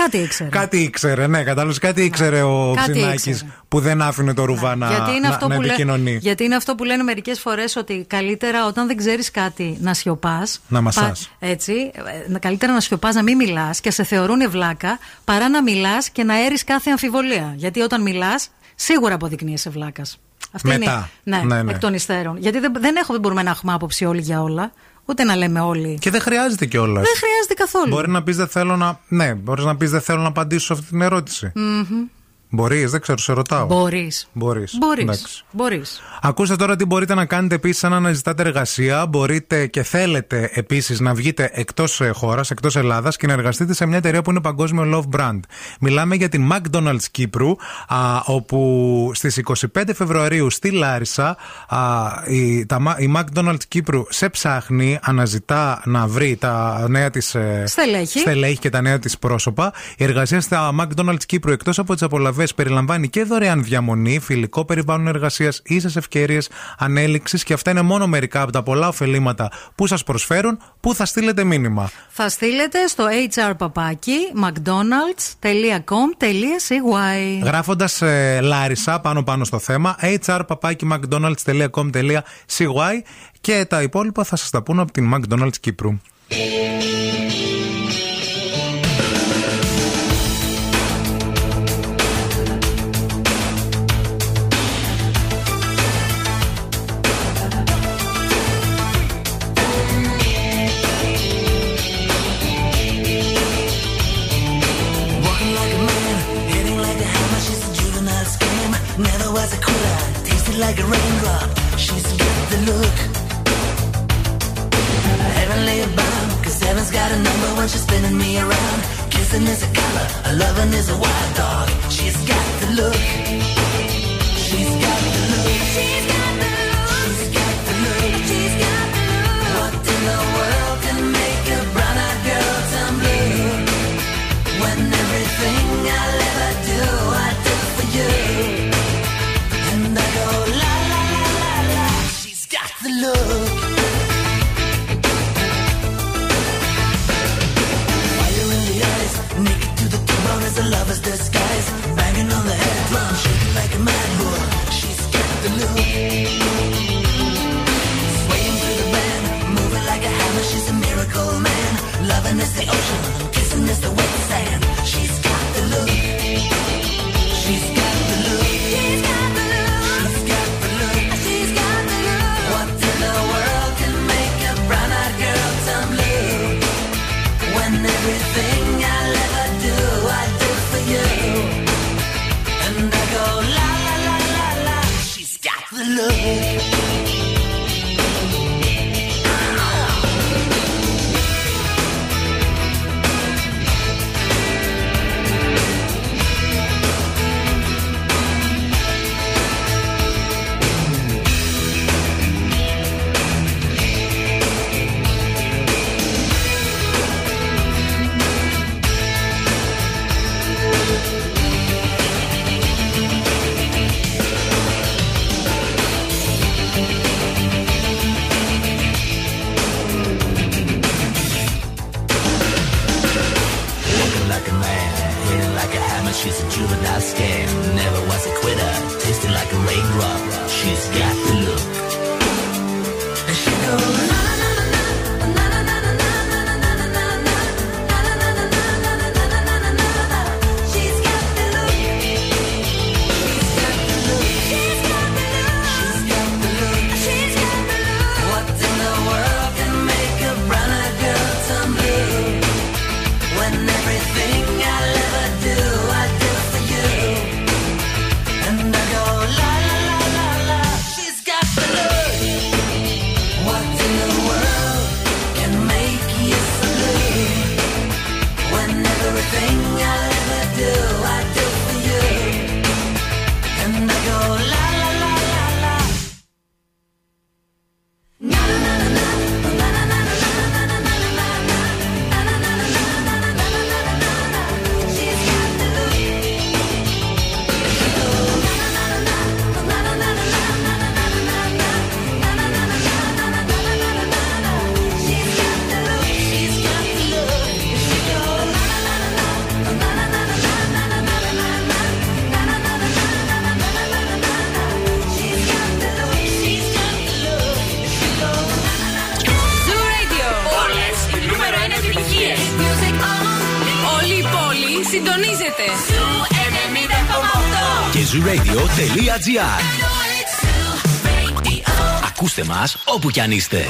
Κάτι ήξερε. Κάτι ήξερε, ναι, κατάλαβες. Κάτι ήξερε ο Κάτι Ψινάκης ήξερε. που δεν άφηνε το Ρουβά να, γιατί, είναι να, αυτό να που λέ- επικοινωνεί. γιατί είναι αυτό που λένε μερικές φορές ότι καλύτερα όταν δεν ξέρεις κάτι να σιωπάς. Να μασάς. Έτσι. ε, Καλύτερα να σιωπάς, να μην μιλάς και σε θεωρούν βλάκα παρά να μιλάς και να έρεις κάθε αμφιβολία. Γιατί όταν μιλάς, σίγουρα αποδεικνύεσαι βλάκας. Αυτή Μετά. είναι. Ναι, ναι. εκ των υστέρων. Γιατί δεν, δεν, έχω, δεν μπορούμε να έχουμε άποψη όλοι για όλα. Ούτε να λέμε όλοι. Και δεν χρειάζεται κιόλας. Δεν χρειάζεται καθόλου. Μπορεί να πεις δεν θέλω να. Ναι, μπορείς να πεις δεν θέλω να απαντήσω σε αυτή την ερώτηση. Μμμ. Μπορείς, δεν ξέρω, σε ρωτάω. Μπορείς. Μπορείς. Μπορείς. Εντάξει. Μπορείς. Ακούστε τώρα τι μπορείτε να κάνετε επίσης αν αναζητάτε εργασία. Μπορείτε και θέλετε επίσης να βγείτε εκτός χώρας, εκτός Ελλάδας και να εργαστείτε σε μια εταιρεία που είναι παγκόσμιο love brand. Μιλάμε για την McDonald's Κύπρου, α, όπου στις 25 Φεβρουαρίου στη Λάρισα α, η, τα, μα- η McDonald's Κύπρου σε ψάχνει, αναζητά να βρει τα νέα της Στελέχη. στελέχη και τα νέα της πρόσωπα. Η εργασία στα McDonald's Κύπρου εκτός από τις απολαυέ περιλαμβάνει και δωρεάν διαμονή, φιλικό περιβάλλον εργασία, ίσε ευκαιρίε ανέλυξη και αυτά είναι μόνο μερικά από τα πολλά ωφελήματα που σα προσφέρουν που θα στείλετε μήνυμα. Θα στείλετε στο hrpapaki mcdonalds.com.cy Γράφοντα ε, Λάρισα πάνω πάνω στο θέμα, hrpapakimcdonalds.com.cy και τα υπόλοιπα θα σα τα πούνε από την McDonald's Κύπρου. A number when she's spinning me around. Kissing is a color, a loving is a wild dog. She's got the look. She's got the look. She's got the look. She's got the look. What in the world can make a girl turn blue? When everything I'll ever do, I do for you. And I go la la la la la. She's got the look. A lover's disguise. Banging on the head drum, shaking like a mad bull. She's got the look. Swaying through the band, moving like a hammer. She's a miracle man. Loving is the ocean, kissing is the wet love. The a juvenile scam. Never was a quitter, tasted like a raindrop. She's got όπου κι αν είστε.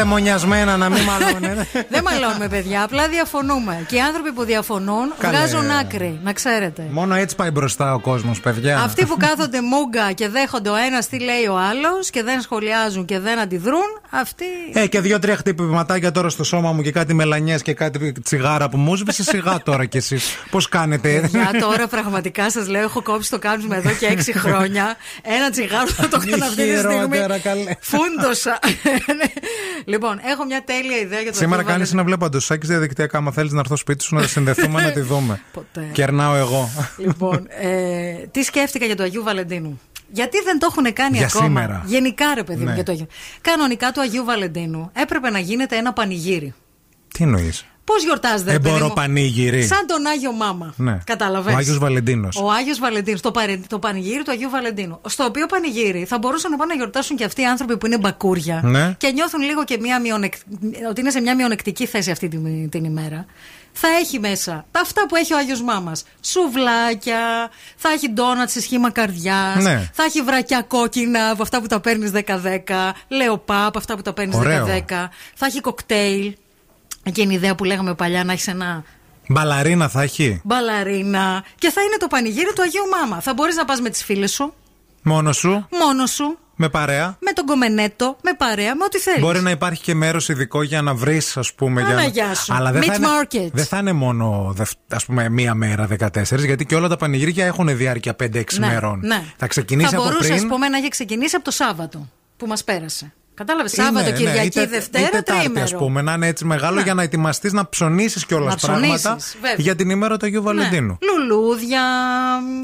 Είστε μονιασμένα, να μην μαλώνετε. Δεν μαλώνουμε, παιδιά. Απλά διαφωνούμε. Και οι άνθρωποι που διαφωνούν Καλέ. βγάζουν άκρη, να ξέρετε. Μόνο έτσι πάει μπροστά ο κόσμος, παιδιά. Αυτοί που κάθονται μούγκα και δέχονται ο ένας τι λέει ο άλλος και δεν σχολιάζουν και δεν αντιδρούν, αυτοί. Ε, και δύο-τρία χτυπηματάκια τώρα στο σώμα μου και κάτι μελανιές και κάτι τσιγάρα που μου σβήσε. Σιγά τώρα κι εσείς. Πώς κάνετε; Για τώρα πραγματικά σας λέω, έχω κόψει το κάνουμε εδώ και έξι χρόνια. Ένα τσιγάρο θα το έκανα αυτή τη στιγμή. Χειρότερα, καλέ. Φούντοσα. Λοιπόν, έχω μια τέλεια ιδέα για το Σήμερα Αγίου κάνεις ένα βλέποντο σάκι διαδικτυακά. Άμα θέλεις να έρθω σπίτι σου να συνδεθούμε να τη δούμε. Ποτέ. Κερνάω εγώ. Λοιπόν, ε, τι σκέφτηκα για το Αγίου Βαλεντίνου; Γιατί δεν το έχουν κάνει Για ακόμα; σήμερα. Γενικά, ρε παιδί μου, Ναι. για το Αγίου. Κανονικά του Αγίου Βαλεντίνου έπρεπε να γίνεται ένα πανηγύρι. Τι εννοείς; Πώς γιορτάζεται, ρε παιδί μου; Εμποροπανήγυρι. Σαν τον Άγιο Μάμα. Ναι. Κατάλαβες. Ο Άγιος Βαλεντίνος. Ο Άγιος Βαλεντίνος. Το, παρε- το πανηγύρι του Αγίου Βαλεντίνου. Στο οποίο πανηγύρι θα μπορούσαν να πάνε να γιορτάσουν και αυτοί οι άνθρωποι που είναι μπακούρια. Ναι. Και νιώθουν λίγο και μια μειονεκ... ότι είναι σε μια μειονεκτική θέση αυτή την, την ημέρα. Θα έχει μέσα τα αυτά που έχει ο Άγιος Μάμας Σουβλάκια, θα έχει ντόνατς σε σχήμα καρδιάς Ναι. Θα έχει βρακιά κόκκινα από αυτά που τα παίρνεις 10-10 Λεοπά από αυτά που τα παίρνεις Ωραίο. 10-10 Θα έχει κοκτέιλ Εκείνη η ιδέα που λέγαμε παλιά να έχεις ένα Μπαλαρίνα θα έχει. μπαλαρίνα. Και θα είναι το πανηγύρι του Αγίου Μάμα. Θα μπορείς να πας με τις φίλες σου, Μόνος σου. μόνος σου, Με παρέα. με τον κομμενέτο, με παρέα, με ό,τι θέλεις. Μπορεί να υπάρχει και μέρος ειδικό για να βρεις, ας πούμε. για... Παναγιά σου. Αλλά δεν Meat θα, είναι, market. δεν θα είναι μόνο ας πούμε, μία μέρα 14, γιατί και όλα τα πανηγύρια έχουν διάρκεια 5-6 μέρων. Ναι. Θα ξεκινήσει θα από μπορούσες, πριν. ας πούμε, να έχει ξεκινήσει από το Σάββατο που μας πέρασε. Κατάλαβες. Είναι, Σάββατο, ναι, Κυριακή, είτε- Δευτέρα, είτε Τετάρτη, τριήμερο. ας πούμε, να είναι έτσι μεγάλο για να ετοιμαστείς να ψωνίσεις κιόλας Να πράγματα ψωνίσεις, βέβαια. για την ημέρα του Αγίου Βαλεντίνου. Ναι. Λουλούδια.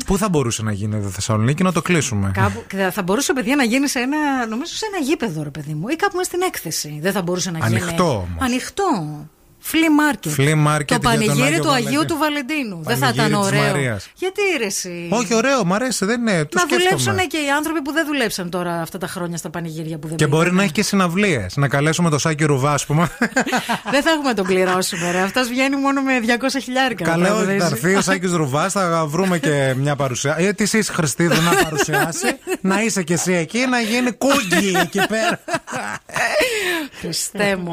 Πού θα μπορούσε να γίνει εδώ Θεσσαλονίκη να το κλείσουμε. Κάπου, θα- θα μπορούσε, παιδιά, να γίνει σε ένα, νομίζω, σε ένα γήπεδο, ρε παιδί μου, ή κάπου μέσα στην έκθεση. Δεν θα μπορούσε να γίνει. Ανοιχτό όμως. Ανοιχτό. Flea market. Flea market Το για τον πανηγύρι Άγιο του Αγίου Βαλεντίνο. του Βαλεντίνου. Δεν θα Πανηγύρι ήταν της ωραίο. Μαρίας. Γιατί ρε εσύ; Όχι, ωραίο, μου αρέσει. Δεν είναι. Το να σκέφτομαι. δουλέψουν και οι άνθρωποι που δεν δουλέψαν τώρα αυτά τα χρόνια στα πανηγύρια που δεν Και μπορεί πήγανε. να έχει και συναυλίες. Να καλέσουμε το Σάκη Ρουβά, ας πούμε. Δεν θα έχουμε τον πληρώσουμε, ρε. Αυτός βγαίνει μόνο με 200 χιλιάρικα. να Καλό τραγουδήσει. θα έρθει ο Σάκης Ρουβά, θα βρούμε και μια παρουσία. Ε, τι είσαι Χριστίδου να παρουσιάσει, να είσαι και εσύ εκεί, να γίνει κούγκι εκεί πέρα. Χριστέ μου.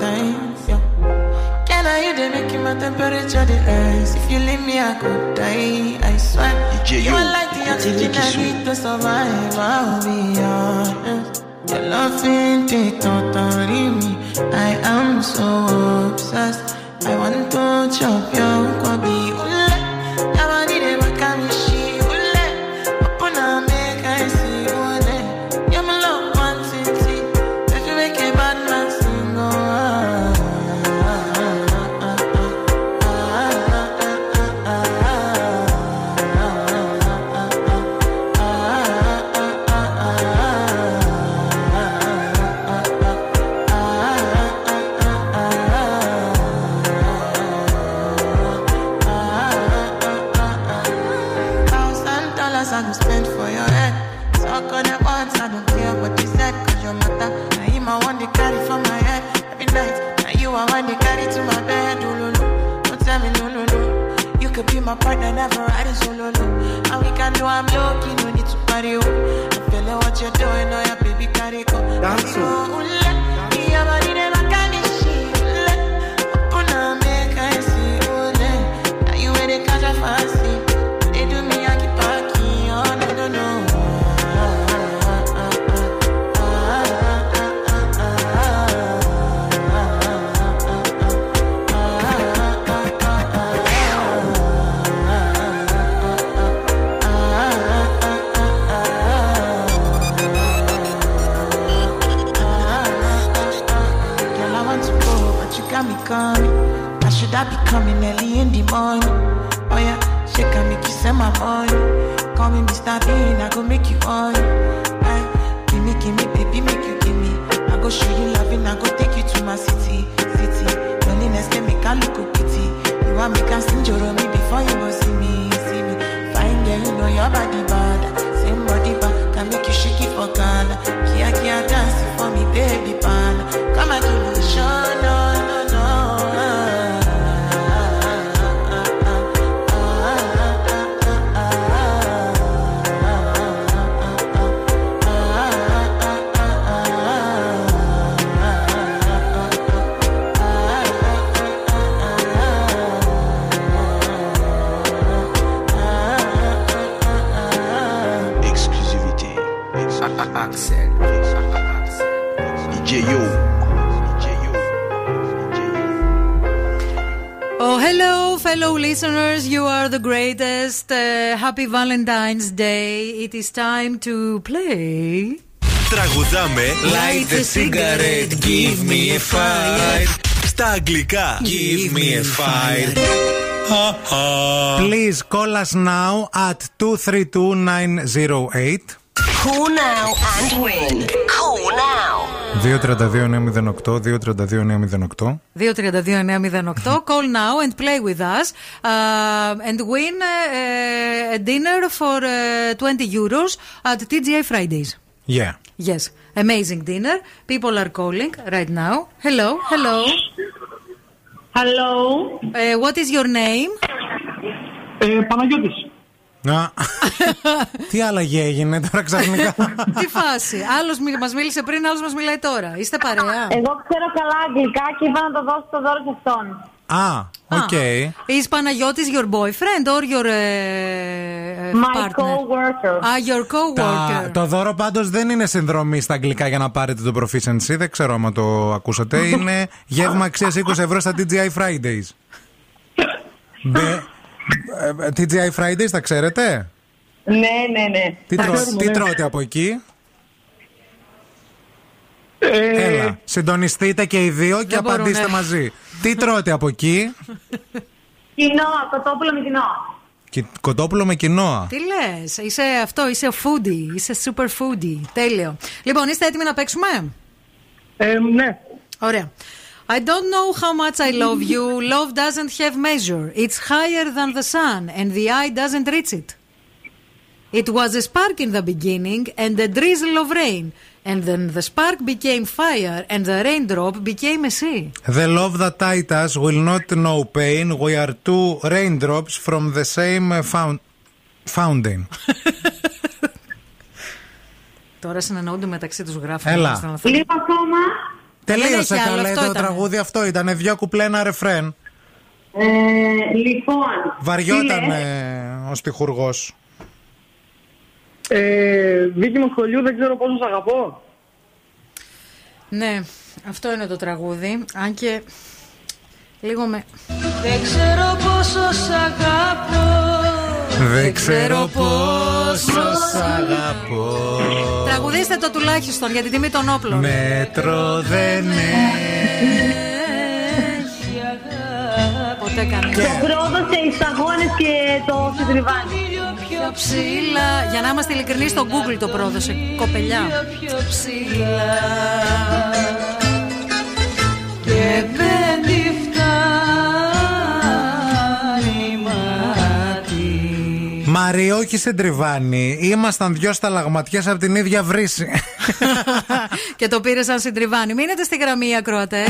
Yo. Can I you they make my temperature the rise? If you leave me, I could die. I swear. you are like the oxygen I need to survive. I'll be honest. Your love ain't take totally me. I am so obsessed. I want to chop your kwabi. Mr. Bean, I go make you on. Aye, eh, give me, give me, baby, make you give me. I go show you loving, I go take you to my city, city. Loneliness can make I look a pity. You want me can sing your me before you go see me, see me. Fine girl, you know your body bad. Same body bad, can make you shake it for Ghana. Kia kia dance for me, baby pan. Come and do the show, no, listeners. You are the greatest. Uh, happy Valentine's Day. It is time to play. Τραγουδάμε Light the cigarette, give me a fire Στα αγγλικά Give me a fire Please call us now at 232908. Call now and win. Call now. 232-908, 232-908. 232-908. Call now and play with us uh, and win uh, a dinner for uh, 20 euros at TGI Fridays. Yeah. Yes, amazing dinner. People are calling right now. Hello, hello. Hello. Uh, what is your name? Ε, Παναγιώτης. Να. Τι αλλαγή έγινε τώρα ξαφνικά; Τι φάση; Άλλος μας μίλησε πριν, άλλος μας μιλάει τώρα. Είστε παρέα; Εγώ ξέρω καλά αγγλικά και είπα να το δώσω το δώρο σε αυτόν. Α, οκ. Is Panagiotis your boyfriend or your uh, My partner? co-worker. Ah, your co-worker. Τα- το δώρο πάντως δεν είναι συνδρομή στα αγγλικά για να πάρετε το proficiency. Δεν ξέρω αν το ακούσατε. Είναι γεύμα αξίας 20 ευρώ στα TGI Fridays. Μπε- ε, ε, TGI Fridays τα ξέρετε; Ναι, ναι, ναι. Τι, Τα τρώ- ξέρουμε, τι ναι. τρώτε από εκεί; Ε, Έλα, συντονιστείτε και οι δύο και μπορούν, απαντήστε ναι. μαζί. Τι τρώτε από εκεί; Κοινόα, κοτόπουλο με κοινόα. Κι- Κοτόπουλο με κοινόα. Τι λες, είσαι αυτό, είσαι foodie, είσαι super foodie. Τέλειο. Λοιπόν, είστε έτοιμοι να παίξουμε; Ε, ναι. Ωραία. I don't know how much I love you. Love doesn't have measure. It's higher than the sun, and the eye doesn't reach it. It was a spark in the beginning, and a drizzle of rain. And then the spark became fire, and the raindrop became a sea. The love that tied us will not know pain. We are two raindrops from the same uh, foun- fountain. Τώρα συνεννοούνται μεταξύ του γράφουν. Έλα. στον άνθρωπο. Λίγο ακόμα. Τελείωσε έχει άλλο, καλά αυτό το ήτανε. τραγούδι αυτό. Ήταν δύο κουπλέ ένα ρεφρέν. Ε, λοιπόν. Βαριόταν τι λες; ε, ο στιχουργός. Ε, Βίκυ μου σχολείου δεν ξέρω πόσο σ' αγαπώ. Ναι, αυτό είναι το τραγούδι. Αν και λίγο με. Δεν ξέρω πόσο σ' αγαπώ Δεν ξέρω πόσο σ' αγαπώ. Τραγουδίστε το τουλάχιστον για την τιμή των όπλων. Μέτρο δεν έχει. Ποτέ κανένα. Το πρόδωσε οι σταγόνες και το συντριβάνι. Πιο ψηλά. Για να είμαστε ειλικρινεί, στο Google το πρόδωσε. Κοπελιά. Πιο ψηλά Και Μαρή, όχι σε τριβάνι. Ήμασταν δυο σταλαγματιές από την ίδια βρύση. και το πήρε σαν συντριβάνι. Μείνετε στη γραμμή, ακροατές.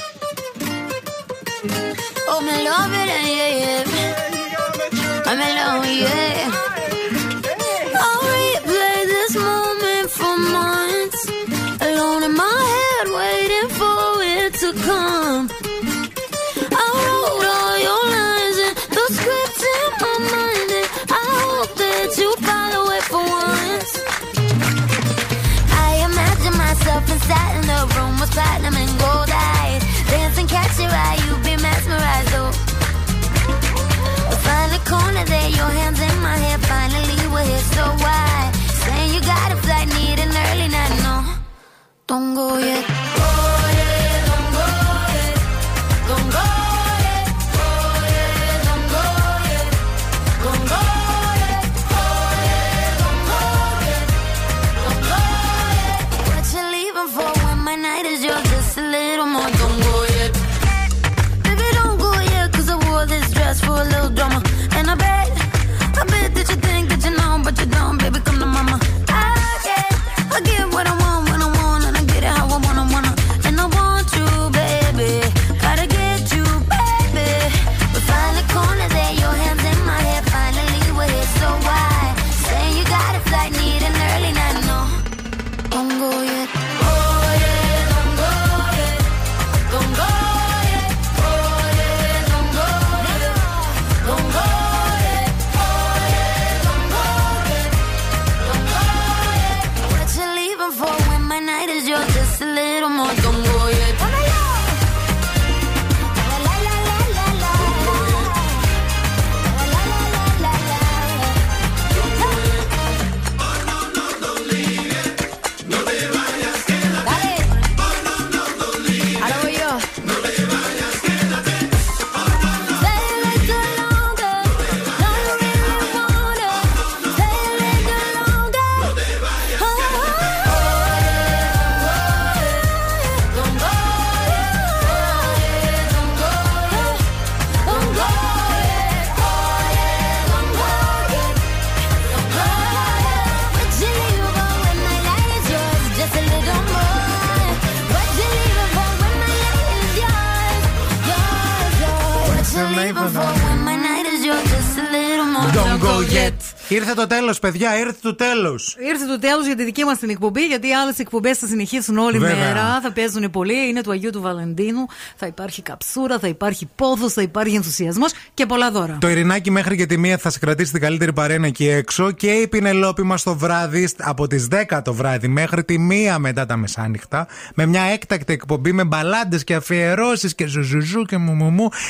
παιδιά, ήρθε το τέλος. Ήρθε το τέλος για τη δική μας την εκπομπή, γιατί άλλες εκπομπές θα συνεχίσουν όλη Βέβαια. μέρα. Θα παίζουν πολύ. Είναι του Αγίου του Βαλεντίνου. Θα υπάρχει καψούρα, θα υπάρχει πόθο, θα υπάρχει ενθουσιασμός και πολλά δώρα. Το Ειρηνάκι μέχρι και τη μία θα συγκρατήσει την καλύτερη παρένα εκεί έξω. Και η Πινελόπη μας το βράδυ από τις 10 το βράδυ μέχρι τη μία μετά τα μεσάνυχτα. Με μια έκτακτη εκπομπή με μπαλάντες και αφιερώσεις και ζουζουζού και μου μομί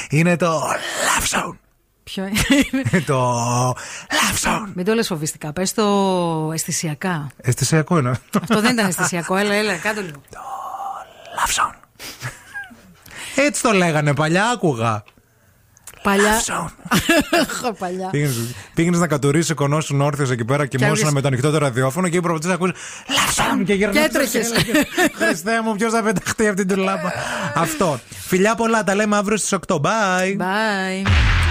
Είναι το Love Zone. Ποιο είναι; το. Love. Μην το λες φοβιστικά. Πες το αισθησιακά. Αισθησιακό είναι. Αυτό δεν ήταν αισθησιακό. Έλα, έλα, κάτω λίγο. Το. Love. Έτσι το λέγανε παλιά, άκουγα. Παλιά. παλιά. Πήγαινες να κατουρίσει κονός σου όρθιο εκεί πέρα και μόνο με το ανοιχτό το ραδιόφωνο και η προποτή να ακούσει. Λαφσάν! Και γυρνάει. Και έτρεχες. Χριστέ μου, ποιος θα πεταχτεί αυτή την λάμπα. Αυτό. Φιλιά πολλά, τα λέμε αύριο στις 8. Bye. Bye.